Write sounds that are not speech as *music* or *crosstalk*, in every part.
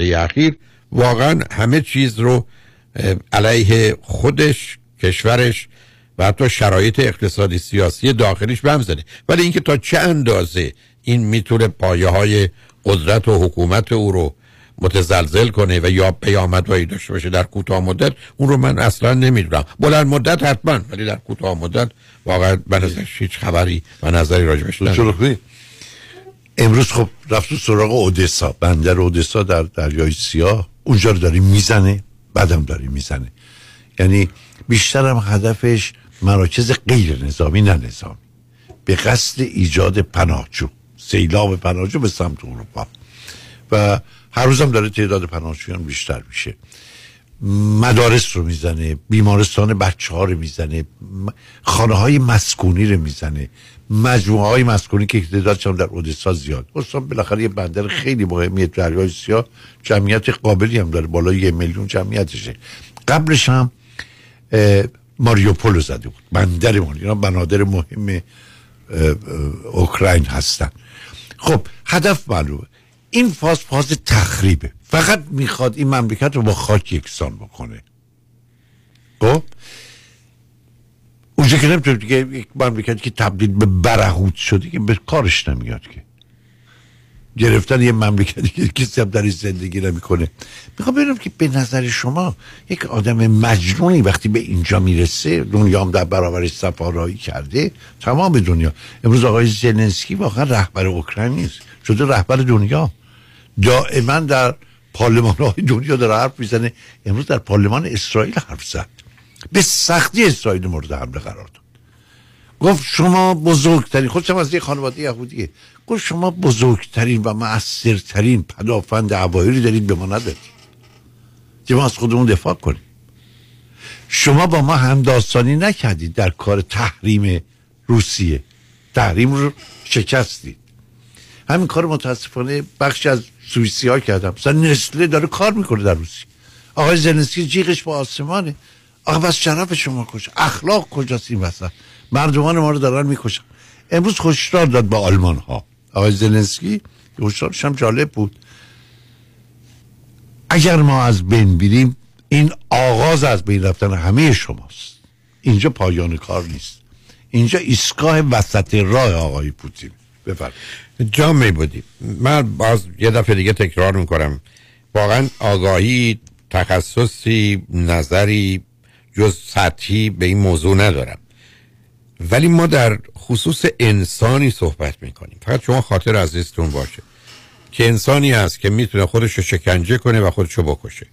اخیر واقعا همه چیز رو علیه خودش کشورش و حتی شرایط اقتصادی سیاسی داخلیش بم زده. ولی اینکه تا چه اندازه این می‌تونه پایه های قدرت و حکومت او رو متزلزل کنه و یا پیامدهایی داشته باشه در کوتاه مدت اون رو من اصلا نمی‌دونم. بلند مدت حتما ولی در کوتاه مدت واقعا من ازش هیچ خبری و نظری راجبش ندارم. امروز خب رفت سراغ اودسا. بندر اودسا در دریای سیاه. اونجا رو داری می‌زنه. بعدم داری می‌زنه. یعنی بیشترم هدفش مراکز غیر نظامی نه نظامی. به قصد ایجاد پناهجو. سیلاب پناهجو به سمت اروپا. و هر روزم داره تعداد پناهجویان بیشتر میشه. مدارس رو می‌زنه بیمارستان بچه ها رو می‌زنه خانه های مسکونی رو می‌زنه مجموعه های مسکونی که تعدادشان در اودسا زیاد. اصلا بالاخره یه بندر خیلی مهمیه دریای سیاه جمعیت قابلی هم داره بالای یه میلیون جمعیتشه. قبلش هم ماریوپول زده بود بندر ما اینا بنادر مهم اوکراین هستن. خب هدف معلومه. این فاز فاز تخریبه. فقط می‌خواد این مملکت رو با خاک یکسان بکنه. خب؟ اونجا که نمی‌تونه دیگه یک مملکتی که تبدیل به برهوت شده که به کارش نمیاد که. گرفتن یه مملکتی که کسی هم در زندگی نمی‌کنه. می‌خوام ببینم که به نظر شما یک آدم مجنونی وقتی به اینجا می‌رسه دنیا هم در برابرش سفارایی کرده تمام دنیا. امروز آقای زلنسکی واقعا رهبر اوکراین نیست. شده رهبر دنیا. دائما در پارلمان های دنیا داره حرف می‌زنه. امروز در پارلمان اسرائیل حرف زد. به سختی اسرائیل مورد حمله قرار داد. گفت شما بزرگترین خودشم از یه خانواده یهودیه. گفت شما بزرگترین و مؤثرترین پدافند عوایری دارید به ما ندارید که ما از خودمون دفاع کنیم. شما با ما همداستانی نکردید در کار تحریم روسیه. تحریم رو شکستید. همین کار متاسفانه بخشی از سوئیسی ها کردم مثلا نسله داره کار می‌کنه در روسیه. آقای زلنسکی جیغش با آسمانه. آقا بس شرف شما کجا اخلاق کجاست این وسط؟ مردمان ما رو دارن می‌کشن. امروز خوشدار داد با آلمان ها آقای زلنسکی خوشدارش هم جالب بود. اگر ما از بین بیریم این آغاز از بین رفتن همه شماست. اینجا پایان کار نیست. اینجا ایستگاه وسط راه آقای پوتین. بفرد جا می بودیم من باز یه دفعه دیگه تکرار می‌کنم. واقعا آگاهی تخصصی نظری جز سطحی به این موضوع ندارم. ولی ما در خصوص انسانی صحبت می‌کنیم. فقط شما خاطر عزیزتون باشه. که انسانی هست که می‌تونه خودش رو شکنجه کنه و خودش رو بکشه.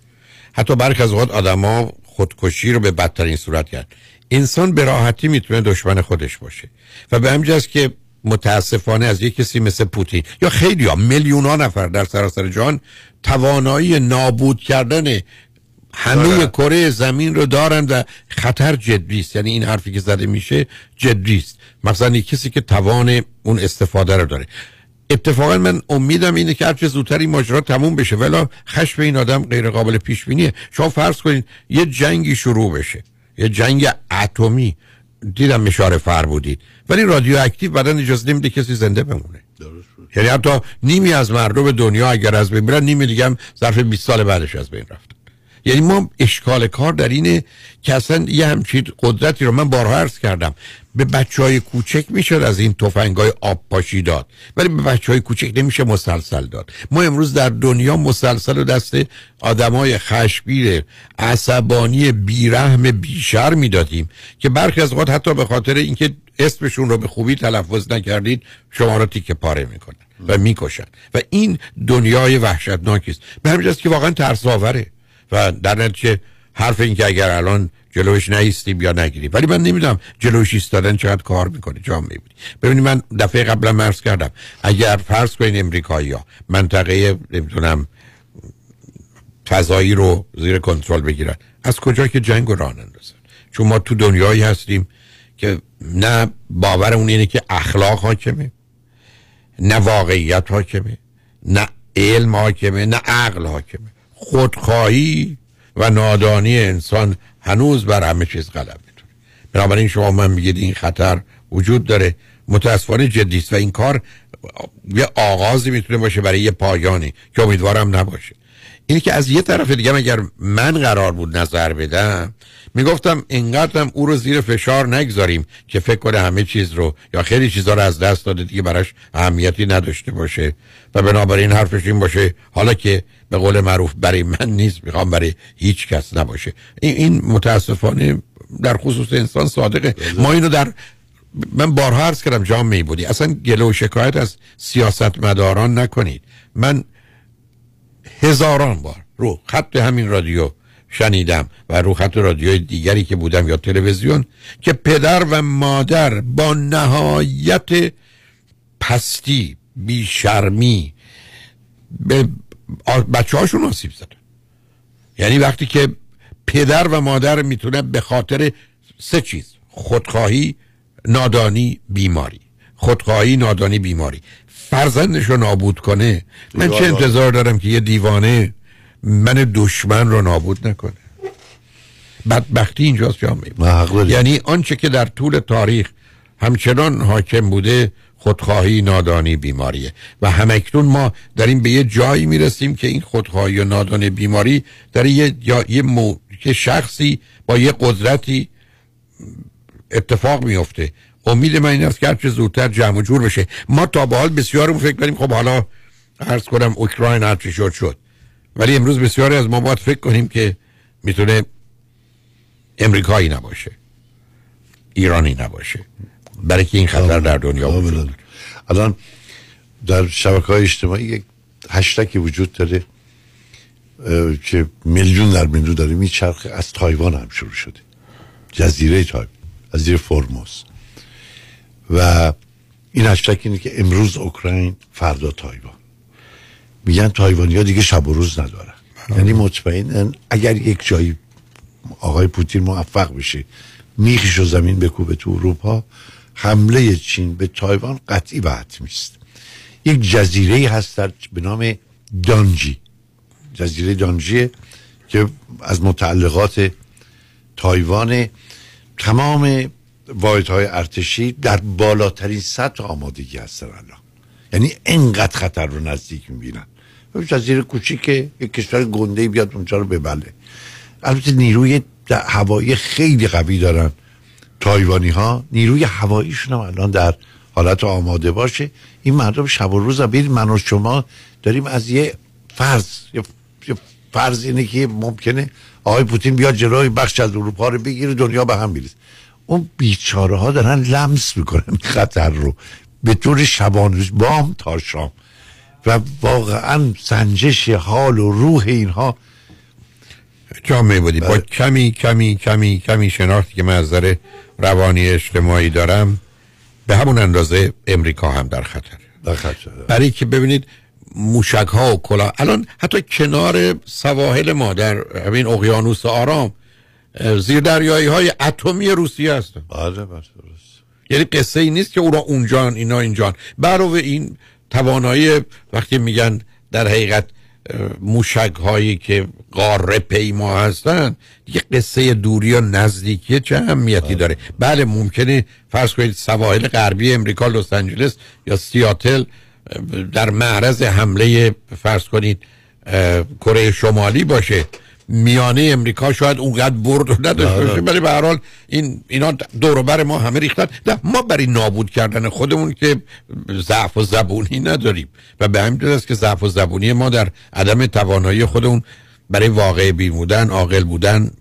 حتی برخی از اوقات آدما خودکشی رو به بدترین صورت کرد انسان به راحتی می‌تونه دشمن خودش باشه. و به همجاست که متاسفانه از یک کسی مثل پوتین. یا خیلی ها میلیون ها نفر در سراسر جهان توانایی نابود کردن همه. کره زمین رو دارن و خطر جدی است. یعنی این حرفی که زده میشه جدی است. مثلا کسی که توان اون استفاده رو داره. اتفاقا من امیدم اینه که هرچه زودتر این ماجرا تموم بشه. ولی خشم این آدم غیر قابل پیش بینیه. شما فرض کنید یه جنگی شروع بشه. یه جنگ اتمی. دیدم مشاره فر بودید. ولی رادیو اکتیو بعدا اجازه نمیده کسی زنده بمونه. یعنی حتی نیمی از مردم دنیا اگر از بین برن نیمی دیگه هم ظرف 20 سال بعدش از بین رفت یعنی ما اشکال کار در اینه که اصلا یه همچین قدرتی رو من بارها عرض کردم. به بچه های کوچک میشه از این توفنگ های آب پاشی داد ولی به بچه های کوچک نمیشه مسلسل داد. ما امروز در دنیا مسلسل و دست آدم های خشبیر عصبانی بیرحم بیشر می‌دادیم که برخی از اوقات حتی به خاطر اینکه اسمشون رو به خوبی تلفظ نکردید شما رو تیکه پاره می‌کنن و می‌کشن. و این دنیای وحشتناکی است. به همین که واقعا ترس آوره و در نتیجه حرف این که اگر الان جلوش نیستیم یا نگیریم. ولی من نمی‌دونم جلوش ایستادن چقدر کار می‌کنه. جام می‌بینی. ببینید من دفعه قبلا مرز کردم اگر فرض کنید امریکایی ها منطقه نمی‌دونم فضایی رو زیر کنترل بگیرن از کجا که جنگ رو راه چون ما تو دنیایی هستیم که نه باور اون اینه که اخلاق حاکمه نه واقعیت حاکمه نه علم حاکمه نه عقل حاکمه. خودخواهی و نادانی انسان هنوز بر همه چیز غلب می‌تونه بنابراین شما من میگید این خطر وجود داره. متاسفانه جدی و این کار یه آغازی می‌تونه باشه برای یه پایانی که امیدوارم نباشه. اینی که از یه طرف دیگه اگر من قرار بود نظر بدم می‌گفتم اینقدرم او رو زیر فشار نگذاریم که فکر کنه همه چیز رو یا خیلی چیزها رو از دست داده دیگه براش اهمیتی نداشته باشه. و بنابراین حرفش این باشه حالا که به قول معروف برای من نیست می‌خوام برای هیچ کس نباشه. این, این متاسفانه در خصوص انسان صادقه. ما اینو در من بارها عرض کردم جام می بودی اصلا گله و شکایت از سیاست مداران نکنید. من هزاران بار رو خط همین رادیو شنیدم و رو خط رادیوی دیگری که بودم یا تلویزیون که پدر و مادر با نهایت پستی بیشرمی به بچه هاشون آسیب زدن. یعنی وقتی که پدر و مادر می‌تونه به خاطر سه چیز خودخواهی نادانی بیماری. خودخواهی نادانی بیماری. فرزندش رو نابود کنه. من چه انتظار دارم که یه دیوانه من دشمن رو نابود نکنه. بدبختی اینجاست جامعه یعنی آنچه که در طول تاریخ همچنان حاکم بوده خودخواهی نادانی بیماریه و همکنون ما داریم به یه جایی می‌رسیم که این خودخواهی و نادانی بیماری در یه, یه مو... که شخصی با یه قدرتی اتفاق میفته امید من این است که هرچه زودتر جمع جور بشه. ما تا به حال بسیارم فکر کنیم خب حالا عرض کنم اوکراین هرچی شد شد. ولی امروز بسیاری از ما باید فکر کنیم که می‌تونه امریکایی نباشه. ایرانی نباشه. برای که این خطر در دنیا وجود الان در شبکه های اجتماعی یک هشتکی وجود داره که میلیون در میلیون داره. میچرخه از تایوان هم شروع شده. جزیره تایوان از زیر فرموز و این هشتک اینه که امروز اوکراین فردا تایوان. میگن تایوانی ها دیگه شب و روز ندارن. یعنی مطمئن اگر یک جایی آقای پوتین موفق بشه میخش و زمین بکوبه تو اروپا حمله چین به تایوان قطعی و حتمی است یک جزیره هست در به نام دانجی. جزیره دانجی که از متعلقات تایوان تمام های ارتشی در بالاترین سطح آمادگی هستن الان. یعنی انقدر خطر رو نزدیک می‌بینن. جزیره کوچیکه یک کشور گنده بیاد اونجا رو ببله. البته نیروی هوایی خیلی قوی دارن تایوانی ها نیروی هواییشون هم الان در حالت آماده باشه. این مردم شب و روز بیر من و شما داریم از یه فرض یه فرض اینه که ممکنه آقای پوتین بیاد جلوی بخش از اروپا رو بگیره دنیا به هم بیرسه اون بیچاره ها دارن لمس می‌کنن خطر رو. به طور شبان بام تا شام. و واقعا سنجش حال و روح اینها. جامعه بودی. با بله. کمی کمی کمی کمی شناختی که من از نظر روانی اجتماعی دارم به همون اندازه امریکا هم در خطر. در خطر. برای که ببینید موشک ها و کلا. الان حتی کنار سواحل ما در همین اقیانوس آرام زیر دریایی های اتمی روسیه هستن. بله بله یعنی قصه ای نیست که او را اونجان اینا اینجان. برای این توانایی وقتی میگن در حقیقت موشک هایی که قاره پیما هستن دیگه قصه دوری و نزدیکی چه اهمیتی بله. داره بله ممکنه فرض کنید سواحل غربی امریکا لس آنجلس یا سیاتل در معرض حمله فرض کنید کره شمالی باشه میانه امریکا شاید اونقدر برد نداشته باشه بله. ولی به هر حال این اینا دور بر ما همه ریختن. نه ما برای نابود کردن خودمون که ضعف و زبونی نداریم. و به همین است که ضعف و زبونی ما در عدم توانایی خودمون برای واقع بودن عاقل بودن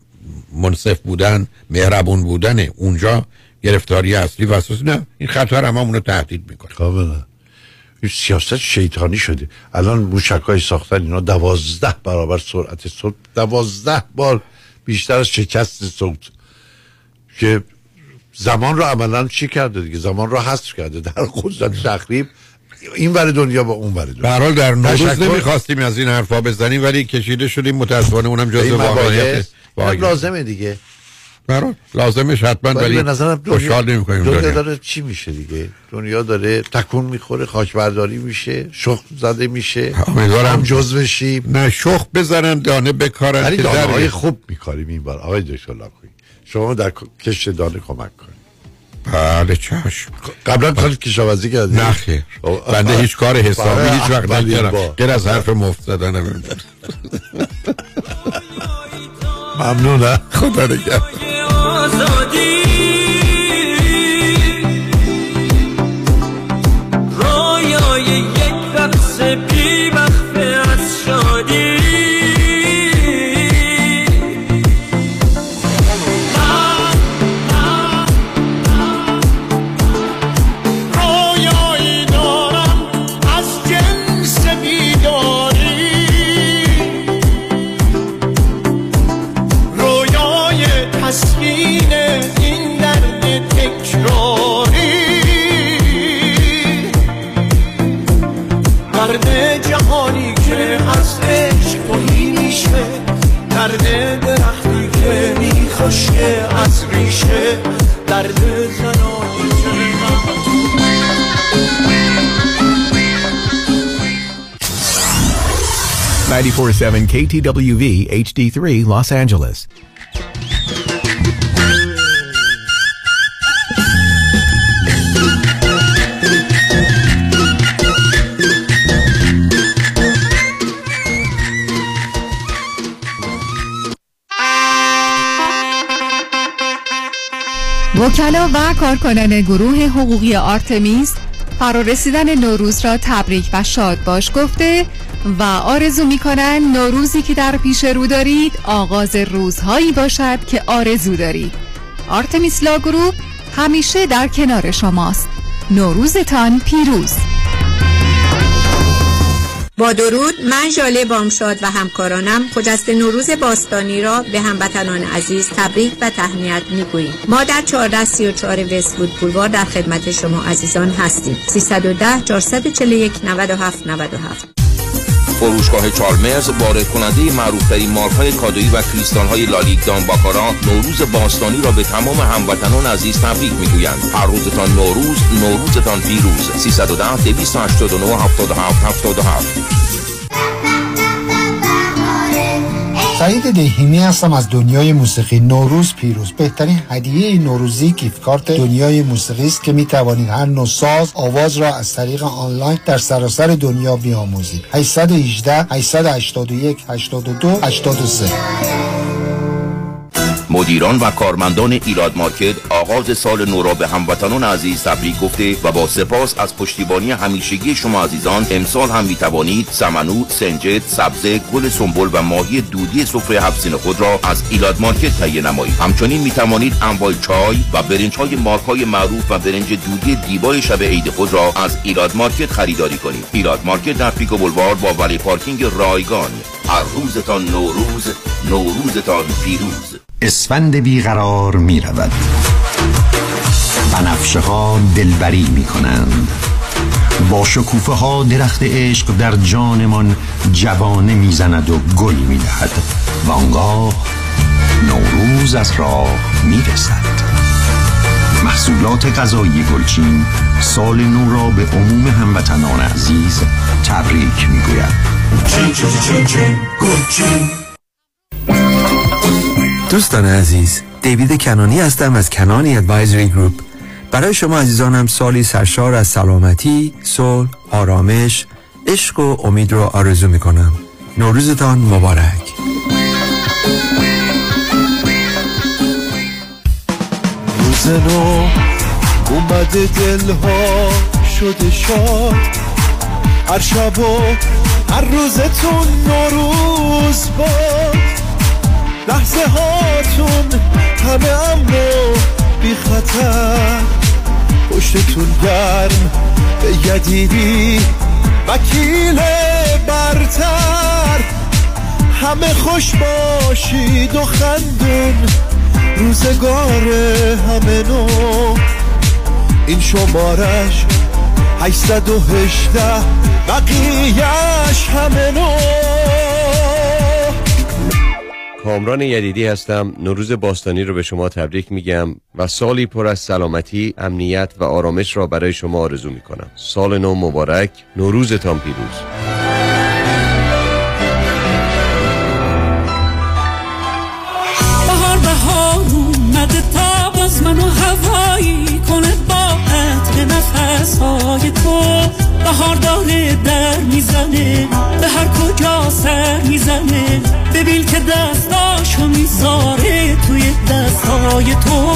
منصف بودن مهربون بودن اونجا گرفتاری اصلی و اساسی نه این خطر هم رو تهدید می‌کنه سیاست شیطانی شده. الان موشک های ساختن اینا دوازده برابر سرعت صوت دوازده بار بیشتر از شکست صوت. که زمان رو عملا چی کرده دیگه؟ زمان رو حذف کرده. در قدرت تخریب. این ور دنیا با اون ور دنیا. حال در نوروز نمی‌خواستیم از این حرفا بزنیم ولی کشیده شدیم متاسفانه اونم جزء واقعیت لازمه دیگه. برای لازمش حتما ولی به نظرم خوشحال نمی کنیم دنیا داره چی میشه دیگه؟ دنیا داره تکون می‌خوره خاک برداری میشه شخ زده میشه. امیدوارم جز بشیم. نه شخ بزنن دانه بکارن ولی دانه های خوب میکاریم این بار. آقای دکتر لابخوی شما در کشت دانه کمک کنید. بله چشم. قبلا کار کشاورزی کردی؟ نه خیر. بنده هیچ کار حسابی هیچ وقت نکردم غیر از حرف مفت زدن *laughs* ممنونم خدا نگهدار. از ریشه درد زنانی که 947 KTWV HD3 Los Angeles. وکلا و کارکنان گروه حقوقی آرتمیس فرارسیدن نوروز را تبریک و شاد باش گفته و آرزو می کنند نوروزی که در پیش رو دارید آغاز روزهایی باشد که آرزو دارید. Artemis Law Group همیشه در کنار شماست. نوروزتان پیروز. با درود من ژاله بامشاد و همکارانم خجسته نوروز باستانی را به هموطنان عزیز تبریک و تهنیت می‌گوییم. ما در 1434 Westwood Boulevard در خدمت شما عزیزان هستیم. 310 441 97 97 فروشگاه چارمرز وارد کننده معروفترین مارکهای کادویی و کریستال های لالیک دان باکارا نوروز باستانی را به تمام هموطنان عزیز تبریک می‌گویند. هر روزتان نوروز نوروزتان پیروز. 310 289 77 77 سعید دهیمی هستم از دنیای موسیقی. نوروز پیروز. بهترین هدیه نوروزی گیفت کارت دنیای موسیقی است که می توانید هر نوع ساز آواز را از طریق آنلاین در سراسر دنیا بیاموزید. 818 881 82 83 مدیران و کارمندان Elat Market آغاز سال نو را به هموطنان عزیز تبریک گفته و با سپاس از پشتیبانی همیشگی شما عزیزان امسال هم می توانید سمنو، سنجد، سبزه، گل سنبل و ماهی دودی سفره هفت خود را از Elat Market تهیه نمایید. همچنین می توانید انواع چای و برنج های مارک های معروف و برنج دودی دیبای شب عید خود را از Elat Market خریداری کنید. Elat Market در Pico Boulevard با valet parking رایگان. هر روزتان نوروز، نوروزتان پیروز. اسفند بیقرار می رود بنفشه ها دلبری می کنند با شکوفه ها درخت عشق در جانمان جوانه می‌زند و گل می دهد و آنگاه نوروز از می رسد محصولات غذایی گلچین سال نو را به عموم هموطنان عزیز تبریک می گوید دوستان عزیز دیوید کنانی هستم از کنانی ادوایزری گروپ برای شما عزیزانم سالی سرشار از سلامتی، صلح، آرامش، عشق و امید رو آرزو می کنم نوروزتان مبارک. روز نو اومده دلها شده شاد. هر شب و هر روزتون نوروز باد. لحظه هاتون همه امن بی خطر. پشتتون گرم به یدیدی. وکیل برتر. همه خوش باشید و خندون. روزگار همه نو. این شمارش 818 بقیهش همه نو. کامران یدیدی هستم. نوروز باستانی رو به شما تبریک میگم و سالی پر از سلامتی، امنیت و آرامش را برای شما آرزو می‌کنم. سال نو مبارک، نوروزتان پیروز. منو هوایی کنه با تو کنه داره در می‌زنه به هر کجا سر می‌زنه. ببین که دستاشو می‌ذاره توی دستای تو.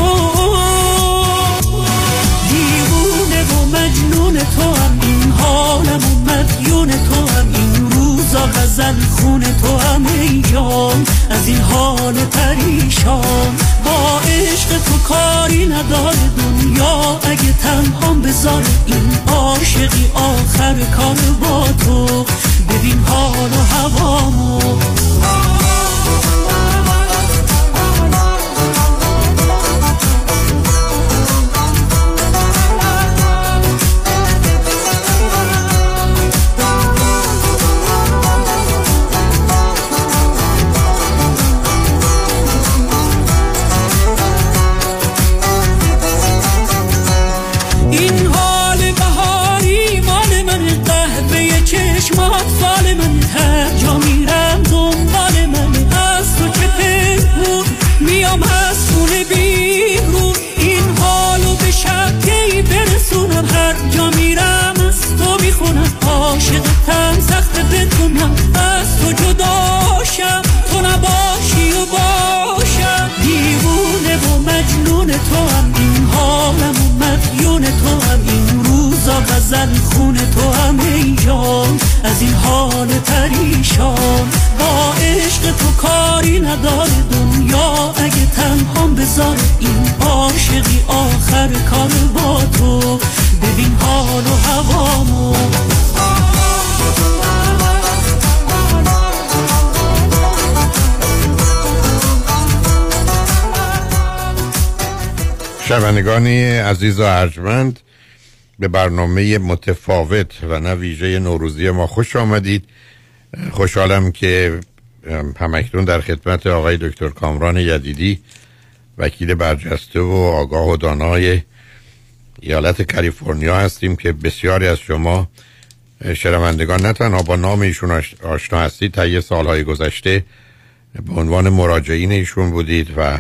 دیوونه و مجنون تو هم این حالم و مدیون تو هم این غزل خون تو هم ای جان از این حال پریشان. با عشق تو کاری نداره دنیا. اگه تنهام بذاره این عاشقی آخر کار با تو. ببین حال و هوامو. بتونم از تو جداشم تو نباشی و باشم. دیوونه و مجنون تو هم. این حالم و مدیون تو هم. این روزا غزل خون تو هم. ای جان از این حال پریشان. با عشق تو کاری نداره دنیا. اگه تنهام بذاره این عاشقی آخر کار با تو. ببین حال و هوامو. شنوندگانی عزیز و ارجمند به برنامه متفاوت و نه نوروزی ما خوش آمدید. خوشحالم که همکنون در خدمت آقای دکتر کامران یدیدی وکیل برجسته و آگاه و دانای ایالت کالیفرنیا هستیم که بسیاری از شما شنوندگان نه تنها با نام ایشون آش- آشنا هستید یه سالهای گذشته به عنوان مراجعین ایشون بودید و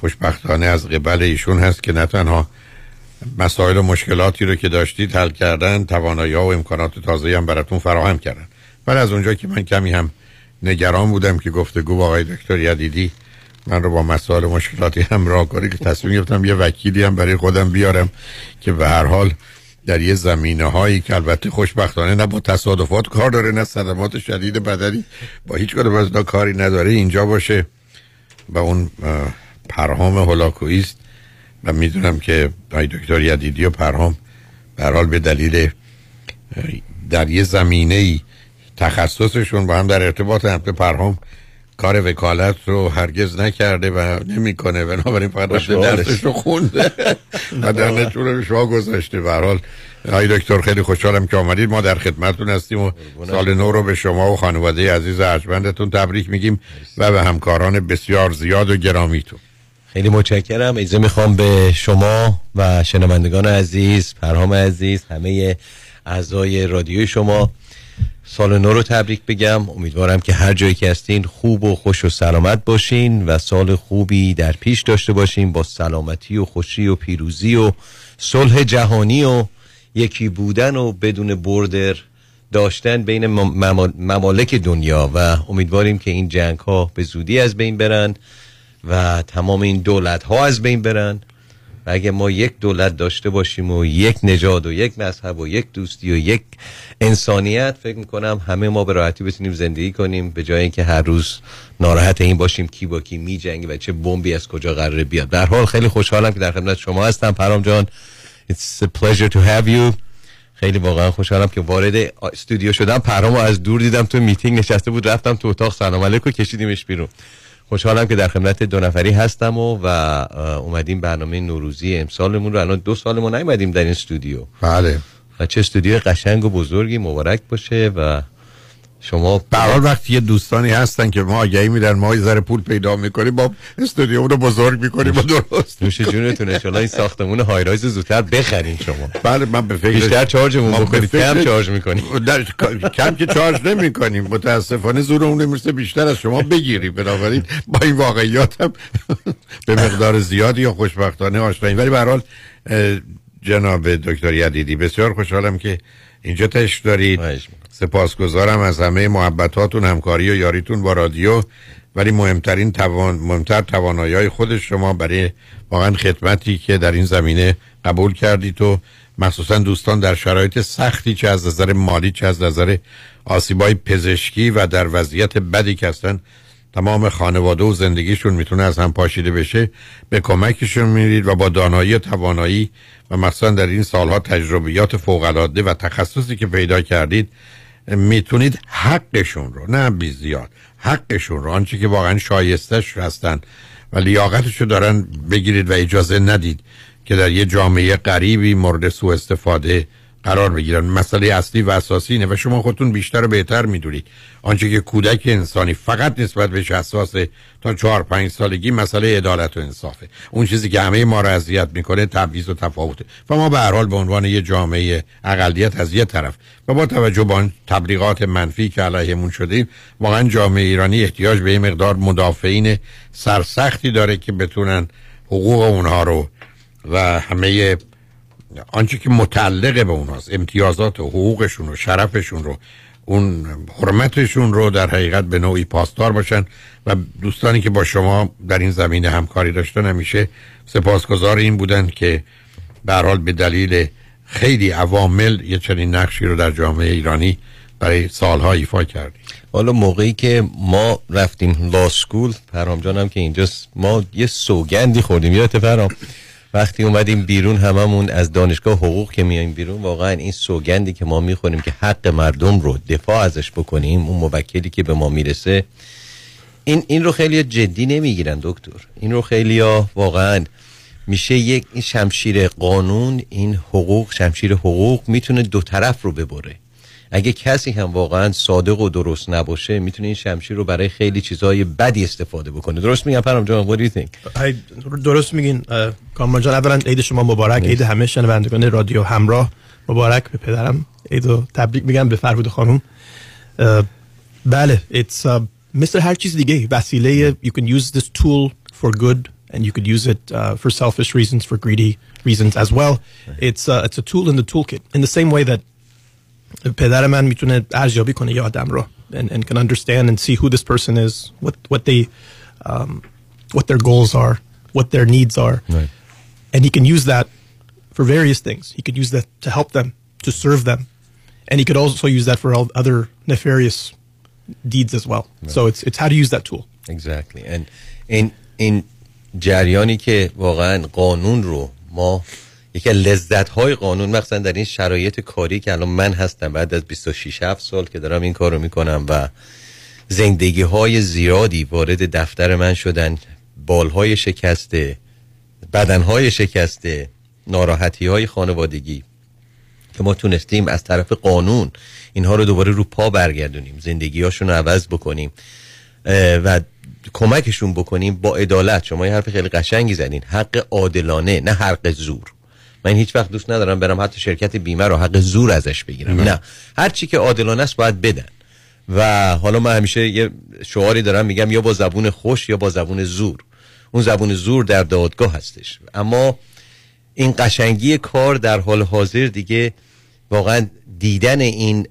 خوشبختانه از قبل ایشون هست که نه تنها مسائل و مشکلاتی رو که داشتید حل کردن توانایی ها و امکانات تازه هم براتون فراهم کردن. ولی از اونجا که من کمی هم نگران بودم که گفتگو با آقای دکتر یدیدی من رو با مسائل و مشکلاتی همراه کنی که تصمیم گرفتم یه وکیلی هم برای خودم بیارم که به هر حال در یه زمینه هایی که البته خوشبختانه نه با تصادفات کار داره نه صدمات شدید بدنی با هیچ کدوم از کاری نداره اینجا باشه و اون پرهام هولاکویی است. و می‌دونم که آقای دکتر یدیدی و پرهام به به دلیل در یه زمینه ای تخصصشون با هم در ارتباط هم به پرهام کار وکالت رو هرگز نکرده و نمی‌کنه. بنابراین فقط رفته. درسش رو خونده. *laughs* و در به شما گذاشته. به هر حال آقای دکتر خیلی خوشحالم که آمدید. ما در خدمتتون هستیم و سال نو رو به شما و خانواده عزیز ارجمندتون تبریک میگیم و به همکاران بسیار زیاد و گرامیتون. خیلی متشکرم. اجازه می‌خوام به شما و شنوندگان عزیز پرهام عزیز همه اعضای رادیوی شما سال نو رو تبریک بگم. امیدوارم که هر جایی که هستین خوب و خوش و سلامت باشین و سال خوبی در پیش داشته باشین با سلامتی و خوشی و پیروزی و صلح جهانی و یکی بودن و بدون بردر داشتن بین مم- ممال- ممالک دنیا. و امیدواریم که این جنگ ها به زودی از بین برن. و تمام این دولت ها از بین برن و اگه ما یک دولت داشته باشیم و یک نژاد و یک مذهب و یک دوستی و یک انسانیت فکر می‌کنم همه ما به راحتی بتونیم زندگی کنیم به جای اینکه هر روز ناراحت این باشیم کی با کی می جنگی و چه بمبی از کجا قراره بیاد. در حال خیلی خوشحالم که در خدمت شما هستم. پرام جان It's a pleasure to have you. خیلی واقعا خوشحالم که وارد استودیو شدم. پرامو از دور دیدم تو میتینگ نشسته بود رفتم تو اتاق. سلام علیکم. کشیدیمش بیرون. خوشحالم که در خدمت دو نفری هستم و, و اومدیم برنامه نوروزی امسالمون رو. الان دو سال ما نیومدیم در این استودیو. بله. و چه استودیو قشنگ و بزرگی مبارک باشه و شما به وقتی یه دوستانی هستن که ما آگهی میدن ما یه ذره پول پیدا می‌کنیم با استودیو رو بزرگ می‌کنیم و درست. نوش جونتون انشالله این ساختمون های رایز زودتر بخرین شما. بله من به فکر بیشتر چارجمون بکنید کم چارج می‌کنیم. در کم که چارج نمی کنیم متاسفانه زورمون نمی‌رسه بیشتر از شما بگیریم. بنابراین با این واقعیات هم به مقدار زیادی یا خوشبختانه آشناییم ولی به هر حال جناب دکتر یدیدی بسیار خوشحالم که اینجا تشت دارید. سپاسگزارم از همه محبتاتون همکاری و یاریتون با رادیو. ولی مهمترین توان مهمتر توانایی های خود شما برای واقعا خدمتی که در این زمینه قبول کردید و مخصوصا دوستان در شرایط سختی چه از نظر مالی چه از نظر آسیبای پزشکی و در وضعیت بدی که هستن تمام خانواده و زندگیشون می‌تونه از هم پاشیده بشه. به کمکشون میرید و با دانایی و توانایی و مثلا در این سالها تجربیات فوقالعاده و تخصصی که پیدا کردید می‌تونید حقشون رو نه بی زیاد حقشون رو آنچه که واقعا شایستش هستن. و لیاقتش رو دارن بگیرید و اجازه ندید که در یه جامعه غریبی مورد سوء استفاده قرار بگیرن. مسئله اصلی و اساسی اینه و شما خودتون بیشتر و بهتر می‌دونید. آنچه که کودک انسانی فقط نسبت بهش حساسه تا چهار پنج سالگی مسئله عدالت و انصافه. اون چیزی که همه ما را اذیت می‌کنه تبعیض و تفاوته. و ما به هر حال به عنوان یه جامعه اقلیت از یه طرف و با توجه به تبلیغات منفی که علیهمون شدیم واقعا جامعه ایرانی احتیاج به این مقدار مدافعین سرسختی داره که بتونن حقوق اونها رو و همه آنچه که متعلق به اونهاست امتیازات و حقوقشون و شرفشون رو اون حرمتشون رو در حقیقت به نوعی پاسدار باشن و دوستانی که با شما در این زمینه همکاری داشتن همیشه سپاسگزار این بودن که به حال به دلیل خیلی عوامل یه چنین نقشی رو در جامعه ایرانی برای سالها ایفا کردیم حالا موقعی که ما رفتیم لاسکول پرام جانم که اینجاست ما یه سوگندی خوردیم. یادت پرام وقتی اومدیم بیرون هممون از دانشگاه حقوق که میایم بیرون واقعا این سوگندی که ما می‌خوریم که حق مردم رو دفاع ازش بکنیم اون موکلی که به ما می‌رسه این این رو خیلی جدی نمی‌گیرن دکتر. این رو خیلی واقعا میشه یک این شمشیر قانون این حقوق شمشیر حقوق می‌تونه دو طرف رو ببره. اگه کسی هم واقعا صادق و درست نباشه می‌تونه این شمشیر رو برای خیلی چیزهای بدی استفاده بکنه. درست میگم پرم جان what do you think? درست میگین. کامران جان اولا عید شما مبارک. عید همه شنوندگان رادیو همراه مبارک به پدرم. عید و تبریک میگم به فرهود خانم. بله it's مثل هر چیز دیگه وسیله you can use this tool for good and you could use it uh, for selfish reasons for greedy reasons as well. it's uh, it's a tool in the toolkit. In the same way that پدر من میتونه ارزیابی کنه یه آدم رو and, and can understand and see who this person is what what they um, what their goals are what their needs are right. and he can use that for various things he could use that to help them to serve them and he could also use that for all other nefarious deeds as well right. so it's it's how to use that tool exactly and in in جریانی که واقعا قانون رو ما یکی لذت های قانون مخصوصا در این شرایط کاری که الان من هستم بعد از 26 7 سال که دارم این کارو می‌کنم و زندگی های زیادی وارد دفتر من شدن بال های شکسته بدن های شکسته ناراحتی های خانوادگی که ما تونستیم از طرف قانون اینها رو دوباره رو پا برگردونیم زندگی هاشون رو عوض بکنیم و کمکشون بکنیم با عدالت. شما یه حرف خیلی قشنگی زدین حق عادلانه نه حق زور. من هیچ وقت دوست ندارم برم حتی شرکت بیمه رو حق زور ازش بگیرم. نه. هر چی که عادلانه است باید بدن. و حالا من همیشه یه شعاری دارم میگم یا با زبون خوش یا با زبون زور. اون زبون زور در دادگاه هستش. اما این قشنگی کار در حال حاضر دیگه واقعا دیدن این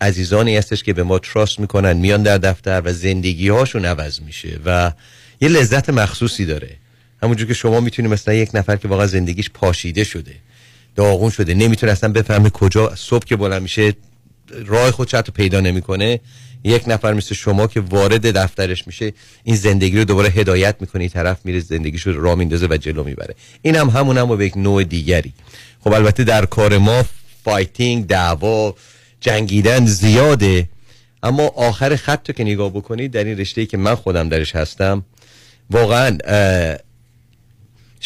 عزیزانی هستش که به ما تراست می‌کنن میان در دفتر و زندگی هاشون عوض میشه و یه لذت مخصوصی داره. همونجور که شما می‌تونید مثلا یک نفر که واقعا زندگیش پاشیده شده داغون شده نمی‌تونه اصلا بفهمه کجا صبح که بلند میشه راه خود حتی پیدا نمی‌کنه. یک نفر مثل شما که وارد دفترش میشه این زندگی رو دوباره هدایت می‌کنه طرف میره زندگیش رو راه میندازه و جلو می‌بره. این هم همون هم به یک نوع دیگری. خب البته در کار ما fighting دعوا جنگیدن زیاده. اما آخر خط که نگاه بکنید در این رشته که من خودم درش هستم واقعا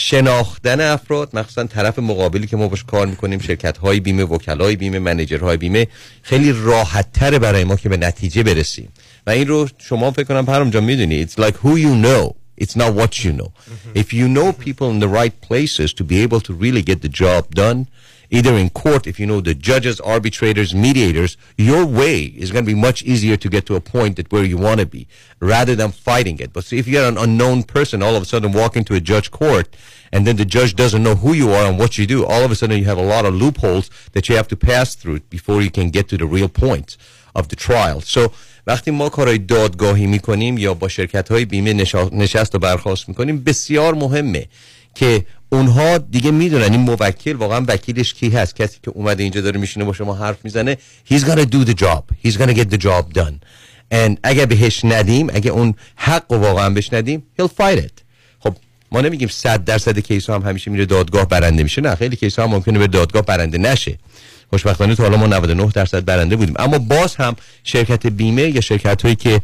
شناختن افراد مخصوصا طرف مقابلی که ما باش کار می‌کنیم شرکت های بیمه وکلای بیمه manager های بیمه خیلی راحت تره برای ما که به نتیجه برسیم. و این رو شما فکر کنم پرم جان می‌دونی it's like who you know. It's not what you know. if you know people in the right places to be able to really get the job done either in court, if you know the judges, arbitrators, mediators, your way is going to be much easier to get to a point that where you want to be rather than fighting it. But see, if you're an unknown person, all of a sudden walk into a judge court and then the judge doesn't know who you are and what you do, all of a sudden you have a lot of loopholes that you have to pass through before you can get to the real point of the trial. So وقتی ما کارهای دادگاهی میکنیم یا با شرکت های بیمه نشا- نشست و برخواست میکنیم بسیار مهمه که اونها دیگه می‌دونن این موکل واقعا وکیلش کی هست. کسی که اومده اینجا داره میشینه با شما حرف می‌زنه he's gonna do the job. He's gonna get the job done. And اگه بهش ندیم اگه اون حق واقعا بهش ندیم he'll fight it. خب ما نمیگیم 100 درصد کیس هم همیشه میره دادگاه برنده میشه. نه خیلی کیس هم ممکنه به دادگاه برنده نشه. خوشبختانه تا حالا ما 99 درصد برنده بودیم. اما باز هم شرکت بیمه یا شرکت هایی که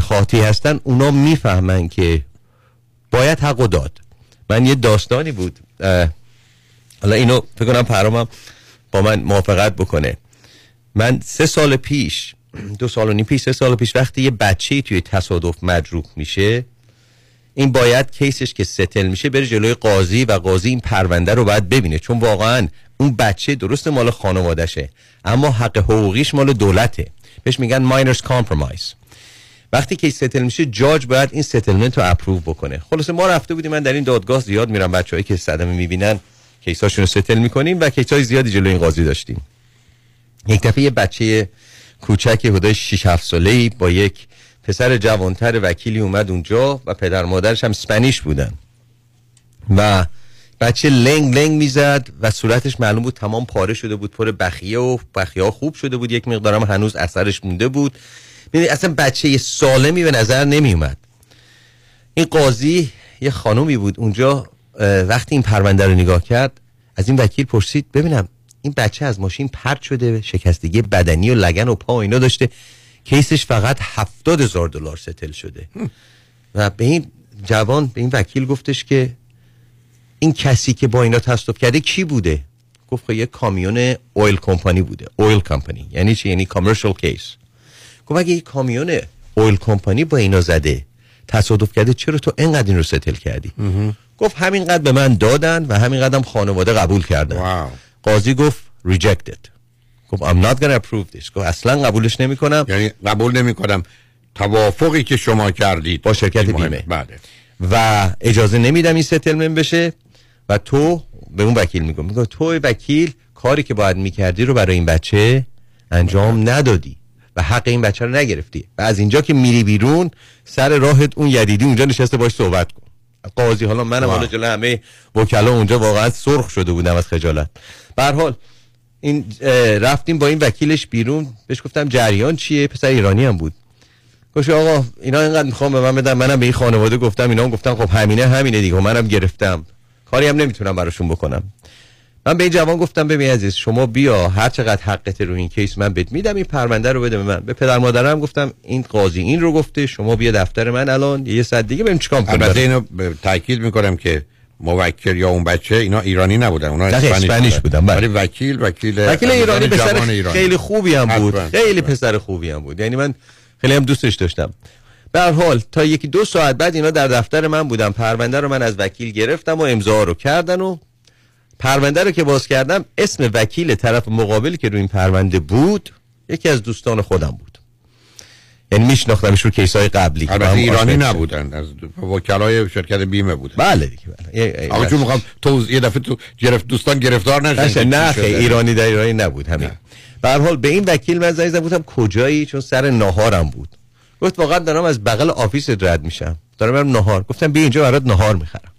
خاطی هستن اونا می‌فهمن که باید حق داد. من یه داستانی بود. حالا اینو فکر کنم پرامم با من موافقت بکنه. من سه سال پیش دو سال و نیم پیش سه سال پیش وقتی یه بچه توی تصادف مجروح میشه این باید کیسش که ستل میشه بره جلوی قاضی و قاضی این پرونده رو باید ببینه. چون واقعا اون بچه درست مال خانوادشه اما حق حقوقیش مال دولته. بهش میگن minor's compromise وقتی که settle میشه جاج باید این settlement رو approve بکنه. خلاصه ما رفته بودیم من در این دادگاه زیاد میرم بچه‌ای که صدمه می‌بینن case اشون رو settle می‌کنیم و case ای زیادی جلوی این قاضی داشتیم. یک دفعه یه بچه کوچک حدود 6 7 ساله‌ای با یک پسر جوانتر وکیلی اومد اونجا و پدر مادرش هم Spanish بودن. و بچه لنگ لنگ می‌زد و صورتش معلوم بود تمام پاره شده بود پر بخیه و بخیه خوب شده بود. یک مقدارم هنوز اثرش مونده بود. می‌دونی اصلا بچه سالمی به نظر نمی اومد این قاضی یه خانومی بود اونجا وقتی این پرونده رو نگاه کرد از این وکیل پرسید ببینم این بچه از ماشین پرت شده شکستگی بدنی و لگن و پا و اینا داشته کیسش فقط هفتاد هزار دلار ستل شده. و به این جوان به این وکیل گفتش که این کسی که با اینا تصادف کرده کی بوده؟ گفت یه کامیون اویل کمپانی بوده. اویل کمپانی یعنی چی؟ یعنی کامرشال کیس گفت اگه یه کامیون اویل کمپانی با اینا زده تصادف کرده چرا تو اینقدر این رو ستل کردی؟ گفت همینقدر به من دادن و همینقدر هم خانواده قبول کردن. قاضی گفت rejected. گفت I'm not gonna approve this. گفت اصلا قبولش نمی کنم یعنی قبول نمی کنم توافقی که شما کردید. با شرکت. بیمه. بله. و اجازه نمیدم این ستلمنت بشه و تو به اون وکیل میگم میگم تو وکیل کاری که باید می‌کردی رو برای این بچه انجام ندادی. و حق این بچه رو نگرفتی. و از اینجا که میری بیرون سر راهت اون یدیدی اونجا نشسته باش صحبت کن. قاضی حالا منم حالا جلو همه وکلا اونجا واقعا سرخ شده بودم از خجالت. به حال این رفتیم با این وکیلش بیرون. بهش گفتم جریان چیه؟ پسر ایرانی هم بود. گفت آقا اینا اینقدر می‌خوام به من بدن. منم به این خانواده گفتم اینا هم گفتن خب همینه همینه دیگه. و منم گرفتم. کاری هم نمی‌تونم براشون بکنم. من به این جوان گفتم ببین عزیز شما بیا هر چقدر حقت رو این کیس من بهت میدم این پرونده رو بده به من به پدر مادرم گفتم این قاضی این رو گفته شما بیا دفتر من الان یه ساعت دیگه بریم چیکار کنیم البته اینو تاکید می‌کنم که موکل یا اون بچه اینا ایرانی نبودن اونا اسپانیش بودن، بله. ولی وکیل وکیل وکیل ایرانی پسر ایرانی. خیلی خوبی هم بود حتما. خیلی پسر خوبی هم بود یعنی من خیلی هم دوستش داشتم به هر حال تا یکی دو ساعت بعد اینا در دفتر من بودم پرونده رو من از وکیل گرفتم و امضا رو کردن و پرونده رو که باز کردم اسم وکیل طرف مقابلی که روی این پرونده بود یکی از دوستان خودم بود. یعنی میشناختمش رو کیس های قبلی البته ایرانی. نبودن از وکلای شرکت بیمه بودن. بله دیگه بله. آقا چون می‌خوام تو یه دفعه تو گرفت دوستان گرفتار نشن نه خیلی. ایرانی در ایرانی نبود همین. به هر حال به این وکیل من زنگ گفتم کجایی؟ چون سر ناهارم بود. گفت واقعا دارم از بغل office رد میشم. دارم برم ناهار. گفتم بیا اینجا برات ناهار می‌خرم.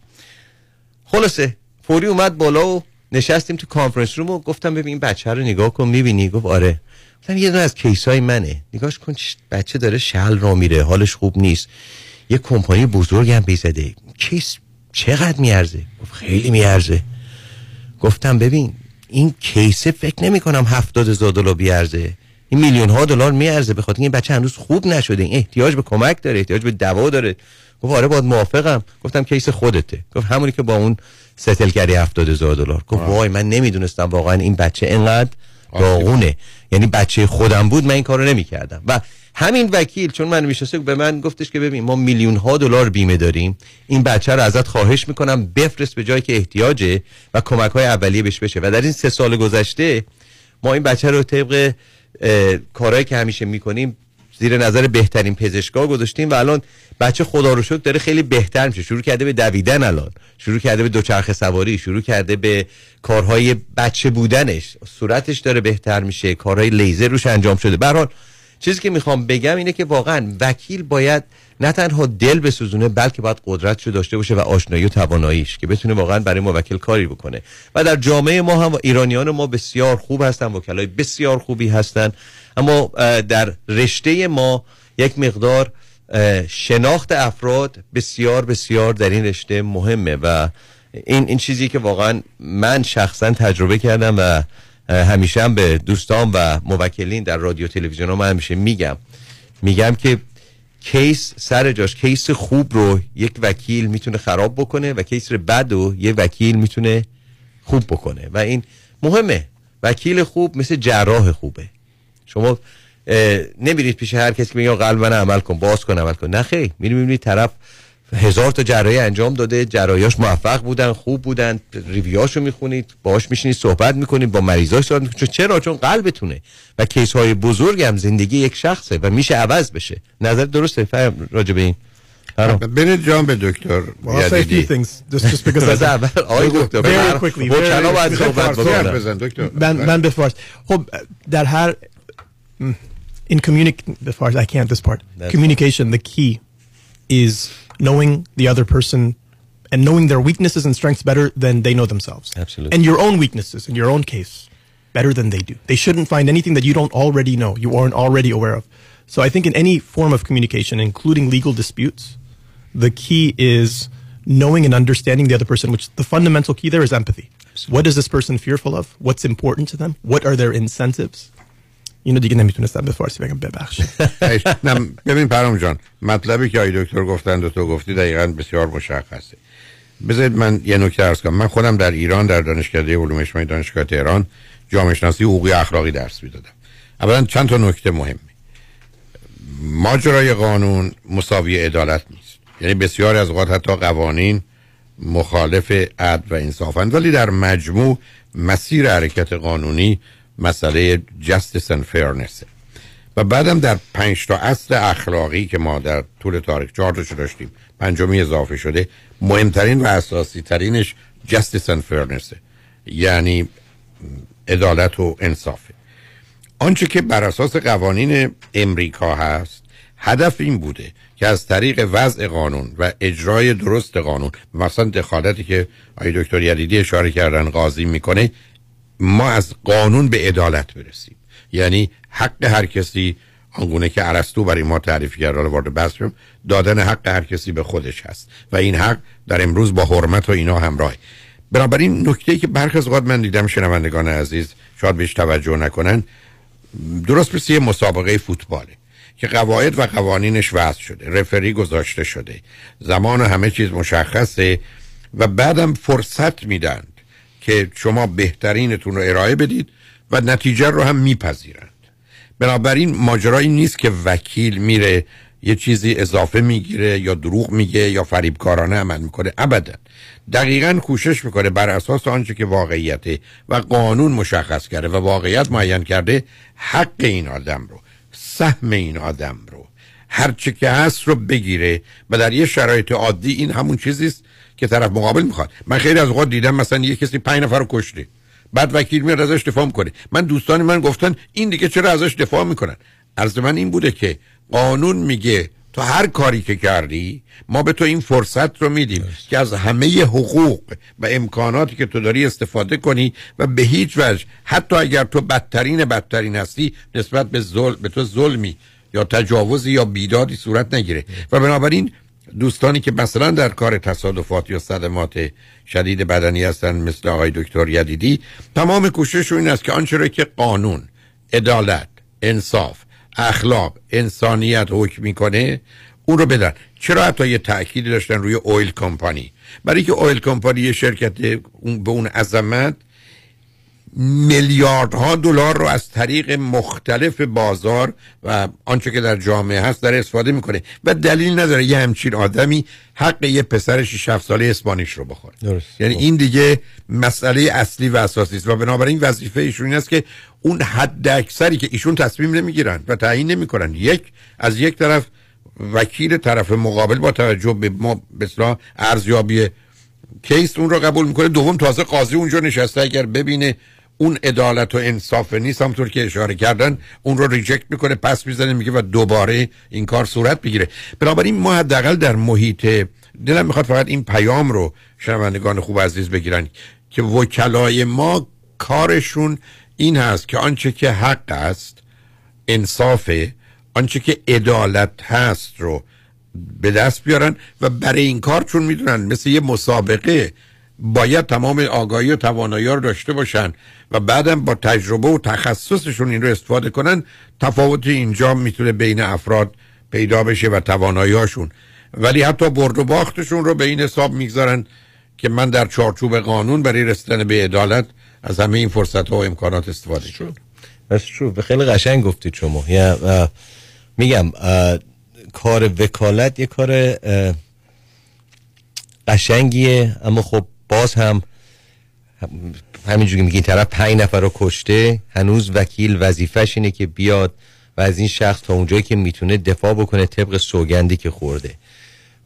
خلاصه فوری اومد بالا و نشستیم تو conference room و گفتم ببین این بچه رو نگاه کن می‌بینی؟ گفت آره. گفتم یه دونه از case های منه. نگاش کن بچه داره شل راه میره حالش خوب نیست. یه کمپانی بزرگ هم بهش زده. case چقدر میارزه؟ گفت خیلی میارزه. گفتم ببین این کیسه فکر نمی کنم هفتاد هزار دلار بیارزه. این میلیون ها دلار میارزه. به خاطر این بچه هنوز خوب نشده. این احتیاج به کمک داره احتیاج به دوا داره. گفت آره باید موافقم. گفتم کیس خودته. گفت همونی که با اون ستل کردی هفتاد هزار دلار. گفت وای من نمی‌دونستم واقعا این بچه اینقدر داغونه یعنی بچه خودم بود من این کارو نمی‌کردم. و همین وکیل چون من می‌شناسه به من گفتش که ببین ما میلیون ها دلار بیمه داریم. این بچه رو ازت خواهش می‌کنم بفرست به جایی که احتیاجه و کمک های اولیه بهش بشه. و در این سه سال گذشته ما این بچه رو طبق کارهایی که همیشه می‌کنیم زیر نظر بهترین پزشکا گذاشتیم و الان بچه خدا رو شکر داره خیلی بهتر میشه. شروع کرده به دویدن الان. شروع کرده به دوچرخه سواری شروع کرده به کارهای بچه بودنش. صورتش داره بهتر میشه کارهای لیزر روش انجام شده. به چیزی که می‌خوام بگم اینه که واقعا وکیل باید نه تنها دل بسوزونه بلکه باید قدرتشو داشته باشه و آشنایی و تواناییش که بتونه واقعا برای موکل کاری بکنه. و در جامعه ما هم ایرانیان ما بسیار خوب هستن وکلای بسیار خوبی هستن. اما در رشته ما یک مقدار شناخت افراد بسیار بسیار در این رشته مهمه و این این چیزی که واقعا من شخصا تجربه کردم و همیشه هم به دوستان و موکلین در رادیو تلویزیون ها من همیشه میگم. میگم که case سر جاش case خوب رو یک وکیل می‌تونه خراب بکنه و case بد رو یک وکیل می‌تونه خوب بکنه و این مهمه. وکیل خوب مثل جراح خوبه. شما نمیرید پیش هر کسی که میگه قلب من عمل کن باز کن عمل کن. نه خیر. میری می‌بینید طرف هزار تا جراحی انجام داده جراحیاش موفق بودن خوب بودن review اشو می‌خونید باهاش میشینید صحبت می‌کنید با مریضاش صحبت می‌کنید. چون چرا؟ چون قلبتونه و کیس های بزرگ هم زندگی یک شخصه و میشه عوض بشه. نظر درسته؟ فهم راجع به این. بنید جان به دکتر. *laughs* *laughs* من من به خب در هر Mm. in communic the far I can't this part. That's Communication, fine. the key is knowing the other person and knowing their weaknesses and strengths better than they know themselves. Absolutely. And your own weaknesses in your own case better than they do. They shouldn't find anything that you don't already know, you aren't already aware of. So I think in any form of communication, including legal disputes, the key is knowing and understanding the other person, which the fundamental key there is empathy. What is this person fearful of? What's important to them? What are their incentives? اینو دیگه نمی‌تونستم به فارسی بگم. *laughs* نه ببین پرام جان مطلبی که آقای دکتر گفتند و تو گفتی دقیقا بسیار مشخصه. بذارید من یه نکته ارز کنم. من خودم در ایران در دانشکده علوم اجتماعی دانشگاه تهران جامعه شناسی حقوقی اخلاقی درس می‌دادم. اولا چند تا نکته مهمه ماجرای قانون مساوی عدالت نیست. یعنی بسیاری از اوقات حتی قوانین مخالف عدل و انصافند ولی در مجموع مسیر حرکت قانونی مسئله جستس and fairness. و بعدم در پنج تا اصل اخلاقی که ما در طول تاریخ چهار داشتیم پنجمی اضافه شده مهمترین و اساسی ترینش جستس and fairness یعنی عدالت و انصافه آنچه که بر اساس قوانین امریکا هست هدف این بوده که از طریق وضع قانون و اجرای درست قانون مثلا دخالتی که آقای دکتر یدیدی اشاره کردن قاضی می‌کنه ما از قانون به عدالت برسیم. یعنی حق هر کسی آنگونه که ارسطو برای ما تعریف کرد حالا وارد بحث دادن حق هر کسی به خودش هست. و این حق در امروز با حرمت و اینا همراه. بنابراین نکته که برخی از اوقات من دیدم شنوندگان عزیز شاید بهش توجه نکنن درست مثل یه مسابقه فوتباله که قواعد و قوانینش وضع شده رفری گذاشته شده زمان و همه چیز مشخصه و بعدم فرصت میدن که شما بهترینتون رو ارائه بدید و نتیجه رو هم میپذیرند. بنابراین ماجرایی نیست که وکیل میره یه چیزی اضافه می‌گیره یا دروغ میگه یا فریبکارانه عمل می‌کنه. ابدا. دقیقا کوشش می‌کنه بر اساس آنچه که واقعیته و قانون مشخص کرده و واقعیت معین کرده حق این آدم رو سهم این آدم رو هر چه که هست رو بگیره و در یه شرایط عادی این همون چیزیست که طرف مقابل می‌خواد. من خیلی از اوقات دیدم مثلا یه کسی پنج نفر رو کشته. بعد وکیل میاد ازش دفاع می‌کنه. من دوستان من گفتن این دیگه چرا ازش دفاع می‌کنن؟ عرض من این بوده که قانون میگه تو هر کاری که کردی ما به تو این فرصت رو میدیم که از همه حقوق و امکاناتی که تو داری استفاده کنی و به هیچ وجه حتی اگر تو بدترین بدترین هستی نسبت به ظلم به تو ظلمی یا تجاوزی یا بیدادی صورت نگیره. و بنابراین دوستانی که مثلا در کار تصادفات یا صدمات شدید بدنی هستن مثل آقای دکتر یدیدی تمام کوشش این است که آنچه که قانون عدالت انصاف اخلاق انسانیت حکم می‌کنه اون رو بدن. چرا حتی یه تأکیدی داشتن روی اویل کمپانی برای که اویل کمپانی یه شرکت به اون عظمت میلیاردها دلار رو از طریق مختلف بازار و آنچه که در جامعه هست در استفاده می‌کنه. و دلیل نداره یه همچین آدمی حق یه پسر 6 7 ساله Spanish رو بخوره. درست. یعنی این دیگه مسئله اصلی و اساسی است. و بنابراین وظیفه ایشون این است که اون حد اکثری که ایشون تصمیم نمی‌گیرن و تعیین نمی‌کنن. یک از یک طرف وکیل طرف مقابل با توجه به ما بسلا ارزیابی case اون رو قبول می‌کنه. دوم تازه قاضی اونجا نشسته. اگر ببینه اون عدالت و انصاف نیست همونطور که اشاره کردن اون رو reject می‌کنه پس می‌زنه میگه و دوباره این کار صورت بگیره. بنابراین ما حداقل در محیط دلم می‌خواد فقط این پیام رو شنوندگان خوب عزیز بگیرن که وکلای ما کارشون این هست که آنچه که حق است انصافه آنچه که عدالت هست رو به دست بیارن و برای این کار چون می‌دونن مثل یه مسابقه باید تمام آگاهی و توانایی رو داشته باشن و بعدم با تجربه و تخصصشون این رو استفاده کنن تفاوت اینجا می‌تونه بین افراد پیدا بشه و توانایی هاشون. ولی حتی برد و باختشون رو به این حساب می‌گذارن که من در چارچوب قانون برای رسیدن به عدالت از همه این فرصت ها و امکانات استفاده شد بس شو به خیلی قشنگ گفتید شما. میگم کار وکالت یه کار قشنگیه اما خب باز هم هم- همینجوری که میگی این طرف پنج نفر رو کشته هنوز وکیل وظیفش اینه که بیاد و از این شخص تا اونجایی که می‌تونه دفاع بکنه طبق سوگندی که خورده.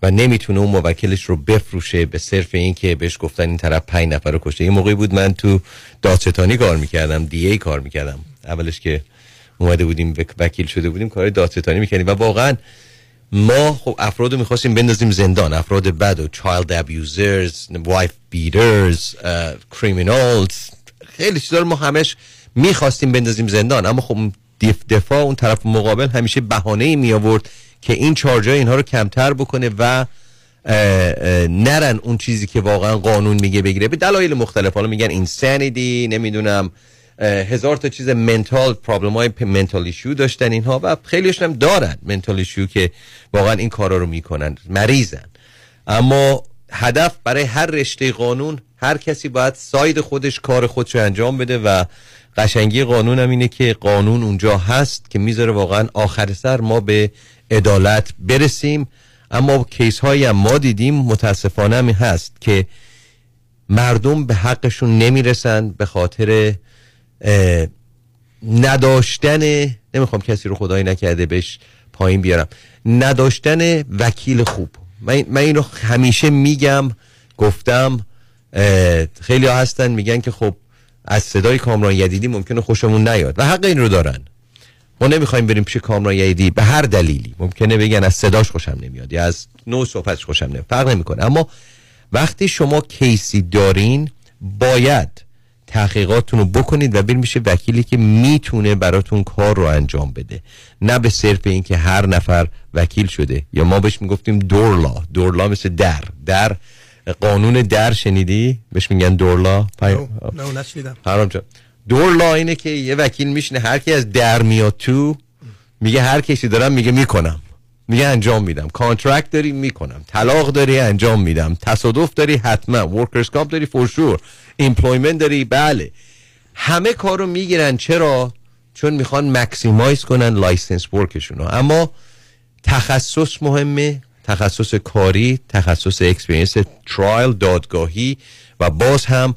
و نمی‌تونه اون موکلش رو بفروشه به صرف این که بهش گفتن این طرف پنج نفر رو کشته. این موقعی بود من تو دادستانی کار می‌کردم دی ای کار می‌کردم. اولش که اومده بودیم وک- وکیل شده بودیم کار دادستانی می‌کردیم. و واقعا ما خب افراد رو می‌خواستیم بندازیم زندان. افراد بد و child abusers wife beaters criminals خیلی چیزا رو ما همش می‌خواستیم بندازیم زندان. اما خب دفاع اون طرف مقابل همیشه بهانه می آورد که این چارجای اینها رو کمتر بکنه و اه، اه، نرن اون چیزی که واقعا قانون میگه بگیره. به دلایل مختلف. حالا میگن اینسانیتی نمی‌دونم هزار تا چیز منتال پرابلم های منتال ایشو داشتن اینها و خیلیشون هم دارن منتال ایشو که واقعا این کارا رو می‌کنن مریضن. اما هدف برای هر رشته قانون هر کسی باید ساید خودش کار خودش رو انجام بده و قشنگی قانون هم اینه که قانون اونجا هست که می‌ذاره واقعا آخر سر ما به عدالت برسیم. اما کیس هایی هم ما دیدیم متاسفانه هم هست که مردم به حقشون نمی‌رسن به خاطر نداشتن نمی‌خوام کسی رو خدایی نکرده بهش پایین بیارم. نداشتن وکیل خوب. من, من اینو همیشه میگم گفتم خیلی هستن میگن که خب از صدای کامران یدیدی ممکنه خوشمون نیاد و حق این رو دارن. ما نمی‌خوایم بریم پیش کامران یدیدی به هر دلیلی. ممکنه بگن از صداش خوشم نمیاد یا از نوع صحبتش خوشم نمیاد. فرق نمی‌کنه. اما وقتی شما کیسی دارین باید تحقیقاتتون رو بکنید و بریم میشه وکیلی که می‌تونه براتون کار رو انجام بده. نه به صرف اینکه هر نفر وکیل شده. یا ما بهش می‌گفتیم door law. door law مثل در. در قانون در شنیدی؟ بهش میگن door law. پای... حرام جان. door law اینه که یه وکیل میشنه هر کی از در میاد تو میگه هر کسی دارم میگه می‌کنم. میگه انجام میدم. contract داری می‌کنم. طلاق داری انجام میدم. تصادف داری حتما. workers' comp داری for employment داری بله. همه کارو می‌گیرن. چرا؟ چون می‌خوان maximize کنن license work شون رو اما تخصص مهمه. تخصص کاری تخصص experience trial دادگاهی و باز هم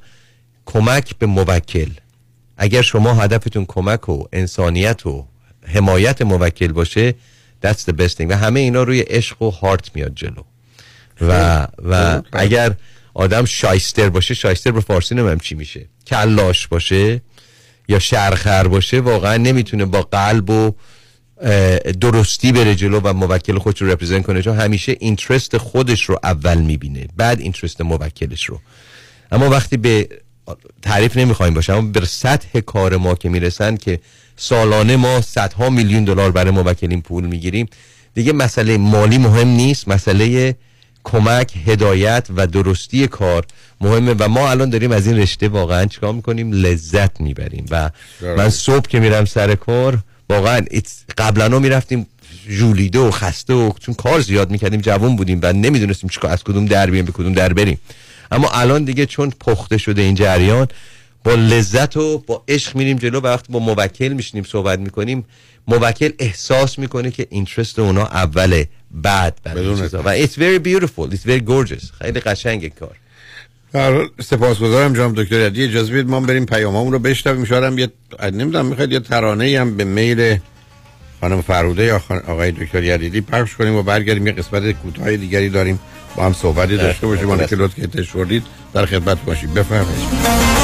کمک به موکل. اگر شما هدفتون کمک و انسانیت و حمایت موکل باشه that's the best thing. و همه اینا روی عشق و heart میاد جلو. و و اگر آدم شایستر باشه شایستر به فارسی نمیم چی میشه. کلاش باشه یا شرخر باشه واقعا نمی‌تونه با قلب و درستی بره جلو و موکل خودش رو رپرزنت کنه چون همیشه اینترست خودش رو اول می‌بینه بعد اینترست موکلش رو. اما وقتی به تعریف نمی‌خوایم باشه اما به سطح کار ما که می‌رسن که سالانه ما صدها میلیون دلار برای موکلین پول می‌گیریم. دیگه مسئله مالی مهم نیست مسئله کمک هدایت و درستی کار مهمه و ما الان داریم از این رشته واقعا چیکار می‌کنیم؟ لذت می‌بریم و من صبح که میرم سر کار واقعا قبلا می‌رفتیم جولیده و خسته و چون کار زیاد می‌کردیم جوان بودیم و نمی‌دونستیم چیکار از کدوم در بیایم به کدوم در بریم. اما الان دیگه چون پخته شده این جریان با لذت و با عشق میریم جلو و وقتی با موکل میشینیم صحبت می‌کنیم موکل احساس می‌کنه که اینترست اونا اوله بعد برای چیزا. و it's very beautiful it's very gorgeous. خیلی قشنگ کار. در حال سپاسگزارم جناب دکتر یدی اجازه بدید ما بریم پیامامون رو بشنویم. شاید یه نمی‌دونم می‌خواید یه ترانه هم به میل خانم فروده یا خان... آقای دکتر یدیدی پخش کنیم و برگردیم. یه قسمت کوتاه دیگری داریم. با هم صحبتی داشته باشیم. که لطف کردید در خدمت باشیم. بفرمایید.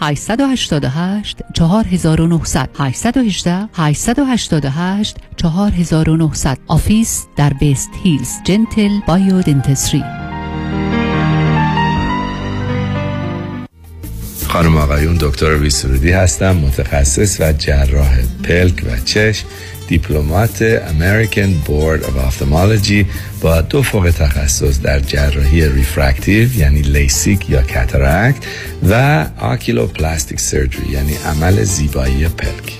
888 4900 818 888 4900 office در West Hills. Gentle Biodentistry خانم آقایون دکتر ویسرودی هستم متخصص و جراح پلک و چشم. Diplomate American Board of Ophthalmology با دو فوق تخصص در جراحی refractive یعنی لیسیک یا cataract و oculoplastic surgery یعنی عمل زیبایی پلک.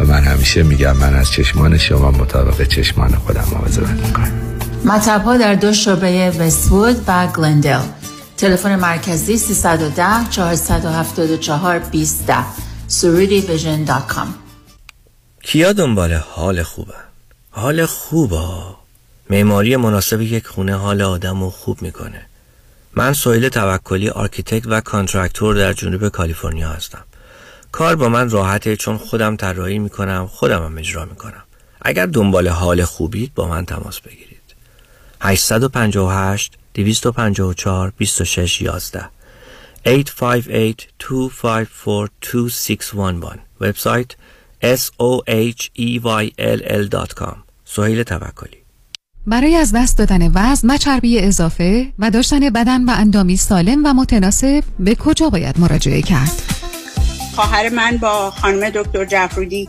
و من همیشه میگم من از چشمان شما مطابق چشمان خودم مواظبت می‌کنم. مطب ها در دو شعبه وستوود و گلندل. تلفن مرکزی 310 474 20 surudivision.com کیا دنبال حال خوبه؟ حال خوبه. معماری مناسب یک خونه حال آدم رو خوب می‌کنه. من سهیل توکلی architect و contractor در جنوب کالیفرنیا هستم. کار با من راحته چون خودم طراحی می‌کنم خودم هم اجرا می‌کنم. اگر دنبال حال خوبید با من تماس بگیرید. 858 254 26 11 858 254 2611 وبسایت soheyll.com سهیل توکلی. برای از دست دادن وزن و چربی اضافه و داشتن بدن و اندامی سالم و متناسب به کجا باید مراجعه کرد؟ خواهر من با خانم دکتر جعفرودی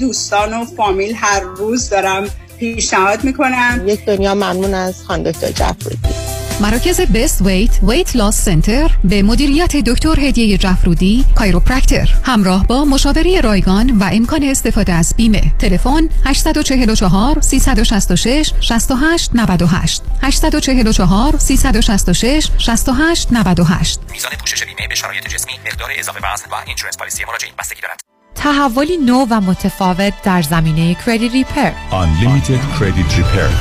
دوستان و فامیل هر روز دارم پیشنهاد می‌کنم. یک دنیا ممنون از خانم دکتر جعفرودی مراکز بست ویت ویت لاس سنتر به مدیریت دکتر هدیه جعفرودی کایروپرکتر همراه با مشاوره رایگان و امکان استفاده از بیمه. تلفن 844 366 68 98 844 366 68 98 میزان پوشش بیمه به شرایط جسمی مقدار اضافه وزن و اینشورنس پالیسی مراجعین بستگی دارد. تحولی نو و متفاوت در زمینه کردیت ریپر Unlimited Credit Repair.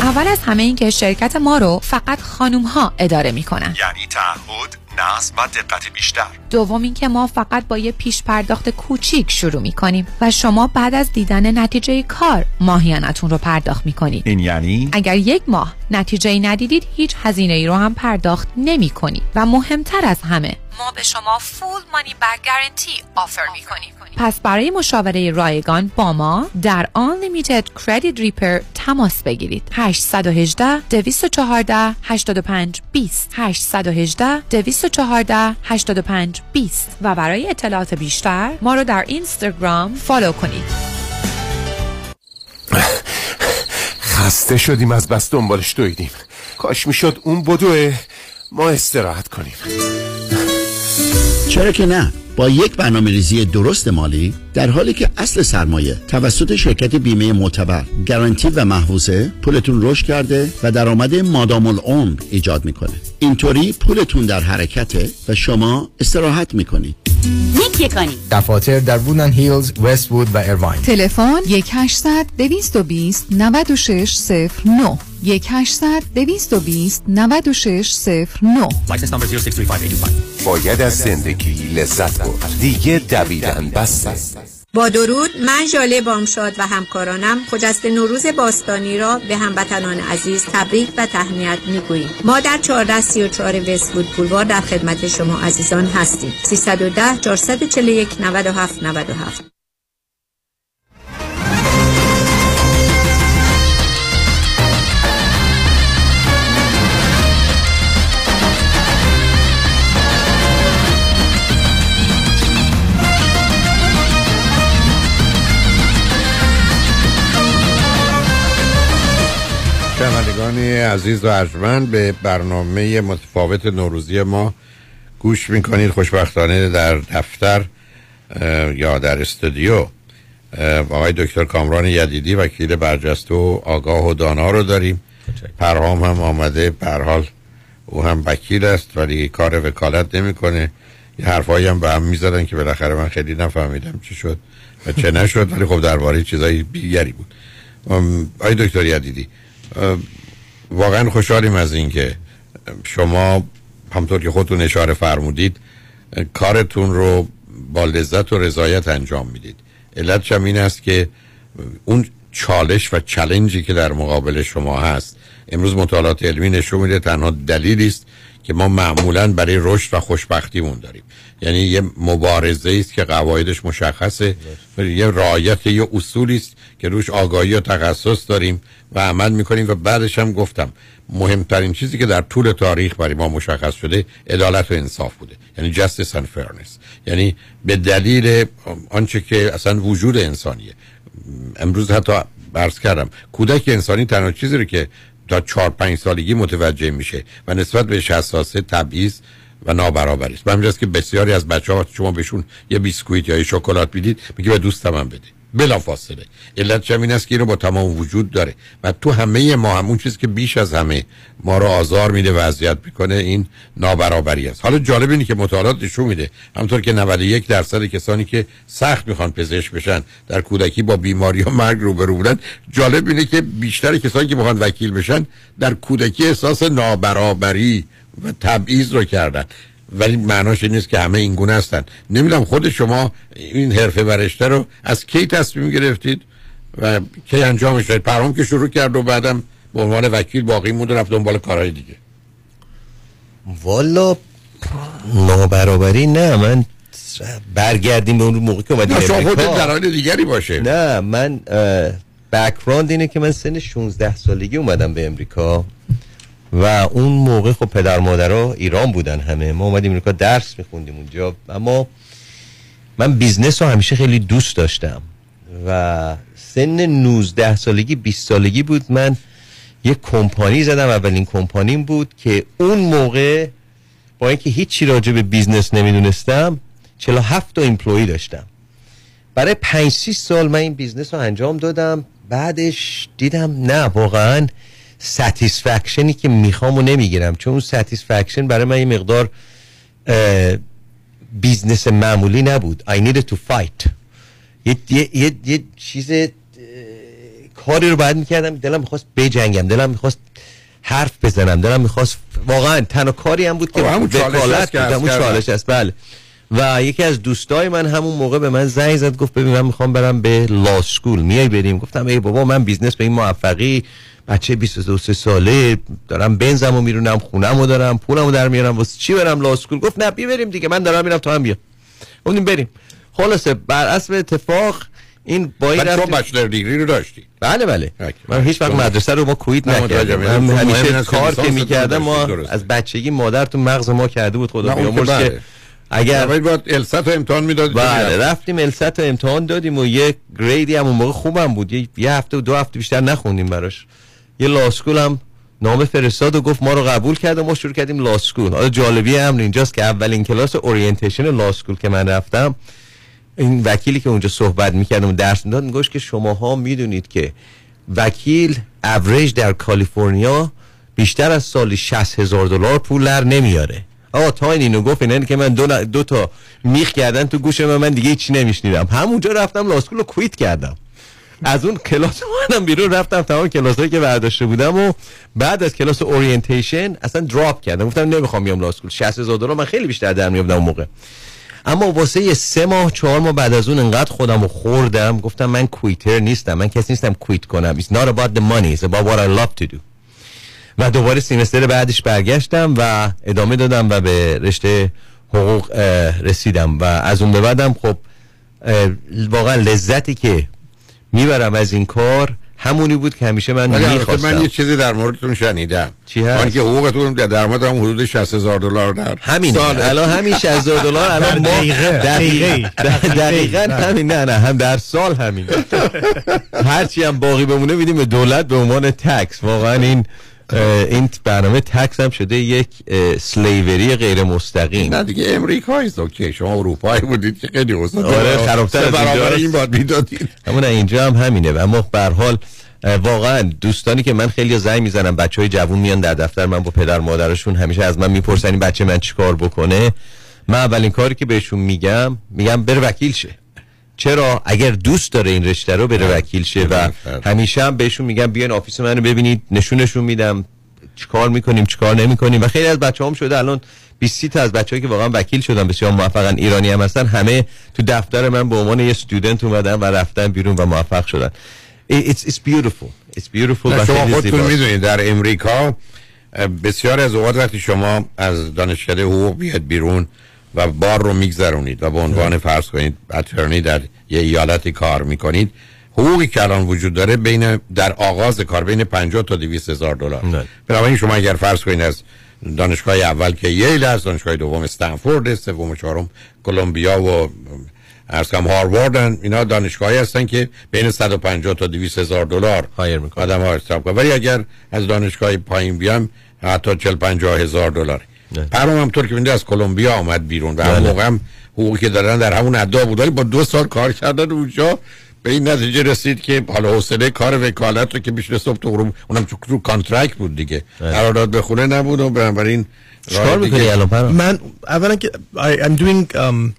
اول از همه این که شرکت ما رو فقط خانوم ها اداره می‌کنن. یعنی تعهد نظم و دقت بیشتر. دوم اینکه ما فقط با یه پیش پرداخت کوچیک شروع می‌کنیم و شما بعد از دیدن نتیجه کار ماهیانتون رو پرداخت می‌کنید. این یعنی؟ اگر یک ماه نتیجه ای ندیدید هیچ هزینه ای رو هم پرداخت نمی کنید و مهمتر از همه ما به شما فول مانی بک گارنتی آفر می کنیم پس برای مشاوره رایگان با ما در Unlimited Credit Repair تماس بگیرید. 818 214 85 20 818 214 85 20 و برای اطلاعات بیشتر ما رو در اینستاگرام فالو کنید. خسته شدیم از بس دنبالش دویدیم. کاش می‌شد اون بدوه. ما استراحت کنیم. چرا که نه؟ با یک برنامه ریزی درست مالی در حالی که اصل سرمایه توسط شرکت بیمه معتبر گارانتی و محفوظه پولتون رشد کرده و درآمد مادام العمر ایجاد می‌کنه. اینطوری پولتون در حرکته و شما استراحت می‌کنید. نیک یکانی دفاتر در وودن هیلز، وست وود و ایرواین تلفن 1800 220 9609 1800 220 9609 License number 0635825 باید از زندگی لذت برد. دیگه دویدن بسته. با درود من ژاله بامشاد و همکارانم خجسته نوروز باستانی را به هموطنان عزیز تبریک و تهنیت می‌گوییم. ما در 1434 وستوود بولوار در خدمت شما عزیزان هستیم. 310 441 97 97 شنوندگان عزیز و ارجمند به برنامه متفاوت نوروزی ما گوش می‌کنید. خوشبختانه در دفتر یا در استودیو. آقای دکتر کامران یدیدی وکیل برجسته و آگاه و دانا رو داریم. پرهام هم آمده. پر حال او هم وکیل است ولی کار وکالت نمی‌کنه. یه حرفایی هم به هم می‌زدن که بالاخره من خیلی نفهمیدم چی شد و چه نشد ولی خب درباره چیزای دیگری بود. آقای دکتر یدیدی واقعا خوشحالیم از اینکه شما همطور که خودتون اشاره فرمودید کارتون رو با لذت و رضایت انجام می‌دید. علتش هم این است که اون چالش و چلنجی که در مقابل شما هست امروز مطالعات علمی نشون میده تنها دلیلی است که ما معمولا برای رشد و خوشبختیمون داریم. یعنی یه مبارزه است که قواعدش مشخصه. یه رعایت یه اصولی است که روش آگاهی و تخصص داریم و عمل می‌کنیم و بعدش هم گفتم مهمترین چیزی که در طول تاریخ برای ما مشخص شده عدالت و انصاف بوده. یعنی justice and fairness. یعنی به دلیل آنچه که اصلا وجود انسانیه. امروز حتی برس کردم کودک انسانی تنها چیزی رو که تا چهار پنج سالگی متوجه میشه و نسبت بهش حساسه تبعیض و نابرابری است. همینجاست که بسیاری از بچه ها شما بهشون یه بیسکویت یا یه شکلات می‌دید میگه به دوستم هم بده بلا فاصله علت این است که اینو با تمام وجود داره. و تو همه ما همون چیزی که بیش از همه ما رو آزار میده و اذیت می‌کنه این نابرابری است. حالا جالب اینه که مطالعات نشون میده همونطور که 91 درصد کسانی که سخت می‌خوان پزشک بشن در کودکی با بیماری و مرگ روبرو بودن جالب اینه که بیشتر کسانی که می‌خوان وکیل بشن در کودکی احساس نابرابری تبعیض رو کردن. ولی معناش این نیست که همه این گونه هستن. نمی‌دونم خود شما این حرفه ورشته رو از کی تصمیم گرفتید و کی انجامش دادید پرام که شروع کرد و بعدم به عنوان وکیل باقی موند و رفت دنبال کارهای دیگه. والا نابرابری نه من برگردیم به اون موقع که اومدیم شما خودت امریکا. دلایل دیگری باشه. نه من بکراند اینه که من سن 16 سالگی اومدم به امریکا. و اون موقع خب پدر مادرها ایران بودن همه. ما اومدیم امریکا درس میخوندیم اونجا. اما من business رو همیشه خیلی دوست داشتم. و سن 19 سالگی 20 سالگی بود. من یه کمپانی زدم. اولین کمپانیم بود که اون موقع با اینکه هیچی راجع به business نمی‌دونستم 47 تا employee داشتم. برای 5 6 سال من این business رو انجام دادم. بعدش دیدم نه واقعا satisfaction ی که می‌خوام و نمی‌گیرم. چون اون satisfaction برای من یه مقدار business معمولی نبود. I needed to fight. یه, یه, یه, یه چیز کاری رو باید می‌کردم. دلم می‌خواست بجنگم. دلم می‌خواست حرف بزنم. دلم می‌خواست واقعا تنها کاری هم بود که همون چالش همون. چالش است بله. و یکی از دوستای من همون موقع به من زنگ زد گفت ببین من می‌خوام برم به law school میای بریم. گفتم ای بابا من business به این موفقی. بچه 22 سه ساله دارم بنزمو میرونم خونمو دارم پولمو در میارم واسه چی برم لا سکول گفت نه بیا بریم دیگه من دارم میرم تو هم بیا. گفتیم بریم. خلاصه بر اصل اتفاق این با این رفتیم- بچلر دیگری رو داشتی. بله بله. من هیچ وقت مدرسه رو ما کویت متوجهم. من همیشه کار که می‌کردم ما درسته. از بچگی مادر تو مغز ما کرده بود خدا بیامرز که بله. اگر باید الست رو امتحان می‌دادید بله رفتیم الست رو امتحان دادیم و یه گریدی هم اون موقع خوبم بود. یه هفته و دو هفته بیشتر نخوندیم براش. یه law school هم نامه فرستاد و گفت ما رو قبول کرد و ما شروع کردیم law school حالا جالبی هم اینجاست که اولین کلاس orientation law school که من رفتم این وکیلی که اونجا صحبت می‌کرد و درس می‌داد می‌گفتش که شماها می‌دونید که وکیل اوریج در کالیفرنیا بیشتر از سالی 60 هزار دلار پول در نمیاره. آقا تا این اینو گفت اینه که من دو, دو تا میخ کردن تو گوش من من دیگه هیچی نمیشنیدم. همونجا رفتم law school رو quit کردم. از اون کلاس منم بیرون رفتم تمام کلاسایی که برداشته بودم و بعد از کلاس orientation اصلا drop کردم. گفتم نمی‌خوام بیام law school 60 هزار دلار من خیلی بیشتر در میاوردم اون موقع. اما واسه سه ماه چهار ماه بعد از اون انقدر خودم رو خوردم گفتم من quitter نیستم من کسی نیستم quit کنم. It's not about the money It's about what I love to do. و دوباره semester بعدش برگشتم و ادامه دادم و به رشته حقوق رسیدم. و از اون به بعدم خب واقعا لذتی که می‌برم از این کار. همونی بود که همیشه من می‌خواستم. من یه چیزی در موردتون شنیدم. چی هست؟ آن که حقوقتون در درآمد هم حدود 60 هزار دلار در ساله. الان همین 60 دلار الان ما دقیقه. دقیقا همین. نه نه هم در سال همین. *laughs* هرچی هم باقی بمونه میدیم به دولت به عنوان تکس. واقعا این این برنامه تکس هم شده یک سلیوری غیر مستقیم. نه دیگه امریکا است اوکی. شما اروپایی بودید که خیلی اوضاع آره خرابتر از برابر. این باید می‌دادید. همون اینجا هم همینه. و اما به هر حال اه، واقعا دوستانی که من خیلی زنگ می‌زنم بچه های جوون میان در دفتر من با پدر مادرشون همیشه از من می‌پرسن این بچه من چیکار بکنه. من اولین کاری که بهشون میگم میگم بره وکیل شه. چرا اگر دوست داره این رشته رو بره وکیل شه و همیشه هم بهشون میگم بیاین آفیس منو ببینید نشونشون میدم چیکار می‌کنیم چیکار نمی‌کنیم. و خیلی از بچه هم شده الان 20 تا از بچه‌ای که واقعا وکیل شدن بسیار موفقن ایرانی هم هستن همه تو دفتر من به عنوان یه استودنت اومدن و رفتن بیرون و موفق شدن. It's, it's beautiful. It's beautiful شما خودتون. می‌دونید در امریکا بسیار از اوقات وقتی شما از دانشکده حقوق بیاد بیرون و بار رو میگذرونید و به عنوان فرض کنید اترنی در یه ایالتی کار می‌کنید حقوقی که الان وجود داره بین در آغاز کار بین 50 تا 200 هزار دلار. بنابراین شما اگر فرض کنید از دانشگاه اول که ییل است دانشگاه دوم استنفورد است سوم و چهارم کلمبیا و عرض کنم هاروارد اینا دانشگاهی هستن که بین 150 تا 200 هزار دلار hire می‌کنن. آدم ها ولی اگر از دانشگاه پایین بیام حتی 40 50 هزار دلار پرام هم طور که میده از کلمبیا آمد بیرون و بله. همون موقع هم حقوقی که دارن در همون ادا بود ولی با دو سال کار کردن اونجا به این نتیجه رسید که حالا حوصله کار وکالت رو که بیشتر صبح تا غروب اونم تو رو contract بود دیگه قرارداد به خونه نبود و بنابراین راه دیگه- من اولا که I, I'm doing um,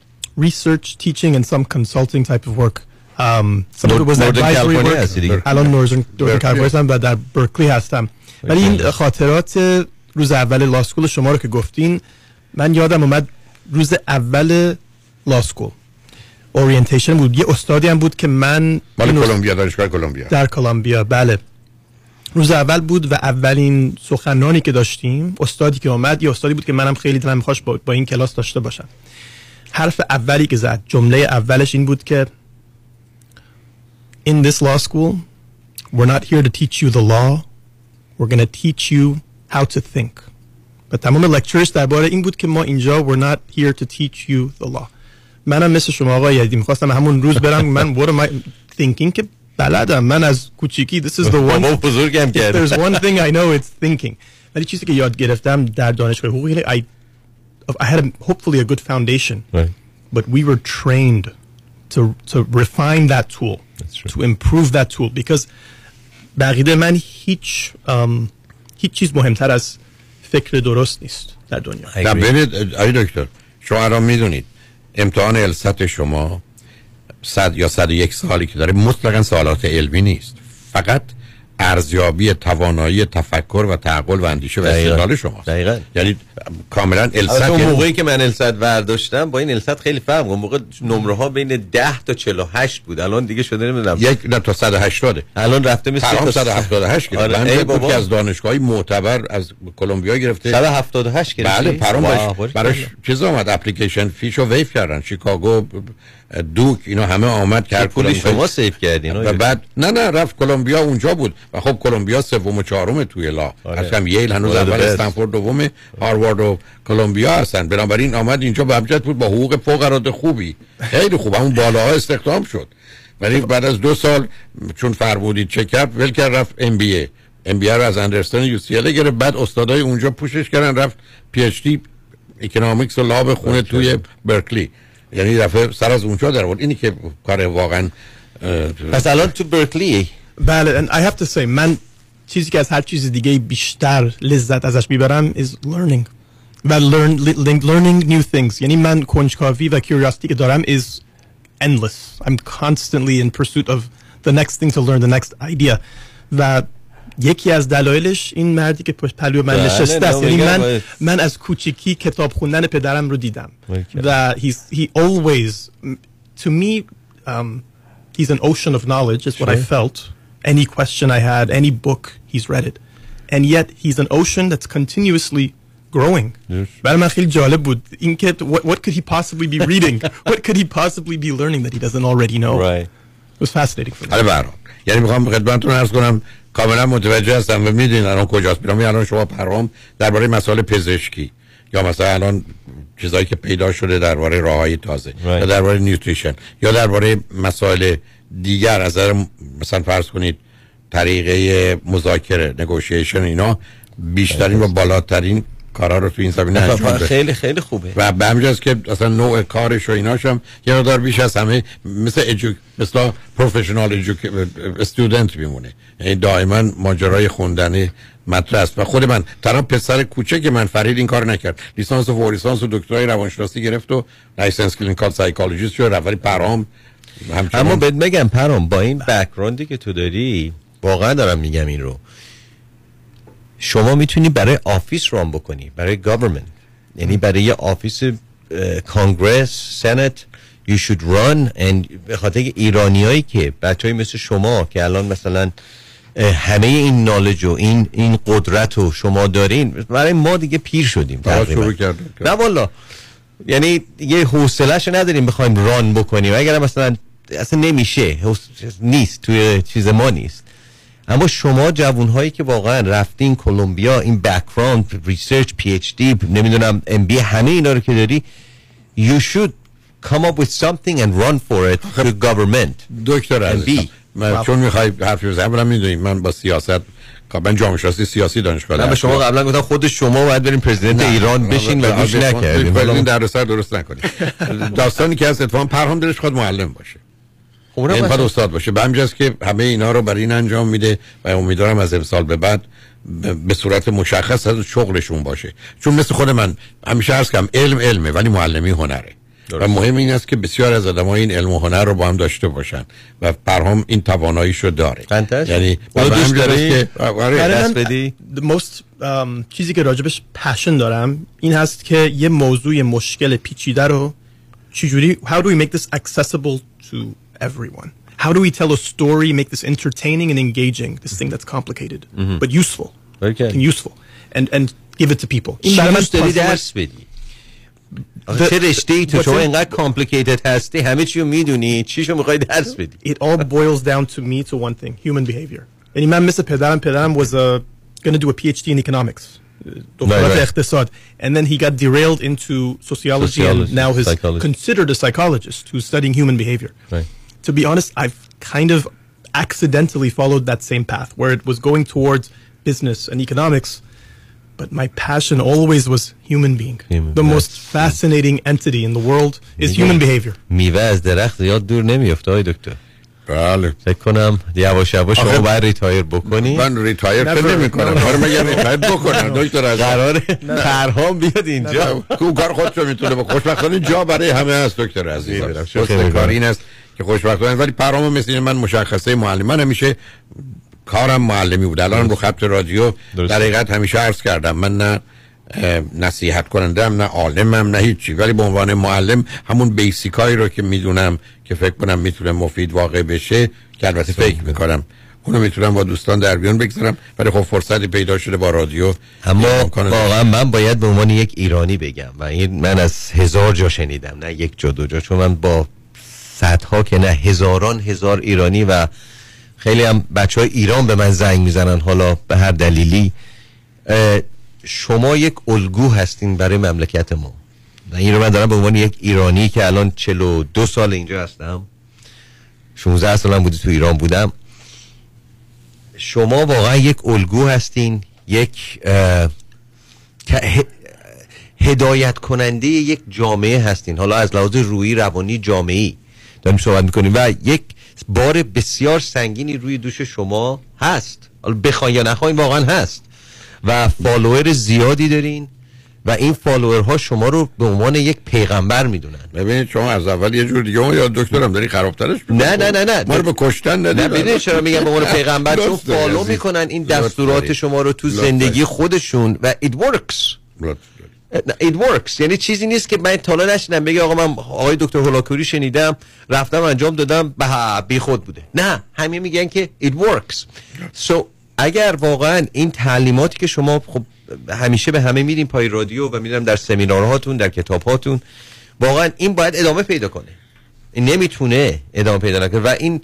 research, teaching and some consulting type of work. Um, some of it was Northern advisory California work. الان Northern, برکلی. California هستم و در برکلی هستم. ولی این خاطرات روز اول law school شما رو که گفتین من یادم اومد روز اول law school orientation بود. یه استادی هم بود که من مال کلمبیا دانشگاه کلمبیا. در کلمبیا بله. روز اول بود و اولین سخنرانی که داشتیم استادی که آمد یه استادی بود که منم خیلی دلم می‌خواست با, با این کلاس داشته باشم. حرف اولی که زد جمله اولش این بود که In this law school we're not here to teach you the law. We're going to teach you how to think و تمام لکچرش درباره این بود که ما اینجا we're not here to teach you the law منم مثل شما آقای یدی میخواستم همون روز برم من what am I thinking که بلدم من از کوچیکی this is the one بابا بزرگم *laughs* If کرده. there's one thing I know it's thinking ولی چیزی که یاد گرفتم در دانشگاه حقوقی I, I had a, hopefully a good foundation but we were trained to, to refine that tool to improve that tool because بقیده من هیچ um, هیچ چیز مهمتر از فکر درست نیست در دنیا. ببینید آقای دکتر شما الان می‌دونید امتحان الست شما صد یا صد و یک سالی که داره مطلقا سوالات علمی نیست. فقط ارزیابی توانایی تفکر و تعقل و اندیشه و. استدلال شما دقیقاً. یعنی کاملا السط اون یعنی- موقعی که من السد ورداشتم با این السد خیلی فرق اون موقع نمره ها بین 10 تا 48 بود. الان دیگه شده نمی‌دونم. یک نه تا 180 الان رفته مثل تا 178 گرفت. آره، من بابا. که از دانشگاهی معتبر از کلمبیا گرفته. 178 گرفتی؟ بله پرام براش, براش چیز آمد اپلیکیشن فیشو ویف کردن. شیکاگو دوک اینا همه آمد کرد کلمبیا. شما سیف کردین و بعد نه نه رفت کلمبیا اونجا بود. و خب کلمبیا سوم و چهارم توی لا. آره. اصلا ییل هنوز اول. استنفورد دوم هاروارد و کلمبیا هستن. بنابراین آمد اینجا به امجد بود با حقوق فوق العاده خوبی. خیلی خوب. همون بالاها استخدام شد. ولی بعد از دو سال چون فرمودید کرد ول کرد رفت ام بی ای ام بی رو از اندرستان یو سی گرفت. بعد استادای اونجا پوشش کردن رفت پی اچ دی economics و law بخونه توی برکلی یعنی دفعه سر از اونجا در آورد اینی که کار واقعا پس الان تو برکلی بله and I have to say من چیزی که از هر چیز دیگه بیشتر لذت ازش می‌برم is learning و learn, learning new things یعنی من کنجکاوی و curiosity که دارم is endless I'm constantly in pursuit of the next thing to learn the next idea و یکی از دلایلش این مردی که پشت پهلو من بله، نشسته است یعنی من باید. من از کوچیکی کتاب خوندن پدرم رو دیدم. و he always to me um, he's an ocean of knowledge is what I felt any question I had any book he's read it and yet he's an ocean that's continuously growing برای من خیلی جالب بود اینکه what, what could he possibly be reading what could he possibly be learning that he doesn't already know Right. it was fascinating for me حالا برام یعنی می‌خوام خدمتتون عرض کنم کاملا متوجه هستم و می‌دونین الان کجاست. میرم. الان شما پرام درباره مسائل پزشکی یا مثلا الان چیزایی که پیدا شده درباره راههای تازه یا درباره نیوتریشن یا درباره مسائل دیگر از نظر مثلا فرض کنید طریقه مذاکره نگوشیشن اینا بیشترین و بالاترین کارا رو تو این زمینه انجام بده. خیلی خیلی خوبه. و به همجاست که اصلا نوع کارش و ایناش هم یه مقدار بیش از همه مثل ایجو... مثل پروفشنال استودنت میمونه. یعنی دائما ماجرای خوندن مطرح است. و خود من تنها پسر کوچیکه من فرید این کار نکرد. لیسانس و فوق لیسانس و دکترای روانشناسی گرفت و licensed clinical psychologist شد ولی پرام همچنان اما بهت بگم پرام با این background ی که تو داری واقعا دارم میگم این رو. شما می‌تونی برای office run بکنی برای government یعنی برای یه office Congress Senate you should run and به خاطر ایرانیایی که بچه مثل شما که الان مثلا همه این knowledge و این این قدرت رو شما دارین برای ما دیگه پیر شدیم تقریبا. نه والا یعنی یه حوصله‌اش نداریم بخوایم run بکنیم. اگر مثلا اصلا نمیشه نیست توی چیز ما نیست. اما شما جوون هایی که واقعا رفتین کلمبیا این background research PhD نمی‌دونم MBA همه اینا رو که داری you should come up with something and run for it to government. دکتر عزیزم من چون می‌خوای حرفی بزنی اولا می‌دونید من با سیاست من جامعه شناسی سیاسی دانشگاه نه به شما قبلا گفتم خود شما باید بریم پرزیدنت ایران بشین و گوش نکردیم. این در سر درست نکنید. *laughs* داستانی که از اتفاقا پرهام دلش خود معلم باشه. اونم این باشه. استاد باشه. به همجاست که همه اینا رو برای این انجام میده و امیدوارم از امسال به بعد به صورت مشخص از شغلشون باشه. چون مثل خود من همیشه عرض کردم علم علمه ولی معلمی هنره. و مهم این است که بسیار از آدم این علم و هنر رو با هم داشته باشن و پرهام این تواناییشو داره. یعنی اونو به دوست داری؟ که آره، برای دست بدی. the most um, چیزی که راجبش پشن دارم این هست که یه موضوع مشکل پیچیده رو چجوری how do we make this accessible to everyone how do we tell a story make this entertaining and engaging this thing that's complicated Mhm. but useful Okay. and useful and and give it to people چی برای من دوست داری puzzle- درس بدی آخه چه رشته ای تو what's شما in- اینقدر کامپلیکیتد هستی همه چی رو میدونی چی شو میخوای درس بدی it all boils down to me to one thing human behavior یعنی من مثل پدرم پدرم was uh, going to do a PhD in economics دکترات Right, right. اقتصاد and then he got derailed into sociology, Sociology, and now is psychology. considered a psychologist who's studying human behavior Right. To be honest I've kind of accidentally followed that same path where it was going towards business and economics but my passion always was human being. The most fascinating entity in the world is human behavior. میوه از درخت زیاد دور نمیفته های دکتر بله فکر کنم یواش یواش شما آخه- باید ریتایر بکنی من retire که نه، نمی کنم نه. کار مگر retire بکنم دکتر از قراره پرهام بیاد اینجا کو کار خودشو می‌تونه با خوشبختانه جا برای همه هست دکتر عزیز می‌دونم. شوخی کار می‌کنم. این است که خوشبختانه ولی پرهام مثل من مشخصه معلم. من همیشه کارم معلمی بود. الان رو خط رادیو در حقیقت همیشه عرض کردم. من نه نصیحت کنندم نه عالمم نه هیچی. ولی به عنوان معلم همون بیسیکایی رو که می‌دونم که فکر کنم می‌تونه مفید واقع بشه که البته فکر می‌کنم. اونو می‌تونم با دوستان در بیان بگذارم. ولی خب فرصتی پیدا شده با رادیو اما. واقعا من باید به عنوان یک ایرانی بگم. و این من از هزار جا شنیدم نه یک جا دو جا. چون من با صدها که نه هزاران هزار ایرانی و خیلی هم بچه های ایران به من زنگ می‌زنن حالا به هر دلیلی. شما یک الگو هستین برای مملکت ما. و این رو من دارم به عنوان یک ایرانی که الان 42 سال اینجا هستم. 16 سالم بودی تو ایران بودم. شما واقعا یک الگو هستین یک هدایت کننده یک جامعه هستین. حالا از لحاظ روحی روانی جامعی. داریم صحبت می‌کنیم. و یک بار بسیار سنگینی روی دوش شما هست. حالا بخواین یا نخواین واقعا هست. و follower زیادی دارین و این follower ها شما رو به عنوان یک پیغمبر می‌دونن. ببینید شما از اول یه جور دیگه یا دکترم داری خرابترش نه نه نه نه. ما رو به کشتن نه ببینید چرا میگم به عنوان *laughs* پیغمبر چون follow. می‌کنن این دستورات. شما رو تو زندگی. خودشون و it works. It works. یعنی چیزی نیست که من تا حالا نشنیدم بگه آقا من آقای دکتر هولاکویی شنیدم رفتم انجام دادم به بی خود بوده. نه همه میگن که it works. So اگر واقعا این تعلیماتی که شما خب همیشه به همه میریم پای رادیو و میرم در سمینارهاتون در کتابهاتون واقعا این باید ادامه پیدا کنه. این نمی‌تونه ادامه پیدا نکنه. و این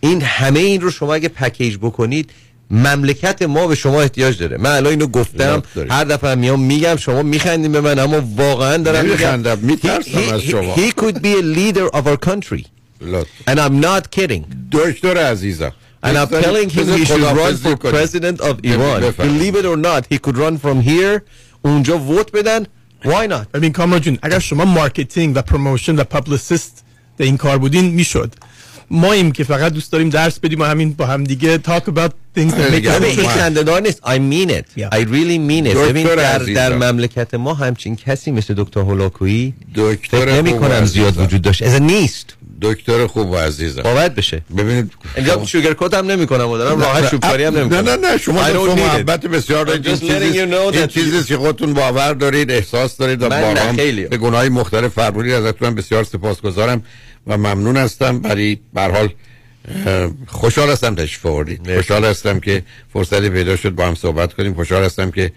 این همه این رو شما اگه پکیج بکنید مملکت ما به شما احتیاج داره. من الان اینو گفتم. هر دفعه میام میگم شما میخندیم به من اما واقعا دارم میگم. نمیخندم، میترسم He- از شما. he could be a leader of our country. لطف. and I'm not kidding. دکتر عزیزم. And I'm telling him he should run for president of Iran. believe it or not he could run from here. اونجا vote بدن. Why not? ببین کامران جون اگر شما marketing و promotion و publicist در این کار بودین می‌شد. ما ایم که فقط دوست داریم درس بدیم و همین با هم دیگه talk about things that make a این. خنده‌دار نیست. I mean it. I really mean it. ببین در. در مملکت ما همچین کسی مثل دکتر هولاکویی دکتر نمی کنم زیاد. وجود داشت. از نیست. دکتر خوب و عزیزم. باید بشه. ببینید اینجا شوگر کات هم نمی کنم و دارم راحت نه، شوکاری هم نمی نه نه نه شما. محبت بسیار دارید. این just letting چیزی you know این that چیزی که خودتون باور دارید احساس دارید و خیلی. به گناهی مختلف فرمودید. ازتون بسیار سپاسگزارم. و ممنون هستم. برای به هر حال اه، خوشحال هستم تشریف آوردید. خوشحال هستم که فرصتی پیدا شد با هم صحبت کنیم. خوشحال هستم که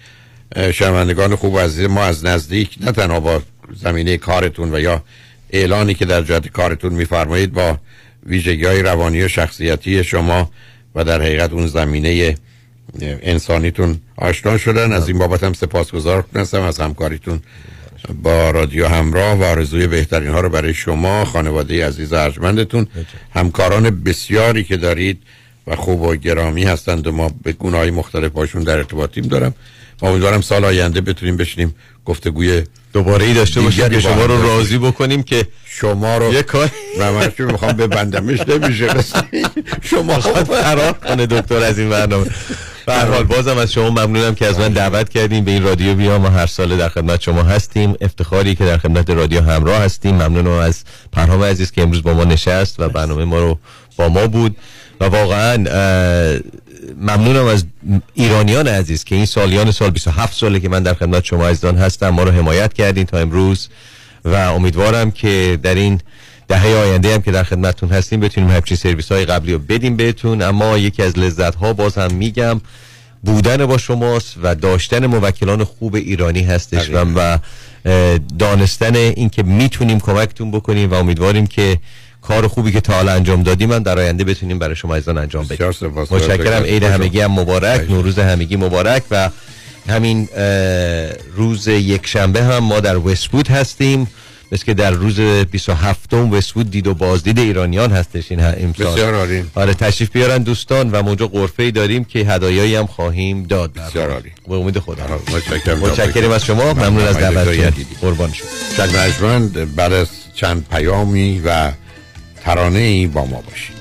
شنوندگان خوب عزیز ما از نزدیک نه تنها با زمینه کارتون و یا اعلانی که در جهت کارتون میفرمایید با ویژگی های روانی و شخصیتی شما و در حقیقت اون زمینه انسانیتون آشنا شدن. از این بابت هم سپاسگزار هستم. از همکاریتون با رادیو همراه و آرزوی بهترین ها رو برای شما خانواده عزیز ارجمندتون همکاران بسیاری که دارید و خوب و گرامی هستند و ما به گناهی مختلف باشون در ارتباطیم دارم. و امیدوارم سال آینده بتونیم بشینیم گفتگوی دوباره ای داشته باشیم که شما رو راضی بکنیم که شما رو یه کار و من می‌خوام ببندمش نمیشه. شما فرار کنه دکتر از این برنامه. به هر حال بازم از شما ممنونم که از من دعوت کردیم. به این رادیو بیام و هر سال در خدمت شما هستیم. افتخاری که در خدمت رادیو همراه هستیم. ممنونم از پرهام عزیز که امروز با ما نشست و برنامه ما رو با ما بود. و واقعا ممنونم از ایرانیان عزیز که این سالیان سال 27 ساله که من در خدمت شما عزیزان هستم ما رو حمایت کردین تا امروز و امیدوارم که در این دهه آینده هم که در خدمتتون هستیم بتونیم همچین سرویس های قبلی رو بدیم بهتون. اما یکی از لذت ها باز هم میگم بودن با شماست و داشتن موکلان خوب ایرانی هستش و, دانستن این که می‌تونیم کمکتون بکنیم و امیدواریم که کار خوبی که تا حالا انجام دادیم هم در آینده بتونیم برای شما عزیزان انجام بدیم. متشکرم. عید. همگی هم مبارک. نوروز همگی مبارک و همین روز یک شنبه هم ما در وستوود هستیم. مثل که در روز 27 وستوود دید و بازدید ایرانیان هستش این امسال. بسیار عالی. آره تشریف بیارن دوستان و اونجا قرفه ای داریم که هدایایی هم خواهیم داد. بسیار عالی. به امید خدا. متشکرم. از شما. ممنون. از دعوتتون. قربان شما. بعد از چند پیامی و ترانه ای با ما باشید.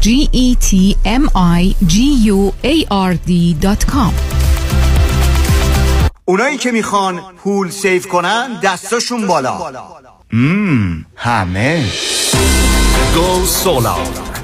G E T M I G U A R D.com اونایی که می‌خوان پول save کنن دستاشون بالا. مم همه. go solar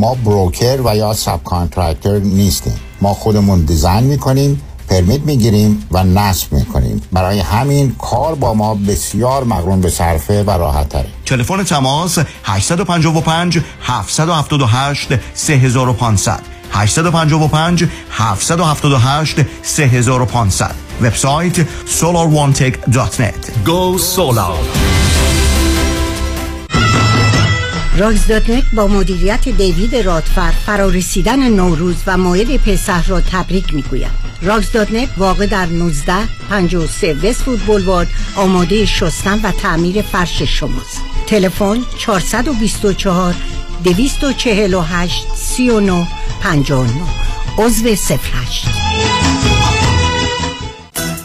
ما broker و یا subcontractor نیستیم. ما خودمون design می‌کنیم permit می‌گیریم و نصب می‌کنیم. برای همین کار با ما بسیار مقرون به صرفه و راحت تره تلفن تماس 855 778 3500 855 778 3500 وبسایت solarone.net Go Solar. راگزداتنت با مدیریت دیوید رادفر فرارسیدن نوروز و مایل پسح را تبریک می‌گوید راگزداتنت واقع در 19 53 وست فود بولوارد آماده شستن و تعمیر فرش شماست. تلفن 424 248 39 59 عضو 08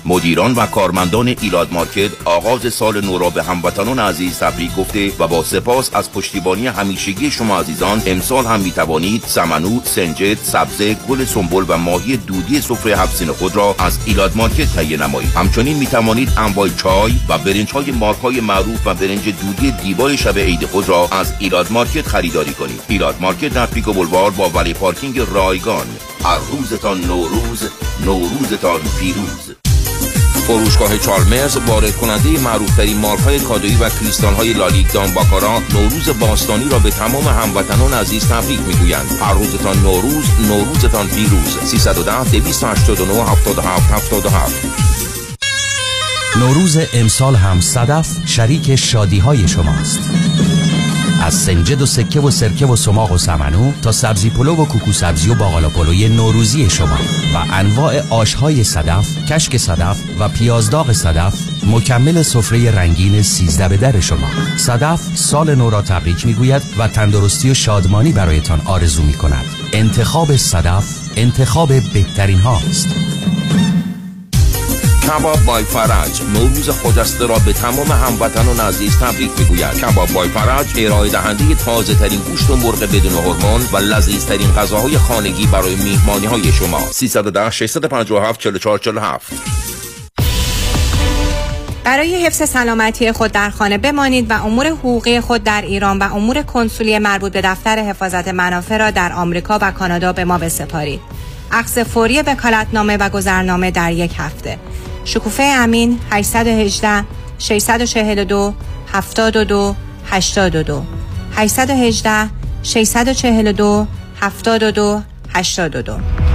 مدیران و کارمندان Elat Market آغاز سال نو را به هموطنان عزیز تبریک گفته و با سپاس از پشتیبانی همیشگی شما عزیزان امسال هم می توانید سمنو، سنجد، سبزه، گل سنبل و ماهی دودی سفره هفت خود را از Elat Market تهیه نمایید. همچنین می توانید انواع چای و برنج های مارک های معروف و برنج دودی دیبای شب عید خود را از Elat Market خریداری کنید. Elat Market در Pico Boulevard با valet parking رایگان. هر روزتان نوروز، نوروزتان پیروز. فروشگاه چالمرز وارد کننده مارک های کادویی و کریستال های لالیک دان باکارا نوروز باستانی را به تمام هموطنان عزیز تبریک می‌گویند. هر روزتان نوروز نوروزتان پیروز. 310 289 77 77 نوروز امسال هم صدف شریک شادی های شماست. از سنجد و سکه و سرکه و سماق و سمنو تا سبزی پلو و کوکو سبزی و باقالا پلوی نوروزی شما و انواع آشهای صدف، کشک صدف و پیازداغ صدف مکمل سفره رنگین سیزده به در شما. صدف سال نو را تبریک می‌گوید و تندرستی و شادمانی برایتان آرزو می کند انتخاب صدف انتخاب بهترین هاست کباب بای فرج نوروز خجسته را به تمام هموطنان عزیز تبریک می‌گوید کباب بای فرج ارائه دهنده تازه ترین گوشت و مرغ بدون هورمون و لذیذ ترین غذاهای خانگی برای میهمانی های شما 310 657 4447 برای حفظ سلامتی خود در خانه بمانید و امور حقوقی خود در ایران و امور کنسولی مربوط به دفتر حفاظت منافع را در آمریکا و کانادا به ما بسپارید. عکس فوری وکالتنامه و گذرنامه در یک هفته. شکوفه امین 818 642 72 82 818 642 72 82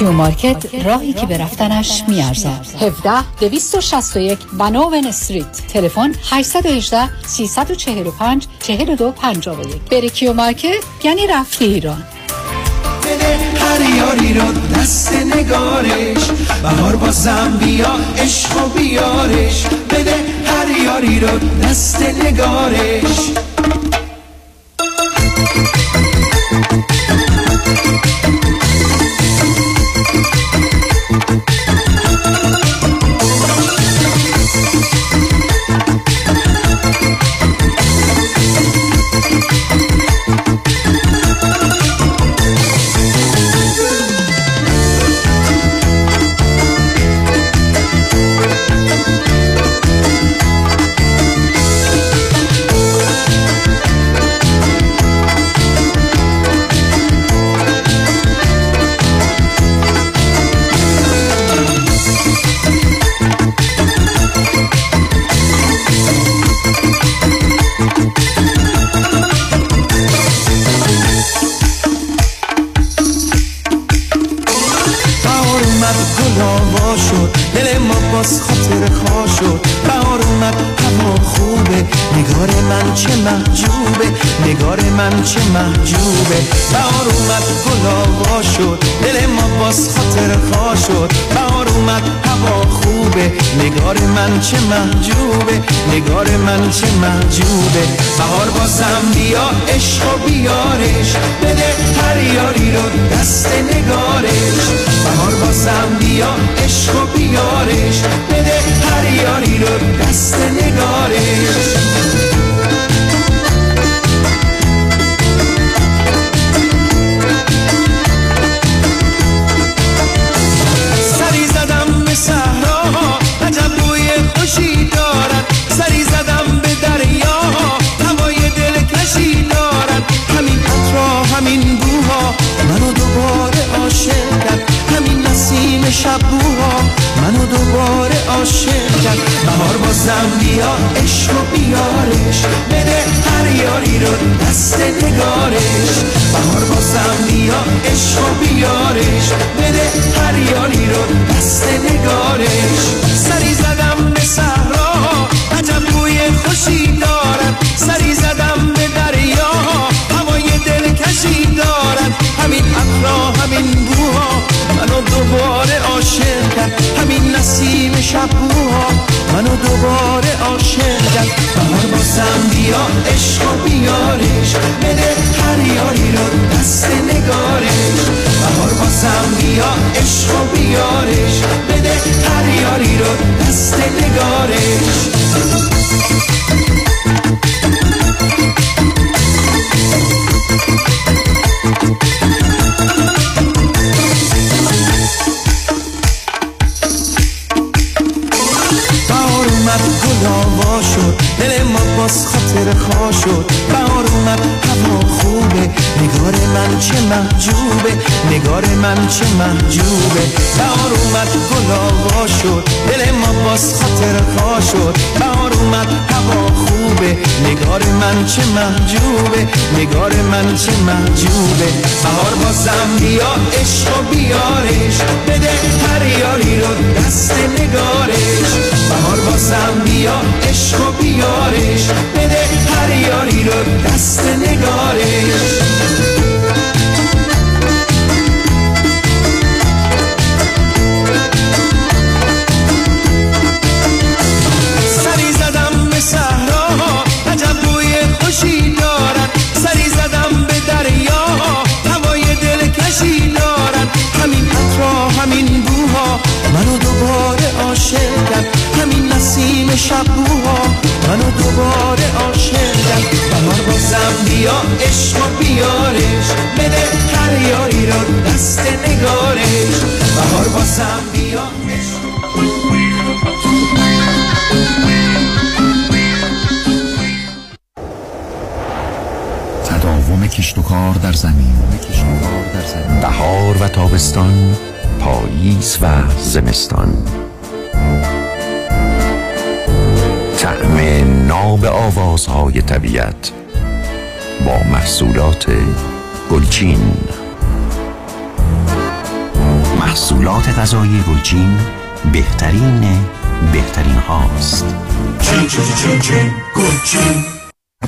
Q Market راهی که به رفتنش میارزد. 17 261 Vanowen Street. تلفن 818 345 4251 بری Q Market یعنی رفتی ایران. هر یاری رو دست نگارش. بهار بازم بیا عشق و بیارش. بده هر یاری رو دست نگارش. محجوبه. بهار اومد گل آوا شد. دل ما باز خاطر خوا شد. بهار اومد هوا خوبه. نگار من چه محجوبه. نگار من چه محجوبه. بهار بازم بیا عشق و بیارش. بده هر یاری رو دست نگارش. بهار بازم بیا عشق و بیارش. بده هر یاری رو دست نگارش. عاشق کرد. بهار بازم بیا عشق و بیارش. بده هر یاری رو دست نگارش. بهار بازم بیا عشق و بیارش. بده هر یاری رو دست نگارش. سری زدم منو دوباره عاشق کرد. همین نسیم شبوها منو دوباره عاشق کرد. بهار بازم بیا عشق و بیارش بده هر یاری رو دست نگارش. بهار بازم بیا عشق و بیارش بده هر یاری رو دست نگارش. خاطر خوا من چه محجوبه نگار من چه محجوبه. بهار اومد گل آوا شد دل ما باز خاطر شد. بهار اومد هوا خوبه نگار من چه محجوبه نگار من چه محجوبه. بهار بازم بیا عشق و بیارش بده هر یاری رو دست نگارش. بهار بازم بیا عشق و بیارش بده هر یاری رو دست نگارش. نسیم شبوها. منو دوباره عاشق کرد بهار بازم بیا عشق و بیارش. بده هر یاری رو دست نگارش. بهار بازم بیا. تداوم کشت و کار در زمین. بهار و تابستان پاییز و زمستان. طعم ناب آوازهای طبیعت با محصولات گلچین. محصولات غذایی روجین بهترین بهترین هاست. چین چین چین چین گوچین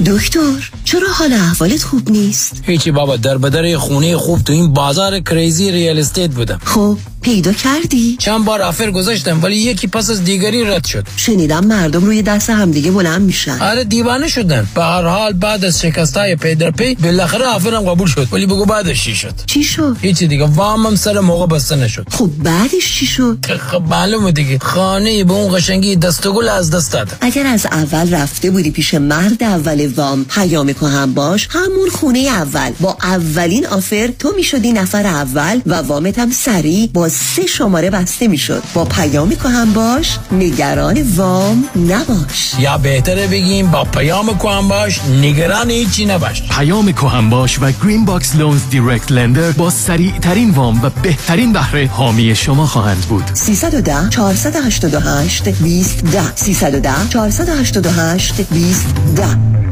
دکتر چرا حال احوالت خوب نیست؟ هیچی بابا در بدر خونه خوب تو این بازار crazy real estate بودم. خب پیدا کردی؟ چند بار offer گذاشتم ولی یکی پس از دیگری رد شد. شنیدم مردم روی دست همدیگه بلند میشن. آره دیوانه شدن. به هر حال بعد از شکستای پی در پی بالاخره offer م قبول شد. ولی بگو بعدش چی شد؟ چی شد؟ هیچی دیگه وامم سر موقع بسته نشد. خب بعدش چی شد؟ خب معلومه دیگه. خانه به اون قشنگی دسته گل از دست دادم اگر از اول رفته بودی پیش مرد اول وام پیام کهن باش همون خونه اول. با اولین offer تو می‌شدی نفر اول و وامت هم سریع با سه شماره بسته می‌شد. با پیام کهن باش نگران وام نباش. یا بهتره بگیم با پیام کهن باش نگران هیچی نباش. پیام کهن باش و Green Box Loans direct lender با سریع ترین وام و بهترین بهره حامی شما خواهند بود. 310 488 20 10 310 488 20 10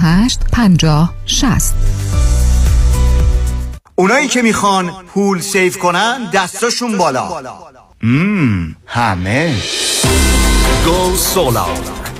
50 60 اونایی که می‌خوان پول save کنن دستاشون بالا. مم همه. go solar.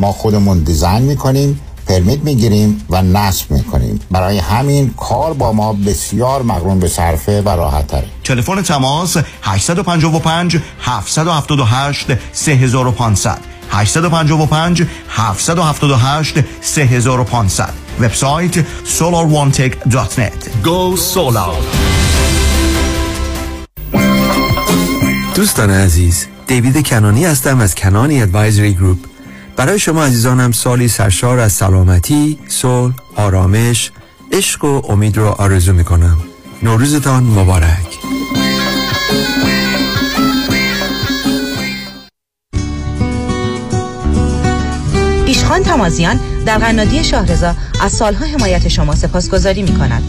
ما خودمون design می‌کنیم permit می‌گیریم و نصب می‌کنیم. برای همین کار با ما بسیار مقرون به صرفه و راحت تره تلفن تماس 855 778 3500 855 778 3500 وبسایت solarone.net Go Solar. دوستان عزیز دیوید کنانی هستم از کنانی ادوایزری گروپ برای شما عزیزانم سالی سرشار از سلامتی، صلح، آرامش، عشق و امید رو آرزو می کنم نوروزتان مبارک ایشخان تمازیان در قنادی شاهرزا از سالها حمایت شما سپاسگزاری می کند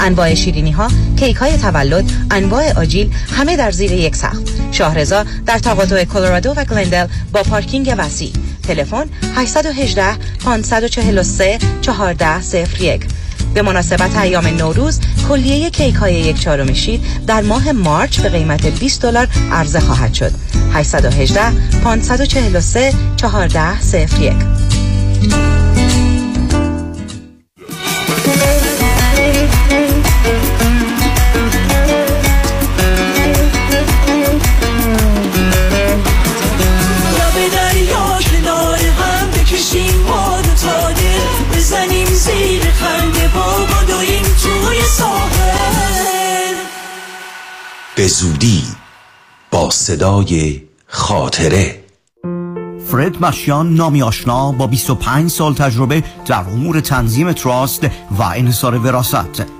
انواع شیرینی ها، کیک های تولد، انواع آجیل همه در زیر یک سقف. شاهرزا در تقاطع کلرادو و گلندل با پارکینگ وسیع. تلفن 818 543 1401 به مناسبت ایام نوروز کلیه کیک های یک چهارم شیر در ماه مارچ به قیمت 20 دلار عرضه خواهد شد. 818 543 1401 به زودی با صدای خاطره. فرد مشیان نامی آشنا با 25 سال تجربه در امور تنظیم تراست و انحصار وراست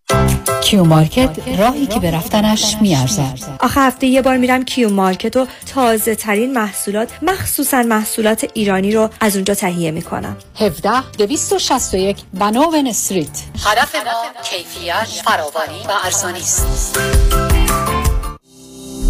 Q Market راهی که به رفتنش میارزد. آخر هفته یه بار میرم Q Market و تازه ترین محصولات مخصوصا محصولات ایرانی رو از اونجا تهیه می‌کنم. 17 261 Vanowen Street. هدف ما کیفیت فراوانی و ارزانی است.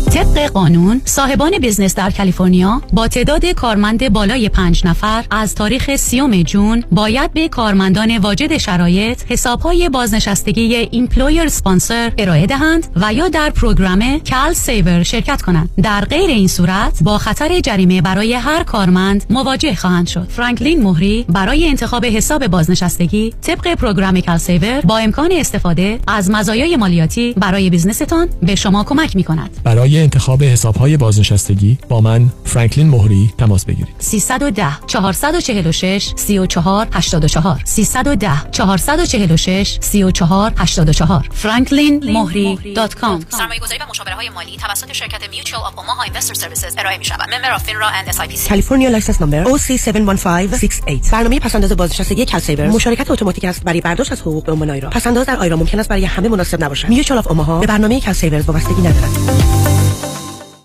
طبق قانون صاحبان business در کالیفرنیا با تعداد کارمند بالای پنج نفر از تاریخ سی‌ام June باید به کارمندان واجد شرایط حسابهای بازنشستگی employer sponsor ارائه دهند و یا در program CalSavers شرکت کنند. در غیر این صورت با خطر جریمه برای هر کارمند مواجه خواهند شد. فرانکلین مهری برای انتخاب حساب بازنشستگی طبق program CalSavers با امکان استفاده از مزایای مالیاتی برای business تان به شما کمک می کند برای انتخاب حسابهای بازنشستگی با من فرانکلین مهری تماس بگیرید. 310 446 34 84 310 446 34 84 franklinmohri.com سرمایه‌گذاری و مشاوره های مالی توسط شرکت Mutual of Omaha Investor Services ارائه می شود. Member of FINRA and SIPC. کالیفرنیا license number OC71568 برنامه پس‌انداز بازنشستگی CalSavers مشارکت automatic است برای برداشت از حقوق به عنوان IRA پس‌انداز در IRA ممکن است برای همه مناسب نباشد. Mutual of Omaha به برنامه CalSavers وابستگی ندارد. Bye.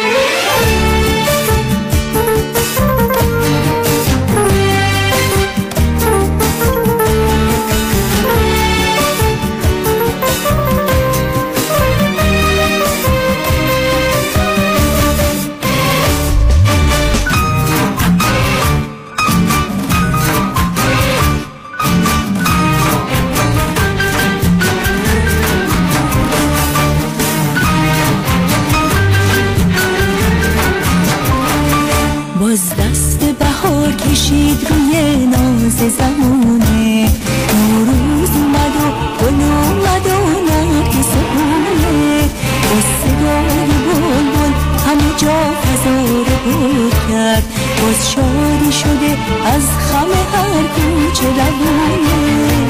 Yeah. *laughs* کوچه لبونه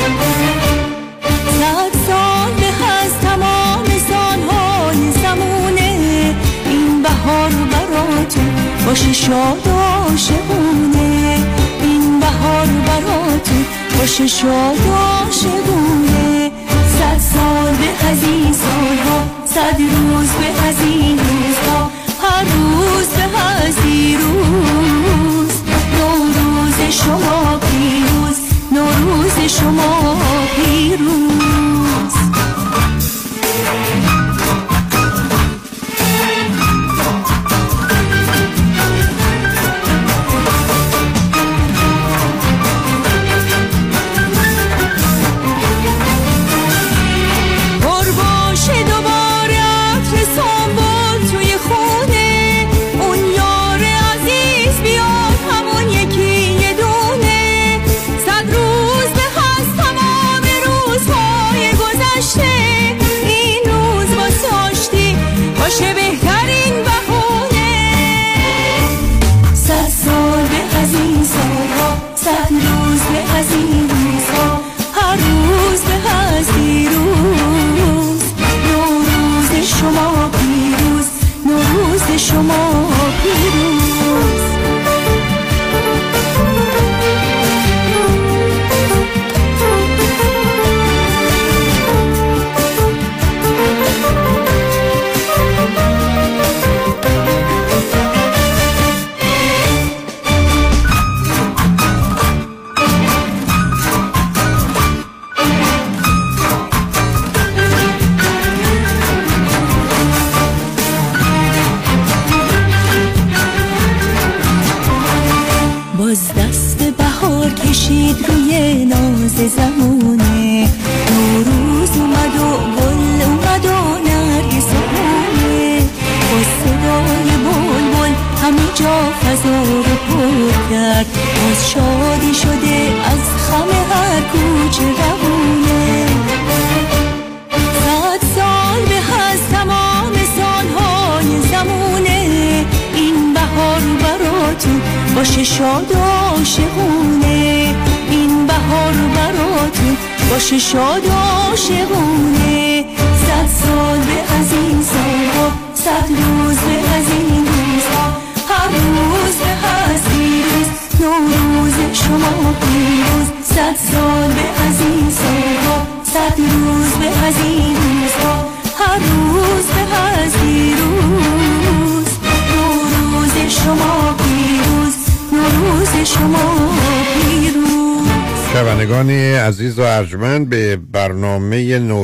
صد سال از تمام سالهای زمونه این بهار براتون باشه شاد و عاشقونه این بهار براتون باشه شاد و عاشقونه صد سال به از این سالها صد روز به از این روزها هر روز به از روز نوروز شما نوروز شما پیروز.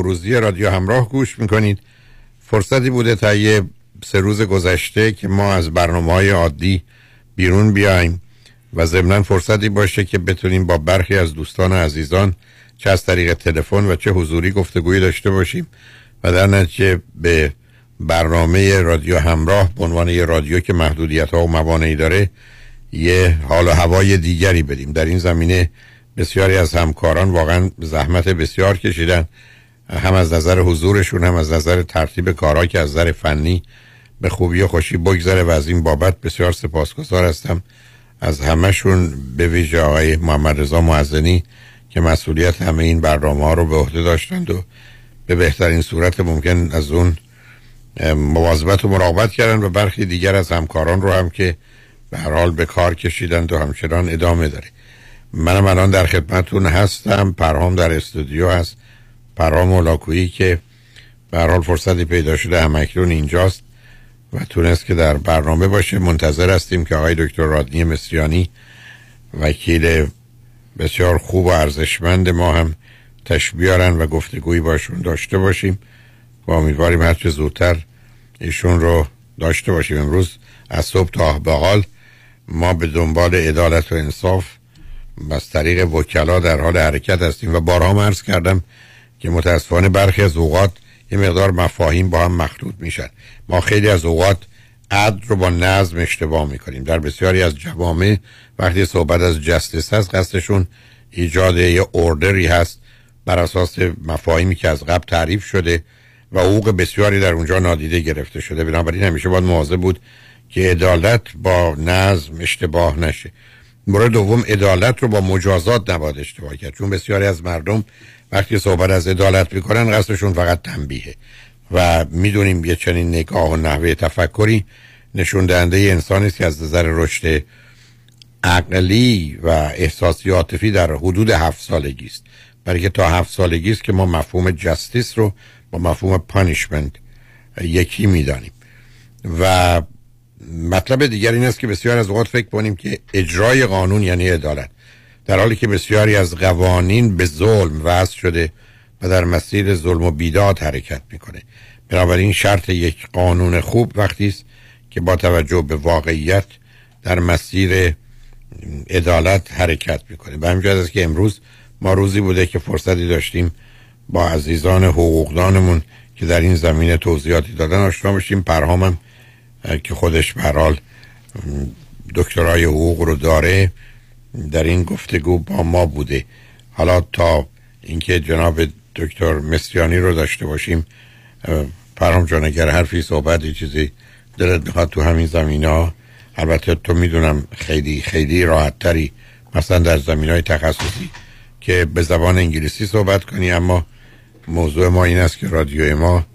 نوروزی رادیو همراه گوش می‌کنید. فرصتی بوده تا یه سه روز گذشته که ما از برنامه های عادی بیرون بیایم و ضمنا فرصتی باشه که بتونیم با برخی از دوستان و عزیزان چه از طریق تلفن و چه حضوری گفتگویی داشته باشیم و در نتیجه به برنامه رادیو همراه به عنوان یه رادیو که محدودیت ها و موانعی داره یه حال و هوای دیگری بدیم. در این زمینه بسیاری از همکاران واقعا زحمت بسیار کشیدن. هم از نظر حضورشون هم از نظر ترتیب کارها که از نظر فنی به خوبی و خوشی بگذره و از این بابت بسیار سپاسگزار هستم. از همهشون به ویژه آقای محمد رضا معزنی که مسئولیت همه این برنامه ها رو به عهده داشتند و به بهترین صورت ممکن از اون مواظبت و مراقبت کردن و برخی دیگر از همکاران رو هم که به حال به کار کشیدند و همچنان ادامه داره. منم الان در خدمتون هستم. پرهام در استودیو هست. پرهام اولاکویی که به حال فرصتی پیدا شده همکنون اینجاست و تونست که در برنامه باشه. منتظر هستیم که آقای دکتر رادنی مصریانی وکیل بسیار خوب و ارزشمند ما هم تشبیارن و گفتگویی باشون داشته باشیم و امیدواریم هرچه زودتر ایشون رو داشته باشیم. امروز از صبح تا به حال ما به دنبال عدالت و انصاف از طریق وکلا در حال حرکت هستیم و بارها عرض کردم که متاسفانه برخی از اوقات یه مقدار مفاهیم با هم مخلوط میشن. ما خیلی از اوقات عدل رو با نظم اشتباه می‌کنیم. در بسیاری از جوامع وقتی صحبت از جستس هست قصدشون ایجاد یه اوردری هست بر اساس مفاهیمی که از قبل تعریف شده و حقوق بسیاری در اونجا نادیده گرفته شده. بنابراین همیشه باید مواظب بود که عدالت با نظم اشتباه نشه. مورد دوم عدالت رو با مجازات نباید اشتباه کرد. چون بسیاری از مردم وقتی صحبت از عدالت می‌کنن قصدشون فقط تنبیهه. و می‌دونیم یه چنین نگاه و نحوه تفکری نشون دهنده انسانی است که از نظر رشد عقلی و احساسی عاطفی در حدود هفت سالگی است. برای که تا هفت سالگی است که ما مفهوم جستیس رو با مفهوم پانیشمنت یکی می‌دانیم. و مطلب دیگر این است که بسیار از اوقات فکر کنیم که اجرای قانون یعنی عدالت. در حالی که بسیاری از قوانین به ظلم وضع شده و در مسیر ظلم و بیداد حرکت می‌کنه. بنابراین شرط یک قانون خوب وقتی است که با توجه به واقعیت در مسیر عدالت حرکت می‌کنه. به همین است که امروز ما روزی بوده که فرصتی داشتیم با عزیزان حقوقدانمون که در این زمینه توضیحاتی دادن. آشنا بشیم. پرهامم که خودش برحال دکترای حقوق رو داره. در این گفتگو با ما بوده. حالا تا اینکه جناب دکتر مصریانی رو داشته باشیم پرام جان اگر حرفی صحبت چیزی دلت می‌خواد تو همین زمین ها البته تو می‌دونم خیلی خیلی راحت تری مثلا در زمین های تخصصی که به زبان انگلیسی صحبت کنی اما موضوع ما این است که رادیو ما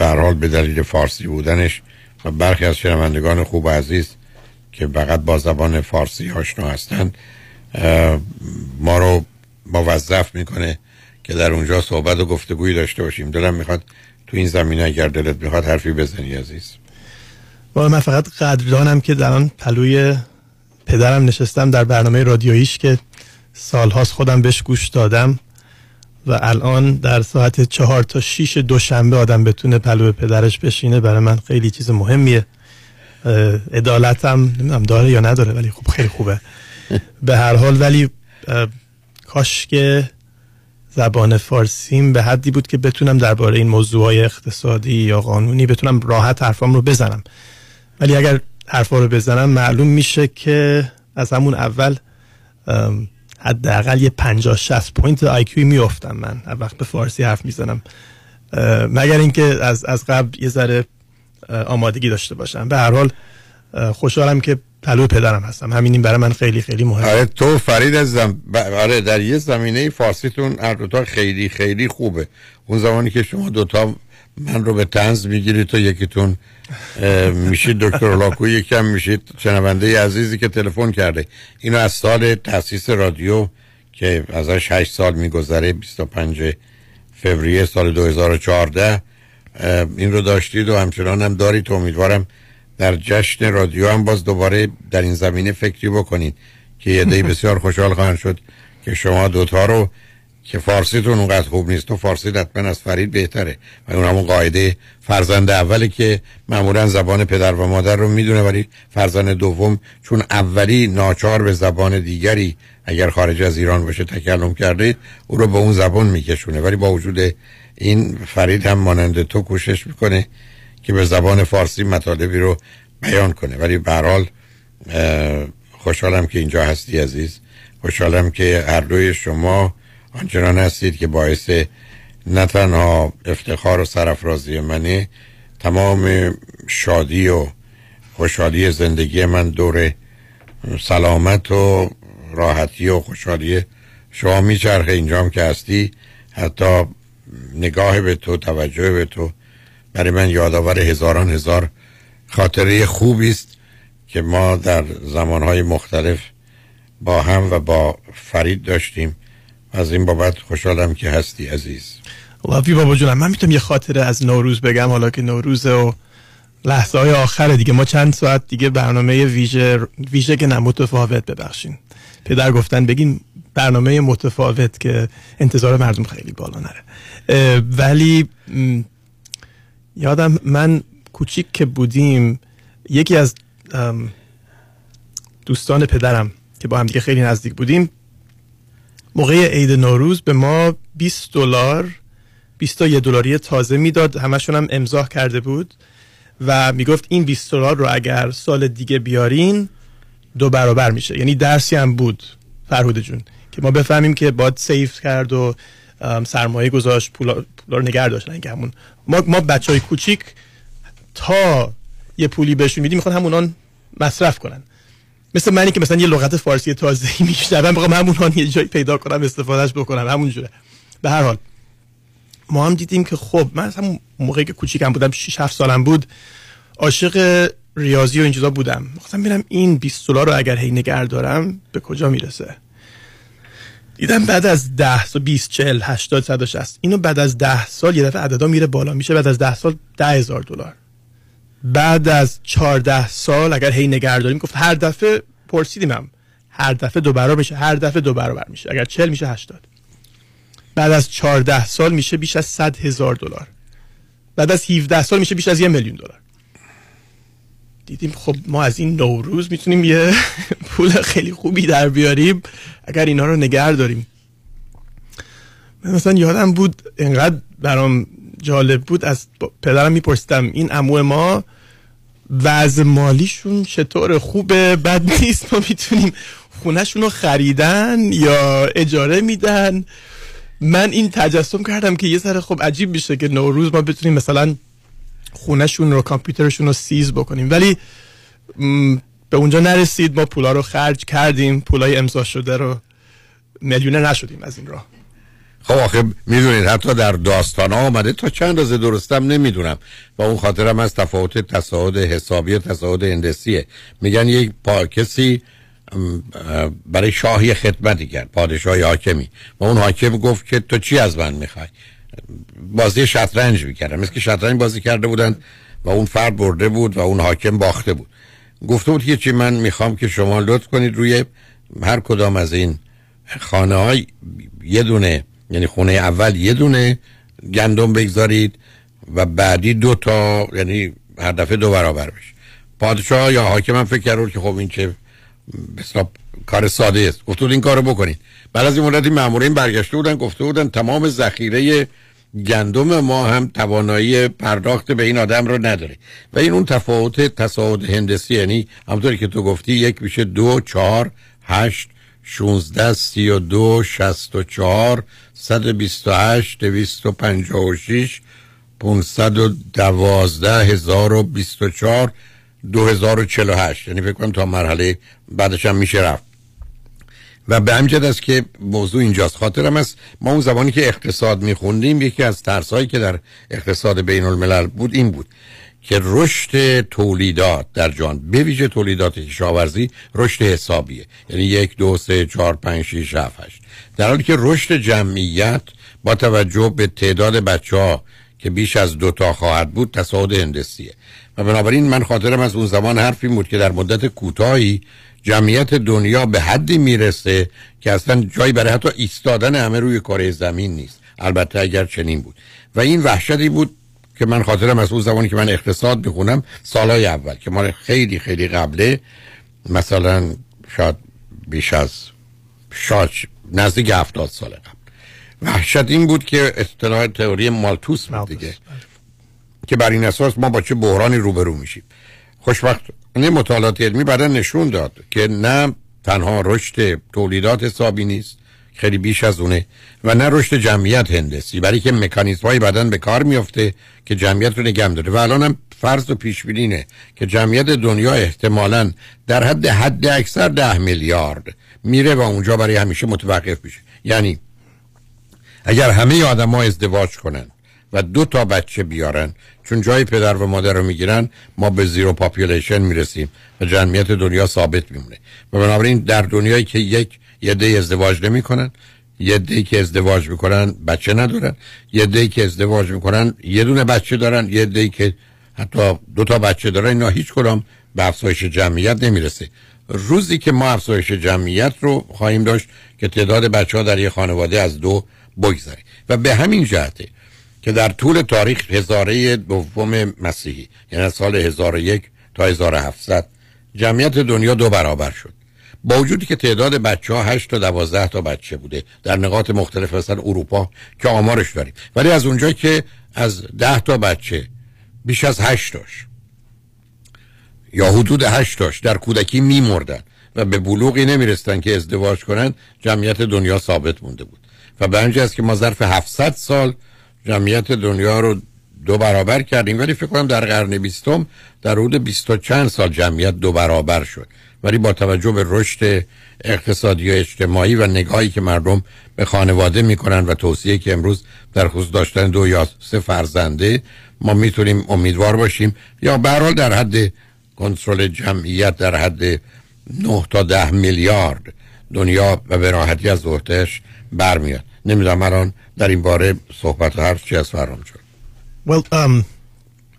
حال به دلیل فارسی بودنش و برخی از شنوندگان خوب و عزیز که فقط با زبان فارسی آشنا هستند ما رو موظف می‌کنه که در اونجا صحبت و گفتگویی داشته باشیم. دلم می‌خواد تو این زمینه اگر دلت می‌خواد حرفی بزنی عزیز. با من فقط قدردانم که در آن پلوی پدرم نشستم در برنامه رادیویش که سالهاست خودم بهش گوش دادم و الان در ساعت چهار تا شیش دوشنبه آدم بتونه پلو پدرش بشینه برای من خیلی چیز مهمیه. عدالتم نمی‌دونم داره یا نداره ولی خب خیلی خوبه. به هر حال ولی کاش که زبان فارسیم به حدی بود که بتونم درباره این موضوع اقتصادی یا قانونی بتونم راحت حرفام رو بزنم. ولی اگر حرفا رو بزنم معلوم میشه که از همون اول حداقل یه 50 60 point IQ میافتم من. وقتی به فارسی حرف می‌زنم. مگر اینکه از از قبل یه ذره آمادگی داشته باشم. به هر حال خوشحالم که پهلو پدرم هستم. همین این برای من خیلی خیلی مهمه. آره تو فرید عزیزم آره در یه زمینه فارسیتون هر دوتا خیلی خیلی خوبه. اون زمانی که شما دوتا من رو به تنز می‌گیرید تو یکیتون میشید دکتر لاکو یکم میشید شنونده عزیزی که تلفن کرده. اینو از سال تاسیس رادیو که ازش 8 سال میگذره 25 فوریه سال 2014 این رو داشتید و همچنان هم دارید. امیدوارم در جشن رادیو هم باز دوباره در این زمینه فکری بکنید که یه دی *laughs* بسیار خوشحال خواهند شد که شما دوتا رو که فارسیتون اونقدر خوب نیست تو فارسی حتما از فرید بهتره و اون همون قاعده فرزند اولی که معمولا زبان پدر و مادر رو می‌دونه ولی فرزند دوم چون اولی ناچار به زبان دیگری اگر خارج از ایران باشه تکلم کرده او رو به اون زبان میکشونه. ولی با وجود این فرید هم مانند تو کوشش می‌کنه که به زبان فارسی مطالبی رو بیان کنه. ولی به حال خوشحالم که اینجا هستی عزیز. خوشحالم که هر دوی شما آنچنان هستید که باعث نه تنها افتخار و سرفرازی منه تمام شادی و خوشحالی زندگی من دور سلامت و راحتی و خوشحالی شما میچرخه. اینجام که هستی حتی نگاه به تو توجه به تو. برای من یادآور هزاران هزار خاطره خوبی است که ما در زمانهای مختلف با هم و با فرید داشتیم. از این بابت خوشحالم که هستی عزیز. لافی بابا جونم من می‌تونم یه خاطره از نوروز بگم. حالا که نوروز و لحظه های آخر دیگه. ما چند ساعت دیگه برنامه ویژه ویژه که نه متفاوت ببخشین. پدر گفتن بگین برنامه متفاوت که انتظار مردم خیلی بالا نره. ولی یادم من کوچیک که بودیم یکی از دوستان پدرم که با هم دیگه خیلی نزدیک بودیم موقع عید نوروز به ما 20 دلار 21 دلاری تازه می‌داد. همشون هم امضا کرده بود و می‌گفت این 20 دلار رو اگر سال دیگه بیارین دو برابر میشه. یعنی درسی هم بود فرهود جون. که ما بفهمیم که باید سیف کرد و سرمایه گذاشت پولا, رو نگه داشت اینکه همون. ما ما بچه های کوچیک تا یه پولی بهشون میدیم می‌خوان همونان مصرف کنن. مثل منی که مثلا یه لغت فارسی تازه *laughs* میشنوم بخوام همون یه جایی پیدا کنم استفادهش بکنم همون جوره. به هر حال ما هم دیدیم که خب من مثلا موقعی که کوچیکم بودم 6 7 سالم بود عاشق ریاضی و این چیزا بودم. می‌خواستم ببینم این 20 دلار رو اگر هی نگه دارم به کجا می‌رسه؟ دیدم بعد از 10 تا 20 40 80 160 اینو بعد از 10 سال یه دفعه عددا میره بالا. میشه بعد از 10 سال 10000 دلار. بعد از 14 سال اگر هی نگه داریم گفت هر دفعه پرسیدیم هم. هر دفعه دو برابر میشه هر دفعه دو برابر میشه. اگر 40 میشه 80 بعد از 14 سال میشه بیش از 100 هزار دلار. بعد از 17 سال میشه بیش از یه میلیون دلار. دیدیم خب ما از این نوروز می‌تونیم یه *laughs* پول خیلی خوبی در بیاریم. اگر اینا رو نگه داریم. مثلا یادم بود اینقدر برام جالب بود از پدرم میپرسیدم این امو ما وضع مالیشون چطور خوبه؟ بد نیست؟ ما می‌تونیم خونهشون رو خریدن یا اجاره میدن؟ من این تجسم کردم که یه سر خب عجیب میشه که نوروز ما بتونیم مثلا خونهشون رو کامپیوترشون رو سیز بکنیم. ولی به اونجا نرسید ما پولا رو خرج کردیم پولای امضا شده رو میلیونه نشدیم از این راه. خب آخه می‌دونید حتی در داستان ها آمده تا چند روز درستم نمی‌دونم. و اون خاطرم از تفاوت تصاعد حسابی و تصاعد هندسیه. میگن یک پا کسی برای شاهی خدمتی کرد پادشاهی حاکمی. و اون حاکم گفت که تو چی از من می‌خوای؟ بازی شطرنج می‌کردن مثل که شطرنج بازی کرده بودن و اون فرد برده بود و اون حاکم باخته بود. گفته بود که چی من می‌خوام که شما لطف کنید روی هر کدام از این خانه های یه دونه یعنی خونه اول یه دونه گندم بگذارید و بعدی دو تا یعنی هر دفعه دو برابر بشه. پادشاه یا حاکم هم فکر کرد که خب این چه بسیار کار ساده است. گفت این کارو بکنید. بعد از این مدتی مامورین برگشته بودن گفته بودن تمام ذخیره گندم ما هم توانایی پرداخت به این آدم رو نداره. و این اون تفاوت تصاعد هندسی یعنی همونطوری که تو گفتی یک میشه دو چهار هشت شونزده سی و دو شست و چهار صد بیست و هشت دویست و پنجاه و شیش پونصد و دوازده هزار و بیست و چهار دو هزار و چل و هشت. یعنی فکر کنم تا مرحله بعدش هم میشه رفت. و به همجد است که موضوع اینجاست. خاطرم است ما اون زمانی که اقتصاد میخوندیم یکی از ترسایی که در اقتصاد بین الملل بود این بود که رشد تولیدات در جان به ویژه تولیدات کشاورزی رشد حسابیه. یعنی یک دو سه چهار پنج شیش هفت هشت. در حالی که رشد جمعیت با توجه به تعداد بچه ها که بیش از دو تا خواهد بود تصاعد هندسیه. و بنابراین من خاطرم از اون زمان حرفی بود که در مدت کوتاهی جمعیت دنیا به حدی می‌رسه که اصلا جایی برای حتی ایستادن همه روی کره زمین نیست. البته اگر چنین بود. و این وحشتی بود که من خاطرم از اون زمانی که من اقتصاد بخونم سالهای اول که ما خیلی خیلی قبله. مثلا شاید بیش از شاید نزدیک هفتاد سال قبل. وحشت این بود که اصطلاح تئوری مالتوس بود دیگه. که بر این اساس ما با چه بحرانی روبرو میشیم. خوشبخت. نه مطالعات علمی بعدا نشون داد که نه تنها رشد تولیدات حسابی نیست خیلی بیش از اونه و نه رشد جمعیت هندسی برای که مکانیزم های بدن به کار میفته که جمعیت رو نگم داره و الان هم فرض و پیش که جمعیت دنیا احتمالا در حد حد اکثر ده میلیارد میره و اونجا برای همیشه متوقف میشه. یعنی اگر همه آدم ها ازدواج کنن و دو تا بچه بیارن. چون جای پدر و مادر رو می‌گیرن ما به زیرو پاپولیشن می‌رسیم و جمعیت دنیا ثابت میمونه. و بنابراین در دنیایی که یک یه دی ازدواج نمی‌کنن یه که ازدواج می‌کنن بچه ندارن یه که ازدواج می‌کنن یه دونه بچه دارن یه که حتی دو تا بچه دارن اینا هیچ کدام به افزایش جمعیت نمی‌رسه. روزی که ما افزایش جمعیت رو خواهیم داشت که تعداد بچه ها در یه خانواده از دو بگذره. و به همین جهته که در طول تاریخ هزاره دوم مسیحی یعنی سال 1001 تا 1700 جمعیت دنیا دو برابر شد. با وجودی که تعداد بچه ها 8 تا 12 تا بچه بوده در نقاط مختلف مثلا اروپا که آمارش داریم. ولی از اونجا که از 10 تا بچه بیش از 8 تاش یا حدود 8 تاش در کودکی میمردن و به بلوغی نمیرستن که ازدواج کنن جمعیت دنیا ثابت مونده بود. و به است که ما ظرف 700 سال جمعیت دنیا رو دو برابر کردیم. ولی فکر کنم در قرن بیستم در حدود بیست و چند سال جمعیت دو برابر شد. ولی با توجه به رشد اقتصادی و اجتماعی و نگاهی که مردم به خانواده می‌کنن و توصیه که امروز در خصوص داشتن دو یا سه فرزنده ما می‌تونیم امیدوار باشیم. یا به در حد کنترل جمعیت در حد 9 تا ده میلیارد دنیا و به راحتی از وحدش برمیاد. نمی‌دونم الان در این باره صحبت و حرف چی از فرام شد Well, um,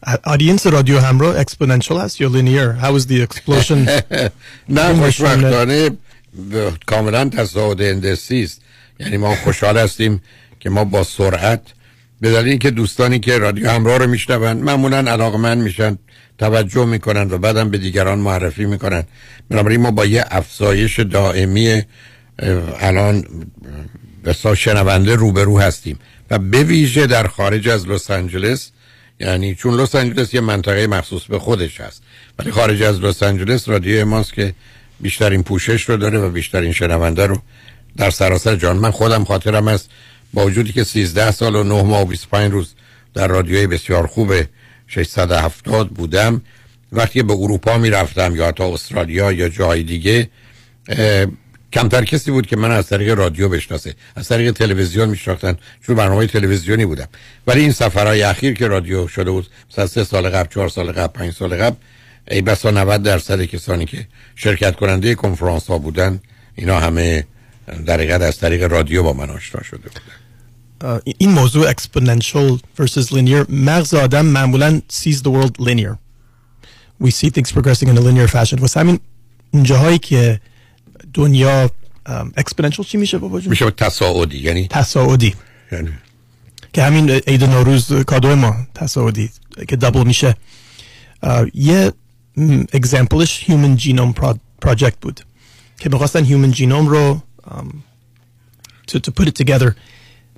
audience رادیو همراه exponential هست یا linear? How is the explosion? *laughs* نه خوشبختانه کاملا تصاعد اندسی است یعنی ما خوشحال هستیم که ما با سرعت به دلیل که دوستانی که رادیو همراه رو میشنون معمولا علاقمند میشن توجه می‌کنن و بعدم به دیگران معرفی می‌کنن بنابراین ما با یه افزایش دائمی الان بسا شنونده روبرو هستیم. و به ویژه در خارج از لس آنجلس یعنی چون لس آنجلس یه منطقه مخصوص به خودش هست ولی خارج از لس آنجلس رادیو ماست که بیشترین پوشش رو داره و بیشترین شنونده رو در سراسر جان من خودم خاطرم است با وجودی که 13 سال و 9 ماه و 25 روز در رادیوی بسیار خوب 670 بودم. وقتی به اروپا می رفتم یا تا استرالیا یا جای دیگه کمتر کسی بود که من از طریق رادیو بشناسه. از طریق تلویزیون میشناختن. چون برنامه تلویزیونی بودم. ولی این سفرهای اخیر که رادیو شده بود مثلا سه سال قبل چهار سال قبل پنج سال قبل ای بسا 90 درصد کسانی که شرکت کننده کنفرانس ها بودن اینا همه در از طریق رادیو با من آشنا شده بودن. این موضوع exponential versus linear. مغز آدم معمولا sees the world linear. We see things progressing in a linear fashion. واسه همین اونجاهایی که دنیا exponential چی میشه بابا جون؟ میشه تصاعدی یعنی تصاعدی. یعنی که همین عید نوروز کادو ما تصاعدی که double میشه. یه example ش Human Genome Project بود. که می‌خواستن human genome رو um, to, to put it together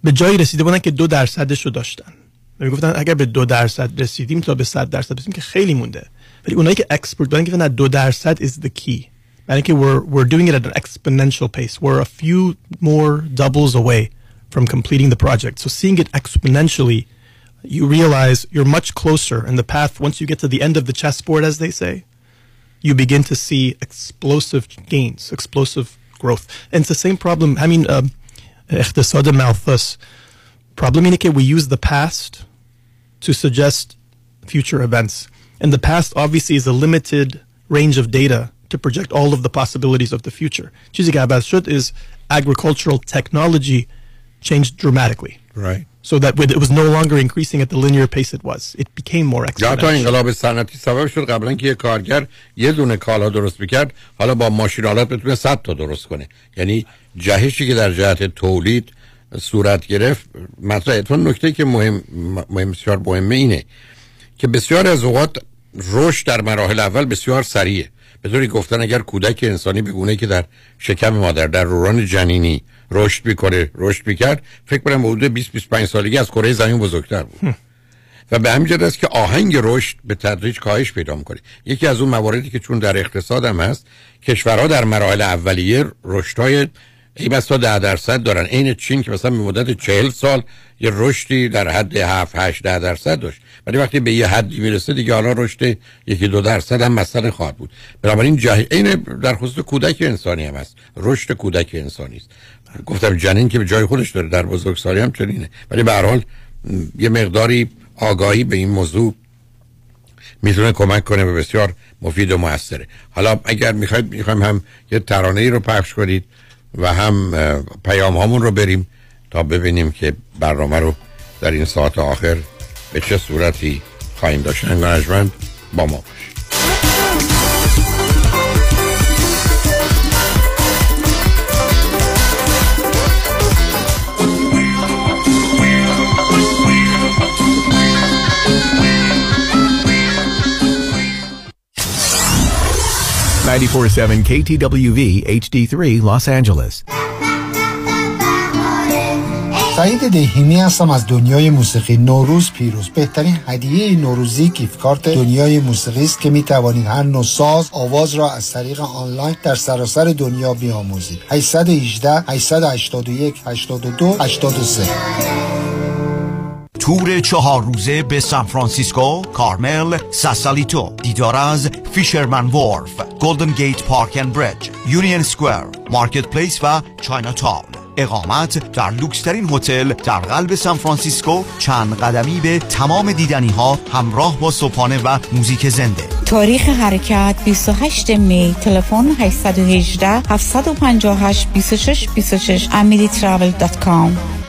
به جایی رسیده بودن که دو درصدش رو داشتن. می‌گفتن اگر به دو درصد رسیدیم تا به صد درصد رسیدیم که خیلی مونده. ولی اونایی که expert بودن که نه دو درصد is the key. برای اینکه we're, we're doing it at an exponential pace we're a few more doubles away from completing the project so seeing it exponentially you realize you're much closer in the path once you get to the end of the chessboard as they say you begin to see explosive gains explosive growth and it's the same problem I mean um, اقتصاد malthus problem اینه که we use the past to suggest future events and the past obviously is a limited range of data to project all of the possibilities of the future. چیزی که عوض شد is agricultural technology changed dramatically. Right. So that it was no longer increasing at the linear pace it was. It became more یا تا exponential انقلاب صنعتی سبب شد قبلا که یه کارگر یه دونه کالا درست می‌کرد حالا با ماشین آلات بتونه 100 تا درست کنه یعنی جهشی که در جهت تولید صورت گرفت مطرحه چون نکته که مهم مهم بسیار مهمه اینه که بسیار از اوقات رشد در مراحل اول بسیار سریعه به طوری گفتن اگر کودک انسانی به گونه که در شکم مادر در دوران جنینی رشد می‌کنه رشد می‌کرد فکر کنم حدود 20 25 سالگی از کره زمین بزرگتر بود. و به همین جهت است که آهنگ رشد به تدریج کاهش پیدا می‌کنه. یکی از اون مواردی که چون در اقتصاد هم هست کشورها در مراحل اولیه رشدهای ای بسا ده درصد دارن. عین چین که مثلا به مدت چهل سال یه رشدی در حد 7 8 ده درصد داشت. ولی وقتی به یه حدی می‌رسه دیگه حالا رشد یکی دو درصد هم مسئله خواهد بود. بنابراین جه... عین در خصوص کودک انسانی هم هست. رشد کودک انسانی است. گفتم جنین که به جای خودش داره در بزرگسالی هم چنینه. ولی به هر حال یه مقداری آگاهی به این موضوع می‌تونه کمک کنه و بسیار مفید و موثره. حالا اگر می‌خواید می‌خوایم هم یه ترانه ای رو پخش کنید. و هم پیام هامون رو بریم تا ببینیم که برنامه رو در این ساعت آخر به چه صورتی خواهیم داشت. انگارجمند با ما 94.7 KTWV HD3 Los Angeles. سعید دهیمی هستم از دنیای موسیقی نوروز پیروز. بهترین هدیه نوروزی gift card دنیای موسیقی است که می توانید هر نوع ساز آواز را از طریق آنلاین در سراسر دنیا بیاموزید. 818 881 82 83 تور چهار روزه به سان فرانسیسکو، کارمل، ساسالیتو، دیدار از Fisherman's Wharf، Golden Gate Park and Bridge، Union Square، Marketplace و Chinatown. اقامت در لوکسترین هتل در قلب سان فرانسیسکو چند قدمی به تمام دیدنی ها همراه با صبحانه و موزیک زنده تاریخ حرکت 28 می تلفن 818 758 26 26 amiritravel.com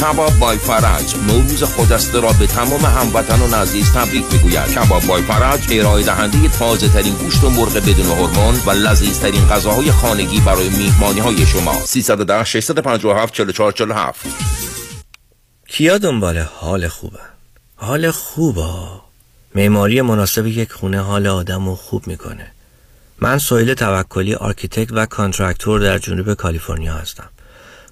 کباب by فرج نوروز خجسته را به تمام هموطنان عزیز تبریک می‌گوید. کباب by فرج ارائه دهنده تازه ترین گوشت و مرغ بدون هورمون و لذیذ ترین غذاهای خانگی برای میهمانی های شما 310 657 44 47 کیا دنبال حال خوبه؟ حال خوبه معماری مناسب یک خونه حال آدم رو خوب می‌کنه. من سویل توکلی architect و contractor در جنوب کالیفرنیا هستم.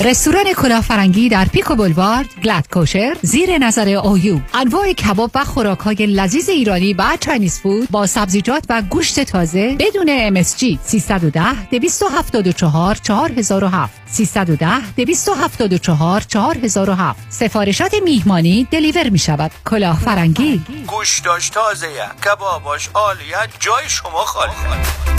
رستوران کلاه فرنگی در پیکو بولوارد Glatt Kosher زیر نظر اویو انواع کباب و خوراک های لذیذ ایرانی و Chinese food با سبزیجات و گوشت تازه بدون MSG 310 274 4007 310 274 4007 سفارشات میهمانی deliver می شود کلاه فرنگی. گوشتاش تازه کباباش عالیه. جای شما خالی.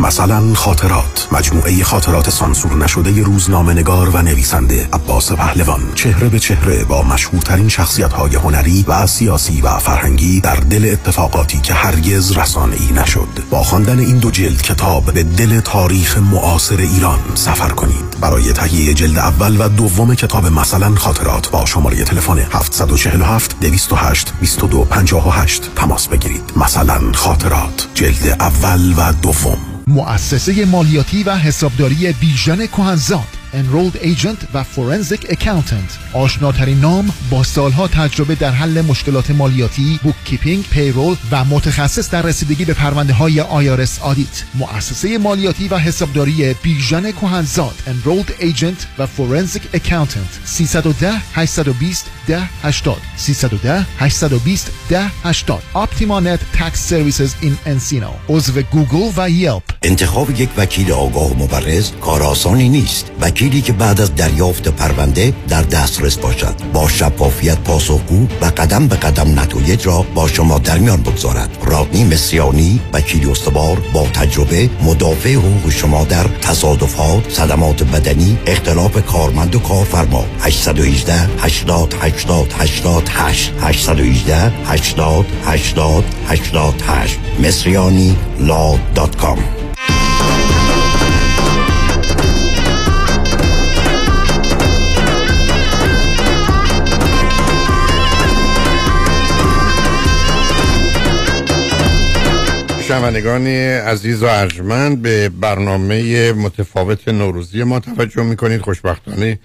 مثلا خاطرات. مجموعه خاطرات سانسور نشده روزنامه نگار و نویسنده عباس پهلوان. چهره به چهره با مشهورترین شخصیت های هنری و سیاسی و فرهنگی در دل اتفاقاتی که هرگز رسانه‌ای نشد. با خواندن این دو جلد کتاب به دل تاریخ معاصر ایران سفر کنید. برای تهیه جلد اول و دوم کتاب مثلا خاطرات با شماره تلفن 747 208 2258 تماس بگیرید. مثلا خاطرات. جلد اول و دوم. مؤسسه مالیاتی و حسابداری بیژن کهنزاد. Enrolled Agent و Forensic Accountant. آشناترین نام با سالها تجربه در حل مشکلات مالیاتی bookkeeping، payroll و متخصص در رسیدگی به پرونده های IRS audit مؤسسه مالیاتی و حسابداری بیژن کهنزاد Enrolled Agent و Forensic Accountant. 310 820 1080 310 820 1080 Optima Net Tax Services in Encino. عضو گوگل و Yelp. انتخاب یک وکیل آگاه و مبرز کار آسانی نیست. وکیلی که بعد از دریافت پرونده در دسترس باشد. با شفافیت پاسخگو و قدم به قدم نتایج را با شما در میان بگذارد. رادنی مصریانی وکیل استوار با تجربه مدافع حقوق شما در تصادفات صدمات بدنی اختلاف کارمند و کارفرما. 818 80 80 88 818 80 80 88 مصریانی لا دات کام. شنوندگان عزیز و ارجمند به برنامه متفاوت نوروزی ما توجه می‌کنید. خوشبختانه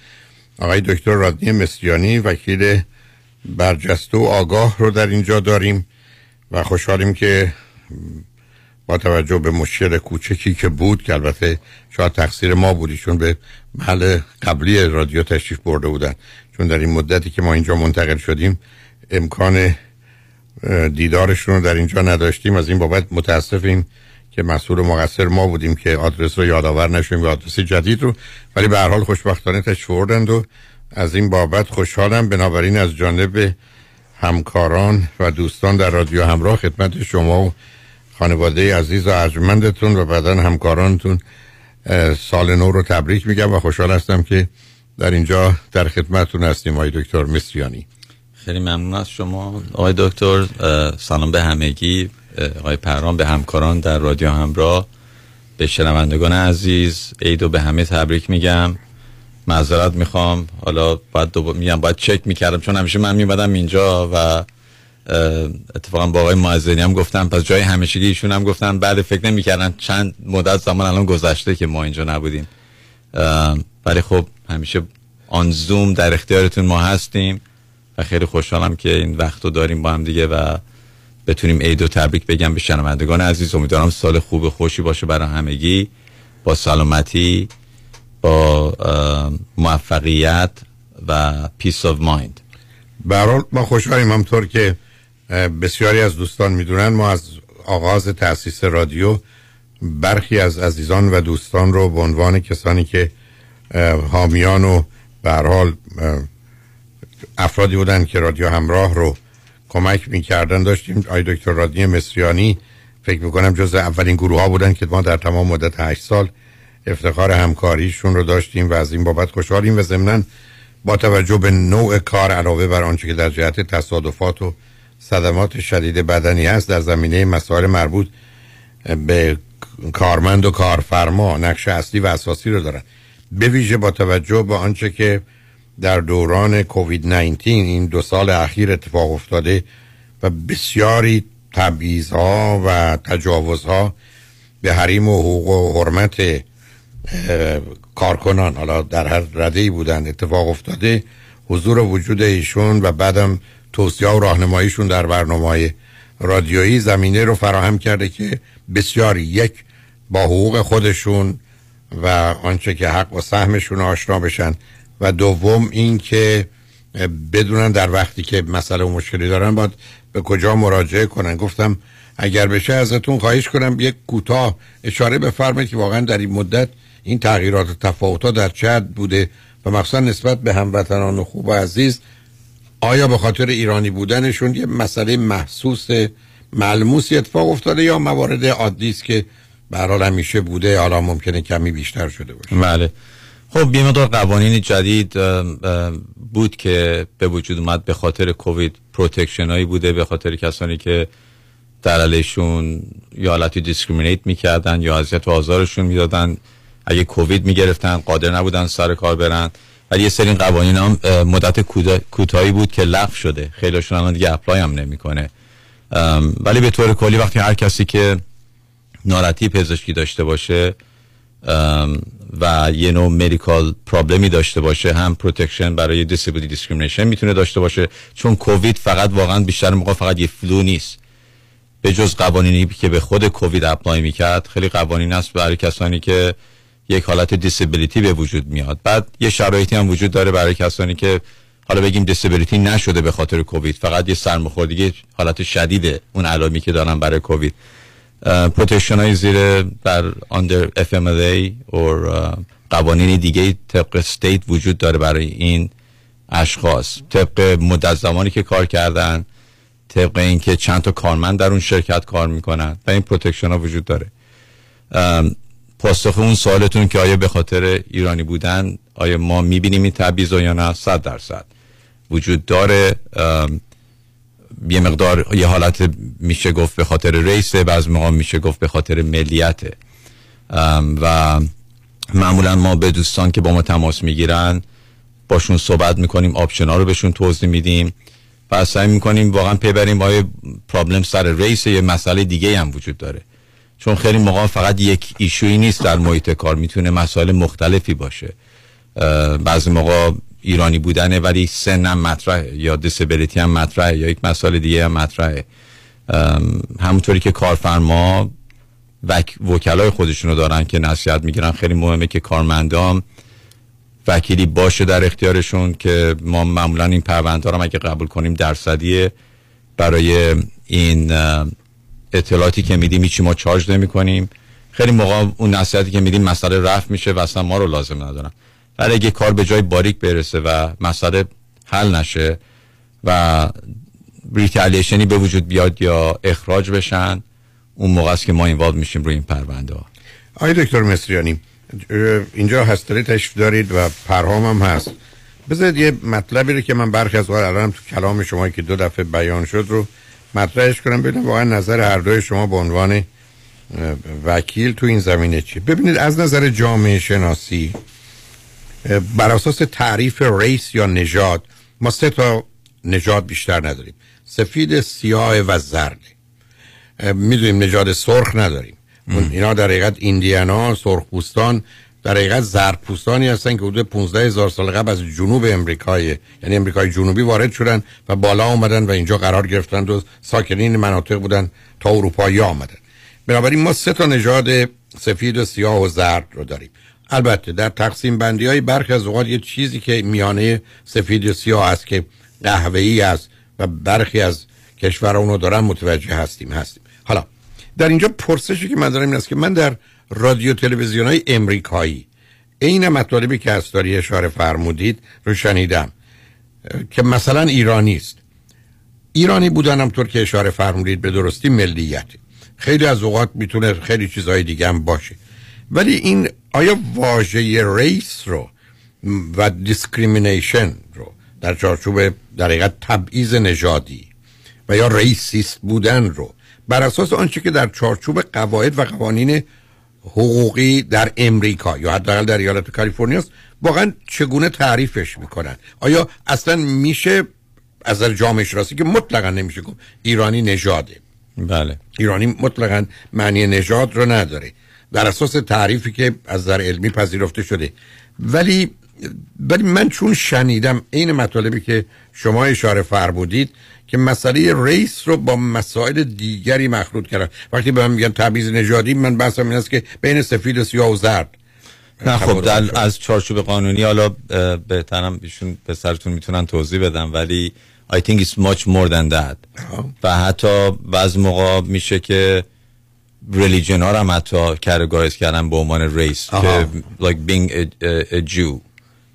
آقای دکتر رادنی مصریانی وکیل برجسته و آگاه رو در اینجا داریم و خوشحالیم که با توجه به مشکل کوچکی که بود که البته شاید تقصیر ما بودی چون به محل قبلی رادیو تشریف برده بودن. چون در این مدتی که ما اینجا منتقل شدیم امکان دیدارشون رو در اینجا نداشتیم. از این بابت متاسفیم که مسئول مقصر ما بودیم که آدرس رو یادآور نشیم و آدرس جدید رو. ولی به هر حال خوشبختانه تشریف و از این بابت خوشحالم. بنابراین از جانب همکاران و دوستان در رادیو همراه خدمت شما و خانواده عزیز و ارجمندتون و بعدا همکارانتون سال نو رو تبریک میگم و خوشحال هستم که در اینجا در خدمتتون هستیم. آقای دکتر مصریانی. خیلی ممنون از شما. آقای دکتر سلام به همگی. آقای پرام به همکاران در رادیو همراه. به شنوندگان عزیز عیدو به همه تبریک میگم. معذرت می‌خوام. حالا باید دو... میگم باید چک می‌کردم چون همیشه من میمدم اینجا و اتفاقا با آقای معزنی هم گفتم پس جای همیشگی ایشون هم گفتن. بعد فکر نمی‌کردن چند مدت زمان الان گذشته که ما اینجا نبودیم. ولی خب همیشه on Zoom در اختیارتون ما هستیم. و خیلی خوشحالم که این وقت رو داریم با هم دیگه و بتونیم عید و تبریک بگم به شنوندگان عزیز. امیدوارم سال خوب خوشی باشه برای همگی. با سلامتی با موفقیت و peace of mind برحال ما خوشحالیم همونطور که بسیاری از دوستان می‌دونن ما از آغاز تأسیس رادیو برخی از عزیزان و دوستان رو به عنوان کسانی که حامیان و به حال افرادی بودن که رادیو همراه رو کمک می‌کردن. داشتیم آی دکتر رادنی مصریانی. فکر می‌کنم جز اولین گروه ها بودن که ما در تمام مدت هشت سال افتخار همکاریشون رو داشتیم و از این بابت خوشحالیم و ضمنا با توجه به نوع کار علاوه بر آنچه که در جهت تصادفات و صدمات شدید بدنی هست در زمینه مسائل مربوط به کارمند و کارفرما نقش اصلی و اساسی رو دارن. به ویژه با توجه به آنچه که در دوران کووید 19 این دو سال اخیر اتفاق افتاده و بسیاری تبعیض و تجاوزها به حریم و حقوق و حرمت کارکنان حالا در هر رده بودن اتفاق افتاده. حضور و وجود ایشون و بعدم توصیه و راهنماییشون در برنامه رادیویی زمینه رو فراهم کرده که بسیاری یک با حقوق خودشون و آنچه که حق و سهمشون آشنا بشن. و دوم این که بدونن در وقتی که مسئله و مشکلی دارن باید به کجا مراجعه کنن. گفتم اگر بشه ازتون خواهش کنم یک کوتاه اشاره بفرمایید که واقعا در این مدت این تغییرات و تفاوت‌ها در چه بوده و مخصوصا نسبت به هموطنان خوب و عزیز آیا به خاطر ایرانی بودنشون یه مسئله محسوس ملموسی اتفاق افتاده یا موارد عادی است که به همیشه بوده؟ حالا ممکنه کمی بیشتر شده باشه. بله. خب یه مقدار قوانین جدید بود که به وجود اومد به خاطر کووید protection هایی بوده به خاطر کسانی که بر علیهشون یا حالتی discriminate می‌کردن یا اذیت و آزارشون می‌دادن. اگه کووید می‌گرفتن قادر نبودن سر کار برن. ولی یه سری قوانین هم مدت کوتاهی بود که لغو شده. خیلیشون الان دیگه apply هم نمی‌کنه. ولی به طور کلی وقتی هر کسی که ناراحتی پزشکی داشته باشه و یه نوع medical problem ی داشته باشه هم protection برای disability discrimination می‌تونه داشته باشه چون کووید فقط واقعا بیشتر موقع فقط یه flu نیست. به جز قوانینی که به خود کووید apply می‌کرد خیلی قوانین هست برای کسانی که یک حالت disability به وجود میاد. بعد یه شرایطی هم وجود داره برای کسانی که حالا بگیم disability نشده به خاطر کووید فقط یه سرماخوردگی حالت شدیده اون علائمی که دارن برای کووید protection های زیر بر under FMLA و قوانین دیگه طبق state وجود داره برای این اشخاص. طبق مدت زمانی که کار کردن طبق اینکه چند تا کارمند در اون شرکت کار می‌کنن و این protection ها وجود داره. پاسخ اون سوالتون که آیا به خاطر ایرانی بودن آیا ما می‌بینیم این تبعیض یا نه؟ صد درصد وجود داره. یه مقدار یه حالت میشه گفت به خاطر race ه بعض موقع میشه گفت به خاطر ملیته و معمولا ما به دوستان که با ما تماس می‌گیرن باشون صحبت می‌کنیم option ها رو بهشون توضیح میدیم. و سعی می‌کنیم واقعا پی بریم آیا problem سر race یه مسئله دیگه هم وجود داره. چون خیلی موقع فقط یک issue یی نیست در محیط کار می‌تونه مسائل مختلفی باشه. بعضی موقع ایرانی بودنه ولی سنم مطرحه. یا disability هم مطرحه یا یک مسئله دیگه هم مطرحه. همونطوری که کارفرما وکلای خودشونو دارن که نصیحت می‌گیرن. خیلی مهمه که کارمندام وکیلی باشه در اختیارشون که ما معمولا این پرونده رو اگه قبول کنیم درصدیه. برای این اطلاعاتی که میدیم هیچی ما charge نمی کنیم خیلی موقع اون نصیحتی که میدیم مسئله رفع میشه و اصلا ما رو لازم ندارن. ولی اگه کار به جای باریک برسه و مسئله حل نشه و retaliation ی به وجود بیاد یا اخراج بشن اون موقع است که ما involve میشیم روی این پرونده ها. آقای دکتر مصریانی اینجا هستری تشریف دارید و پرهام هم هست. بذارید یه مطلبی رو که من برخی از الان تو کلام شما که دو دفعه بیان شد رو مطرحش کنم ببینم واقعا نظر هر دوی شما به عنوان وکیل تو این زمینه چی ببینید از نظر جامعه شناسی بر اساس تعریف ریس یا نژاد ما سه تا نژاد بیشتر نداریم. سفید سیاه و زرد. می‌دونیم نژاد سرخ نداریم. اینا در حقیقت ایندیانا سرخپوستان در حقیقت زردپوستانی هستن که حدود 15 هزار سال قبل از جنوب امریکای یعنی امریکای جنوبی وارد شدن و بالا آمدن و اینجا قرار گرفتن و ساکنین مناطق بودن تا اروپایی آمدن. بنابراین ما سه تا نژاد سفید و سیاه و زرد رو داریم. البته در تقسیم بندی های برخی از اوقات یه چیزی که میانه سفید و سیاه است که قهوه‌ای است و برخی از کشورها اونو دارن متوجه هستیم هستیم. حالا در اینجا پرسشی که من دارم این است که من در رادیو تلویزیون های امریکایی این مطالبی که از داری اشاره فرمودید رو شنیدم که مثلا ایرانی است. ایرانی بودن طور که اشاره فرمودید به درستی ملیت. خیلی از اوقات می‌تونه خیلی چیزهای دیگه هم باشه. ولی این آیا واژه ریس رو و discrimination رو در چارچوب در حقیقت تبعیض نژادی و یا racist بودن رو بر اساس آنچه که در چارچوب قواعد و قوانین حقوقی در امریکا یا حداقل در ایالت کالیفرنیا واقعا چگونه تعریفش می‌کنن؟ آیا اصلا میشه از نظر جامعه شناسی که مطلقا نمیشه گفت ایرانی نژاده؟ بله. ایرانی مطلقا معنی نژاد رو نداره. در اساس تعریفی که از نظر علمی پذیرفته شده. ولی ولی من چون شنیدم این مطالبی که شما اشاره فرمودید که مسئله ریس رو با مسائل دیگری مخلوط کردن. وقتی به من میگن تبعیض نژادی من بحثم این است که بین سفید و سیاه و زرد. نه خب در از چارچوب قانونی حالا بهترم ایشون پسرتون می‌تونن توضیح بدم ولی I think it's much more than that. و حتی بعض موقع میشه که religion ها هم حتی categorize کردن به عنوان race. که like being a, a, a Jew.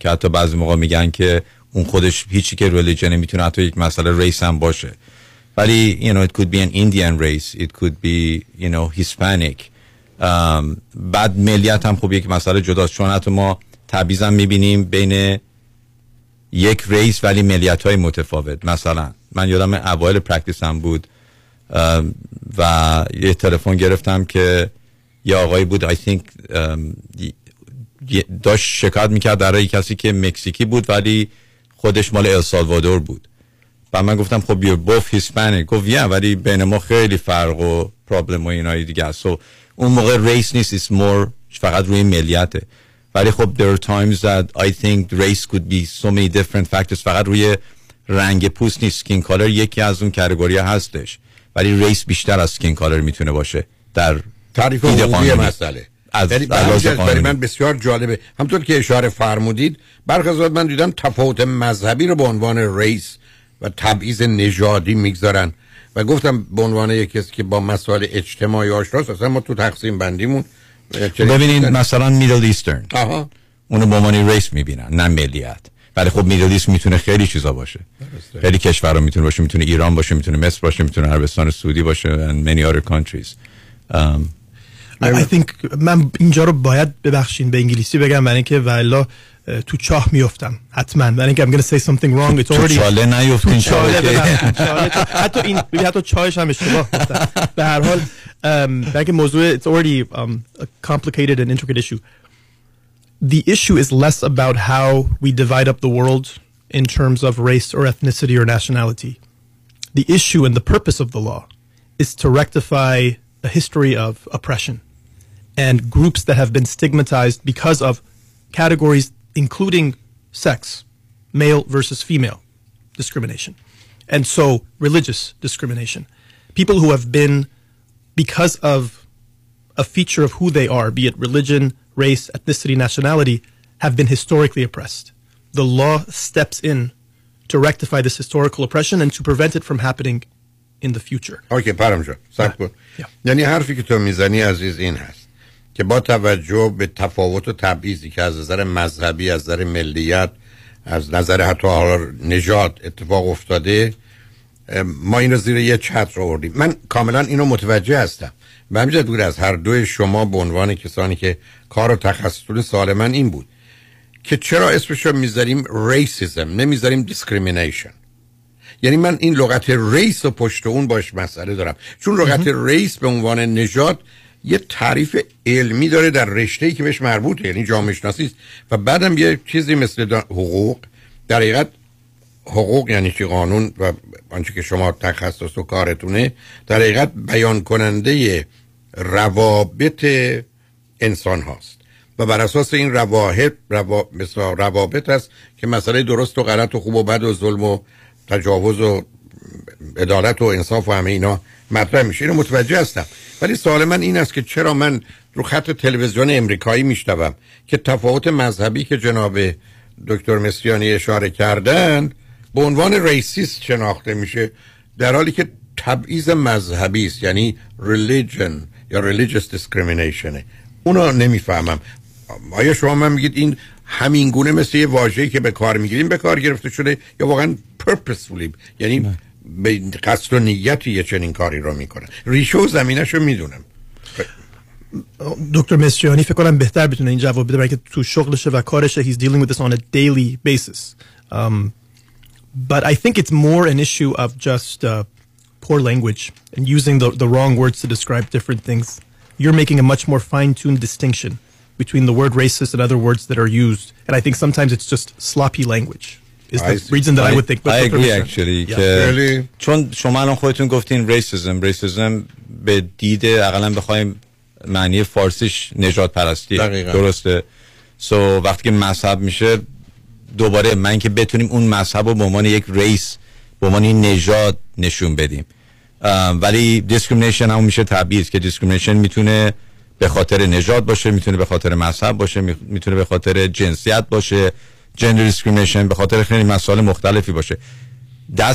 که حتی بعضی موقع میگن که اون خودش هیچی که religion می‌تونه حتی یک مسئله race هم باشه. ولی you know it could be an Indian race. It could be you know Hispanic. Um, بعد ملیت هم خب یک مسئله جداست. چون حتی ما تبعیض هم می‌بینیم بین یک race ولی ملیت های متفاوت. مثلا من یادم اوایل practice م بود. و یه تلفن گرفتم که یه آقایی بود I think داشت شکایت می‌کرد برای کسی که مکزیکی بود ولی خودش مال السالوادور بود. و من گفتم خب you're both Hispanic. گفت yeah ولی بین ما خیلی فرق و problem و اینایی دیگه است. So, اون موقع race نیست it's more فقط روی ملیته. ولی خب there are times that I think race could be so many different factors. فقط روی رنگ پوست نیست. skin color یکی از اون category هستش. ولی race بیشتر از skin color می‌تونه باشه در تعریف قانونی. مسئله از یعنی برای. من بسیار جالبه همونطور که اشاره فرمودید اوقات من دیدم تفاوت مذهبی رو به عنوان race و تبعیض نژادی می‌گذارن و گفتم به عنوان یک کسی که با مسائل اجتماعی آشناست اصلا ما تو تقسیم بندیمون ببینید مثلا Middle Eastern آها. اونو به عنوان race می‌بینن نه ملیت ولی خب Middle East می‌تونه خیلی چیزا باشه. خیلی کشورها می‌تونه باشه می‌تونه ایران باشه می‌تونه مصر باشه می‌تونه عربستان سعودی باشه and many other countries. Um, I, think من اینجا رو باید ببخشین به انگلیسی بگم برای اینکه والا تو چاه میفتم حتما. برای اینکه I'm gonna say something wrong. It's already چاله نیفتین، چاله حتی این حتی چاهش هم اشتباه گفتم. به هر حال اینکه موضوع it's already um, a complicated and intricate issue. The issue is less about how we divide up the world in terms of race or ethnicity or nationality. The issue and the purpose of the law is to rectify a history of oppression and groups that have been stigmatized because of categories including sex, male versus female discrimination, and so religious discrimination. People who have been, because of a feature of who they are, be it religion, race, ethnicity, nationality, have been historically oppressed. The law steps in to rectify this historical oppression and to prevent it from happening in the future. اوکی پرم جان. سب کن. یعنی حرفی که تو می‌زنی عزیز این هست که با توجه به تفاوت و تبعیضی که از نظر مذهبی از نظر ملیت از نظر حتی حالا نژاد اتفاق افتاده اه، ما این رو زیر یه چتر آوردیم. من کاملا اینو متوجه هستم. به همین جهت بود از هر دوی شما به عنوان کسانی که کار و تخصصتون سؤال من این بود که چرا اسمش رو می‌ذاریم racism نمی‌ذاریم discrimination یعنی من این لغت race و پشت اون باش مسئله دارم. چون لغت race به عنوان نژاد یه تعریف علمی داره در رشته که بهش مربوطه یعنی جامعه شناسی است. و بعدم یه چیزی مثل حقوق. در حقیقت حقوق یعنی چی قانون و آنچه که شما تخصص و کارتونه در حقیقت بیان کننده روابط انسان هاست. و بر اساس این روابط روا... مثل روابط هست که مسئله درست و غلط و خوب و بد و ظلم و تجاوز و عدالت و انصاف و همه اینا مطرح میشه. اینو متوجه هستم. ولی سوال من این است که چرا من رو خط تلویزیون امریکایی میشنوم که تفاوت مذهبی که جناب دکتر مصریانی اشاره کردن به عنوان ریسیست شناخته میشه در حالی که تبعیض مذهبی است یعنی religion یا religious discrimination اونو نمی‌فهمم. آیا شما من میگید این همین گونه مثل یه واژه‌ای که به کار می‌گیریم به کار گرفته شده یا واقعا purposefully یعنی به قصد و نیتی یه چنین کاری رو می‌کنن ریشه و زمینش رو می‌دونم. دکتر مصریانی فکر کنم بهتر بتونه این جواب بده برای اینکه تو شغلشه و کارشه. He's dealing with this on a daily basis. Um, but I think it's more an issue of just uh, poor language and using the, the wrong words to describe different things. You're making a much more fine tuned distinction between the word racist and other words that are used. And I think sometimes it's just sloppy language. Is the reason that I, would think. I Dr. agree Mishra. actually Yeah. که چون شما الان خودتون گفتین ریسیزم ریسیزم به دید اقلا بخوایم معنی فارسیش نجات پرستی دقیقاً. درسته سو وقتی که مذهب میشه دوباره من که بتونیم اون مذهب رو به عنوان یک race به عنوان نژاد نشون بدیم. ولی discrimination هم میشه تعبیر که discrimination می‌تونه به خاطر نژاد باشه می‌تونه به خاطر مذهب باشه می- می‌تونه به خاطر جنسیت باشه. gender discrimination به خاطر خیلی مسائل مختلفی باشه. That's